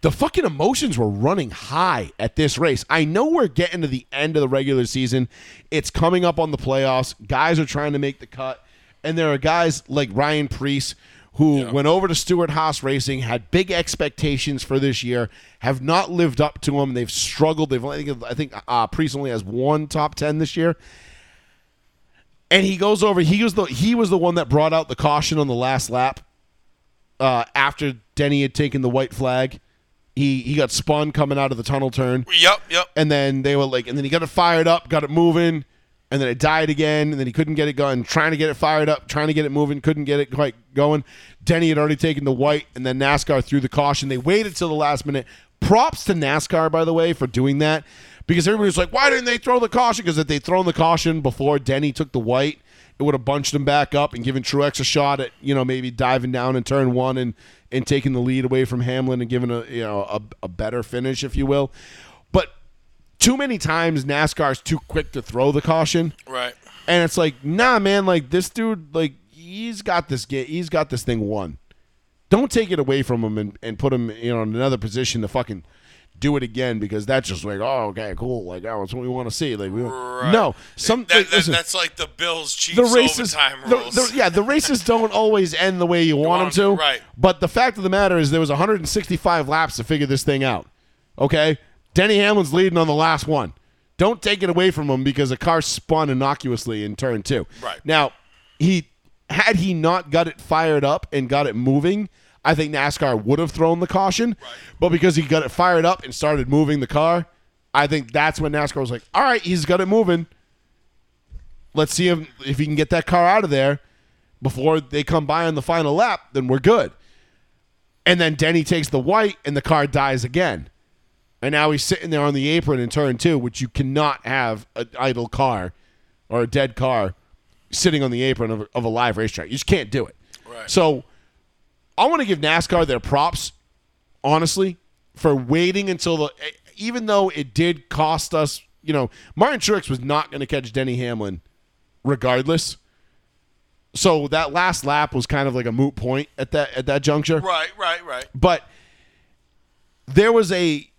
the fucking emotions were running high at this race. I know we're getting to the end of the regular season. It's coming up on the playoffs. Guys are trying to make the cut, and there are guys like Ryan Preece who went over to Stewart Haas Racing, had big expectations for this year, have not lived up to them. They've struggled. They've only, I think I think uh, Preece only has one top ten this year. And he goes over. He was the he was the one that brought out the caution on the last lap. Uh, after Denny had taken the white flag, he he got spun coming out of the tunnel turn, Yep, yep. and then they were like, and then he got it fired up, got it moving, and then it died again, and then he couldn't get it going. Trying to get it fired up, trying to get it moving, couldn't get it quite going. Denny had already taken the white, and then NASCAR threw the caution. They waited till the last minute. Props to NASCAR, by the way, for doing that because everybody was like, why didn't they throw the caution? Because if they'd thrown the caution before Denny took the white, it would have bunched him back up and given Truex a shot at you know maybe diving down in turn one and and taking the lead away from Hamlin and giving a you know a, a better finish, if you will. But too many times NASCAR's too quick to throw the caution, Right. and it's like, nah, man, like this dude, like he's got this game, he's got this thing won. Don't take it away from him and, and put him you know in another position to fucking do it again because that's just like, oh, okay, cool, like oh, that's what we want to see. Like, we, no, some That, like, that- listen, that's like the Bills Chiefs the races, overtime rules. the- yeah, the races don't always end the way you want want them 'em to. to, right. But the fact of the matter is, there was 165 laps to figure this thing out. Okay, Denny Hamlin's leading on the last one. Don't take it away from him because a car spun innocuously in turn two. Right. now, he had he not got it fired up and got it moving. I think NASCAR would have thrown the caution, but because he got it fired up and started moving the car, I think that's when NASCAR was like, "All right, he's got it moving. Let's see if if he can get that car out of there before they come by on the final lap. Then we're good." And then Denny takes the white, and the car dies again. And now he's sitting there on the apron in turn two, which you cannot have an idle car or a dead car sitting on the apron of, of a live racetrack. You just can't do it. Right. So I want to give NASCAR their props, honestly, for waiting until the. Even though it did cost us, you know, Martin Truex was not going to catch Denny Hamlin regardless. So that last lap was kind of like a moot point at that at that juncture right, right, right. but there was a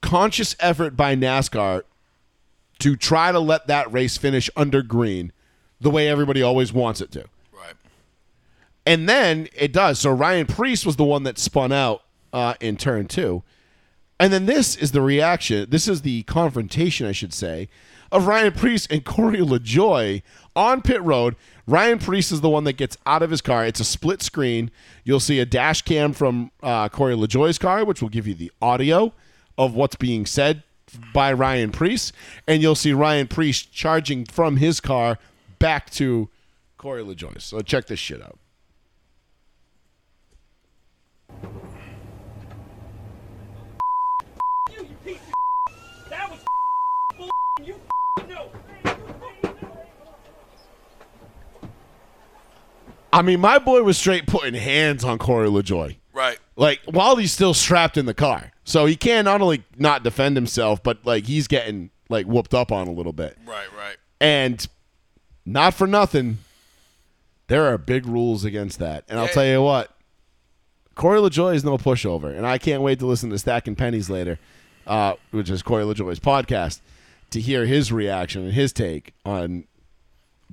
conscious effort by NASCAR to try to let that race finish under green the way everybody always wants it to. And then it does. So Ryan Preece was the one that spun out uh, in turn two. And then this is the reaction. This is the confrontation, I should say, of Ryan Preece and Corey LaJoie on pit road. Ryan Preece is the one that gets out of his car. It's a split screen. You'll see a dash cam from uh, Corey LaJoie's car, which will give you the audio of what's being said by Ryan Preece. And you'll see Ryan Preece charging from his car back to Corey LaJoie. So check this shit out. That was you know. I mean, my boy was straight putting hands on Corey LaJoie. Right. Like while he's still strapped in the car. So he can not only not defend himself, but like he's getting like whooped up on a little bit. Right, right. And not for nothing, there are big rules against that. And I'll tell you what, Corey LaJoie is no pushover. And I can't wait to listen to Stacking Pennies later, uh, which is Corey LaJoie's podcast, to hear his reaction and his take on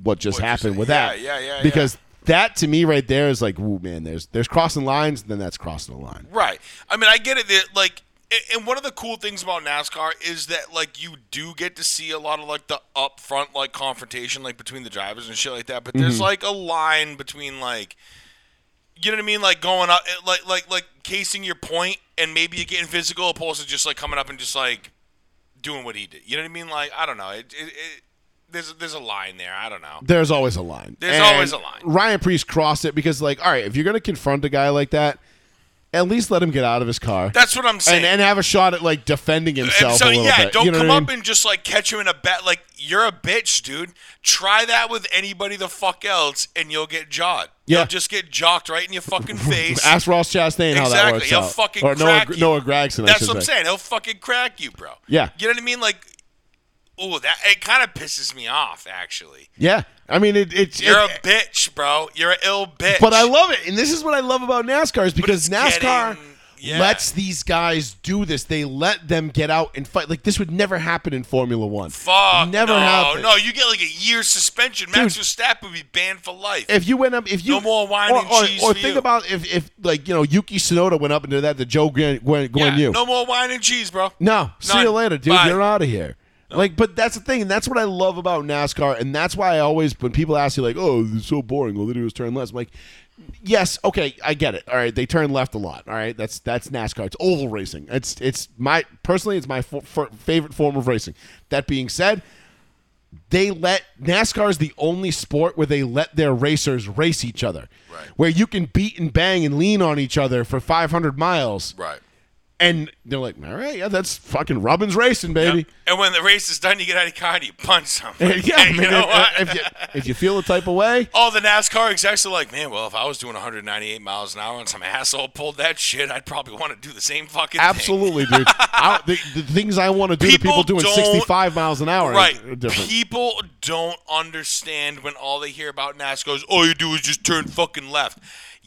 what just What happened with yeah, that. yeah, yeah, Because that to me right there is like, ooh man, there's there's crossing lines, then that's crossing the line. Right. I mean, I get it. That, like, And- And one of the cool things about NASCAR is that like you do get to see a lot of like the upfront like confrontation like between the drivers and shit like that. But there's like a line between like you know what I mean, like going up eh, like like like casing your point and maybe you're getting physical opposed to just like coming up and just like doing what he did. You know what I mean? Like I don't know. It, it, it there's there's a line there. I don't know. There's always a line. There's And always a line. Ryan Preece crossed it because, like, all right, if you're going to confront a guy like that, at least let him get out of his car That's what I'm saying. and, and have a shot at like defending And himself so a little yeah, bit. don't you know come what I up mean? and just like catch him in a bet. Like you're a bitch, dude. Try that with anybody the fuck else, and you'll get jawed. Yeah. You'll just get jocked right in your fucking face. Ask Ross Chastain how that exactly. works He'll out. fucking or Noah, crack you. Noah Gragson. That's what I'm say. saying. He'll fucking crack you, bro. Yeah. You know what I mean? Like, oh, that it kind of pisses me off, actually. Yeah, I mean it, it's You're it- a bitch, bro. You're an ill bitch. But I love it, and this is what I love about NASCAR is because NASCAR getting- yeah. lets these guys do this. They let them get out and fight. Like this would never happen in Formula One. Fuck. never no, happen. No, you get like a year suspension. Max. Verstappen would be banned for life. If you went up, if you No more wine or, and or, cheese or for think you. about if, if like you know Yuki Tsunoda went up into that to Joe Gwen, Gwen, Gwen yeah, Yu. no more wine and cheese, bro. No, see you later, dude. Bye. You're out of here. Like, but that's the thing, and that's what I love about NASCAR, and that's why I always, when people ask you, like, "Oh, it's so boring," all they do is turn left. I'm like, yes, okay, I get it. All right, they turn left a lot. All right, that's that's NASCAR. It's oval racing. It's it's my personally, it's my f- f- favorite form of racing. That being said, they let NASCAR is the only sport where they let their racers race each other, Right. where you can beat and bang and lean on each other for 500 miles. Right. And they're like, all right, yeah, that's fucking Robbins racing, baby. And when the race is done, you get out of car and you punch something. Yeah, man, you know if, what? if you, if you feel the type of way, All the NASCAR execs are like, man, well, if I was doing 198 miles an hour and some asshole pulled that shit, I'd probably want to do the same fucking thing. absolutely, dude. I, the, the things I want to do People to people doing 65 miles an hour Right. are different. People don't understand when all they hear about NASCAR is all you do is just turn fucking left.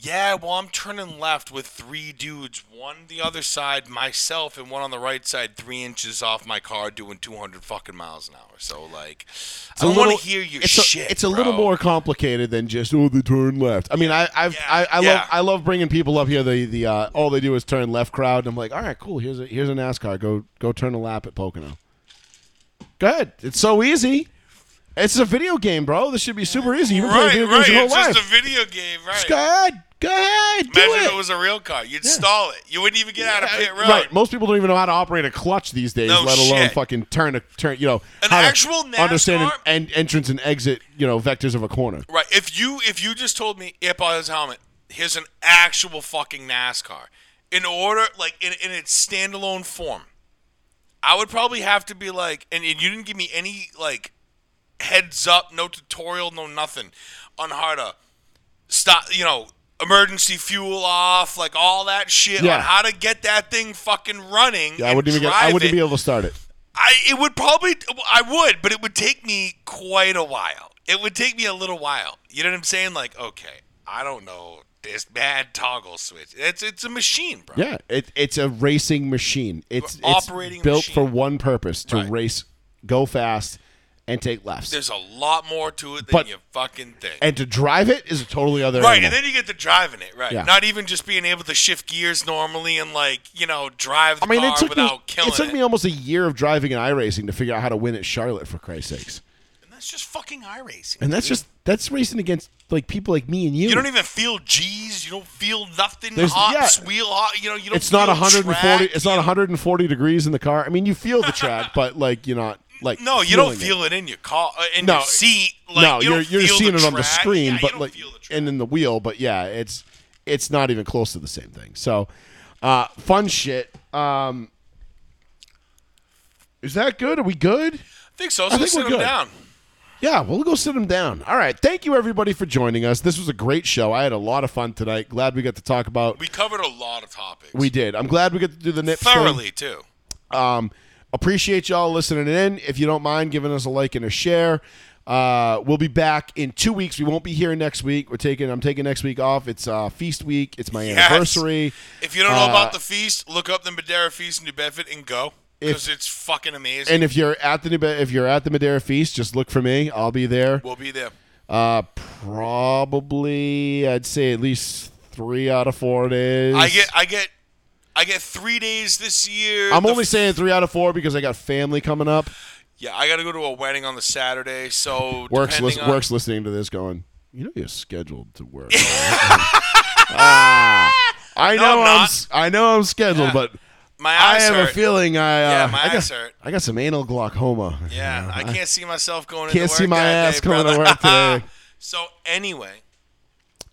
Yeah, well, I'm turning left with three dudes, one the other side, myself, and one on the right side, three inches off my car, doing 200 fucking miles an hour. So, like, It's I want to hear your it's shit. A, it's a little more complicated than just oh the turn left. I mean, I I've, Yeah, I, I yeah. love I love bringing people up here. The the uh, all they do is turn left crowd. And I'm like, all right, cool. Here's a here's a NASCAR. Go go turn a lap at Pocono. Go ahead. It's so easy. It's a video game, bro. This should be super easy. You've been playing Right, video right. games your whole It's life. just a video game, right? Just go ahead. Go ahead. Do Imagine it. if it was a real car. You'd stall it. You wouldn't even get out of pit road. Right. Most people don't even know how to operate a clutch these days, No let alone shit. fucking turn a turn. You know, An how to actual understand an, NASCAR? en- entrance and exit. You know, vectors of a corner. Right. If you if you just told me Ip on his helmet, here's an actual fucking NASCAR. In order like in, in its standalone form, I would probably have to be like and, and you didn't give me any like heads up, no tutorial, no nothing on how to stop you know, emergency fuel off, like all that shit Yeah. on how to get that thing fucking running. Yeah, I wouldn't even. Get, I wouldn't it. be able to start it. I it would probably I would, but it would take me quite a while. It would take me a little while. You know what I'm saying? Like, okay, I don't know this bad toggle switch. It's it's a machine, bro. Yeah, it, it's a racing machine. It's, it's operating built machine. for one purpose: to Right. race, go fast, and take lefts. There's a lot more to it than But- you fucking think. and to drive it is a totally other. right, animal. and then you get to driving it, right? Yeah. Not even just being able to shift gears normally and like you know drive the I mean, car it took me. without killing It It took me almost a year of driving and iRacing to figure out how to win at Charlotte. For Christ's sakes, And that's just fucking iRacing. and that's dude. just that's racing against like people like me and you. You don't even feel G's. You don't feel nothing There's- hot, yeah. wheel hot. You know, you don't. it's not 140. track, It's not know? 140 degrees in the car. I mean, you feel the track, but like you're not like. No, you don't feel it, in your car, uh, in No, your seat. Like, no, you you're don't you're seeing it on the screen, Yeah, but like feel the track. and in the wheel. But yeah, it's it's not even close to the same thing. So, uh, fun shit. Um, is that good? Are we good? I think so. I think sit we're good. down. Yeah, we'll go sit them down. All right. Thank you everybody for joining us. This was a great show. I had a lot of fun tonight. Glad we got to talk about. We covered a lot of topics. We did. I'm glad we got to do the thing. thoroughly too. Um, appreciate y'all listening in. If you don't mind giving us a like and a share, uh, we'll be back in two weeks. We won't be here next week. We're taking. I'm taking next week off. It's uh, feast week. It's my Yes. anniversary. If you don't know Uh, about the feast, look up the Madeira Feast in New Bedford and go because it's fucking amazing. And if you're at the if you're at the Madeira feast, just look for me. I'll be there. we'll be there. Uh, probably I'd say at least three out of four days. I get, I get, I get three days this year. I'm The only f- saying three out of four because I got family coming up. Yeah, I got to go to a wedding on the Saturday. So Works lis- on, works listening to this, going. You know you're scheduled to work. Ah, I No, know I'm I'm, I know I'm scheduled, Yeah. but My I have hurt. a feeling I uh, Yeah, my I got, eyes hurt. I got some anal glaucoma. Yeah, know, I can't see myself going. I can't see my ass day, coming to work today. so anyway,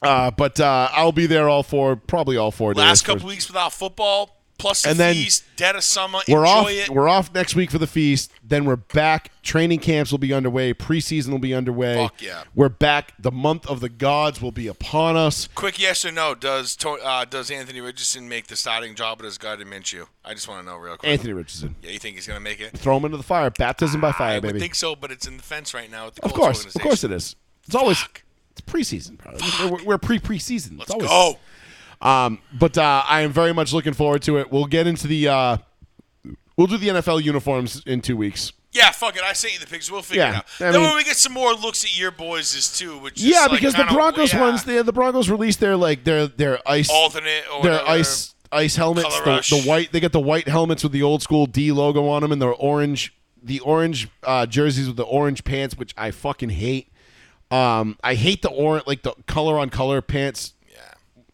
Uh, but uh, I'll be there all four, probably all four days. last for- couple weeks without football, plus the And then feast, dead of summer. we're enjoy off. it. We're off next week for the feast. Then we're back. Training camps will be underway. Preseason will be underway. Fuck yeah. We're back. The month of the gods will be upon us. Quick yes or no? Does uh, does Anthony Richardson make the starting job or does Gardner Minshew? I just want to know real quick. Anthony Richardson. Yeah, you think he's gonna make it? Throw him into the fire. Baptism by fire, I baby. would think so, but it's in the fence right now. The of course, of course it is. It's always Fuck. Preseason, bro. We're, we're pre preseason. Let's always, go. Um, but uh, I am very much looking forward to it. We'll get into the. Uh, we'll do the NFL uniforms in two weeks. Yeah, fuck it. I sent you the pictures. We'll figure Yeah, it out. I then mean- when we get some more looks at your boys is too, which is Yeah, like because the Broncos yeah, ones, the, the Broncos released their like their their ice alternate or their ice ice helmets. The, the white they get the white helmets with the old school D logo on them, and the orange the orange uh, jerseys with the orange pants, which I fucking hate. Um, I hate the orange like the color on color pants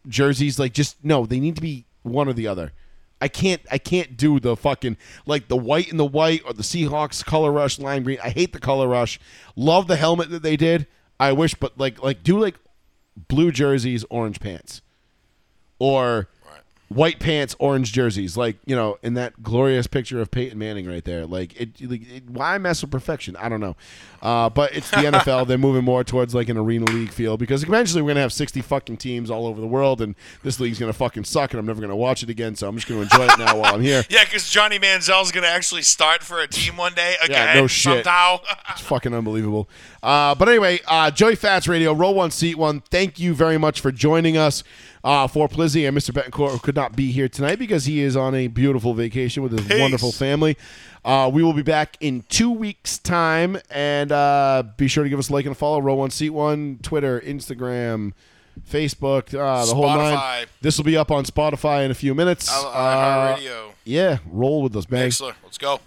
jerseys. Like just no, they need to be one or the other. I can't I can't do the fucking like the white and the white or the Seahawks color rush lime green. I hate the color rush. Love the helmet that they did. I wish, but like like do like blue jerseys, orange pants, or. White pants, orange jerseys. Like you know, in that glorious picture of Peyton Manning right there. Like it, like, it why mess with perfection? I don't know. Uh, but it's the NFL. They're moving more towards like an arena league feel because eventually we're gonna have sixty fucking teams all over the world, and this league's gonna fucking suck, and I'm never gonna watch it again. So I'm just gonna enjoy it now while I'm here. Yeah, because Johnny Manziel's going to actually start for a team one day again Yeah, no shit. somehow. It's fucking unbelievable. Uh, but anyway, uh, Joey Fats Radio, Row one, seat one. Thank you very much for joining us. Uh, for Plizzy and Mr. Betancourt, who could not be here tonight because he is on a beautiful vacation with his Peace. wonderful family. Uh, we will be back in two weeks' time, and uh, be sure to give us a like and a follow. Row one, seat one, Twitter, Instagram, Facebook, uh, the whole nine. This will be up on Spotify in a few minutes. Uh, Uh, radio. yeah, roll with us, man. Excellent. Let's go.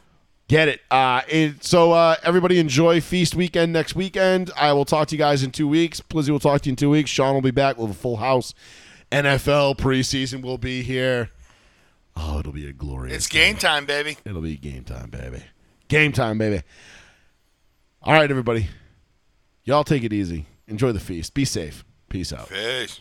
Get it. Uh, it so uh, everybody enjoy Feast Weekend next weekend. I will talk to you guys in two weeks. Plizzy will talk to you in two weeks. Sean will be back with a full house. NFL preseason will be here. Oh, it'll be a glorious. It's game time, baby. It'll be game time, baby. Game time, baby. All right, everybody. Y'all take it easy. Enjoy the feast. Be safe. Peace out. Peace.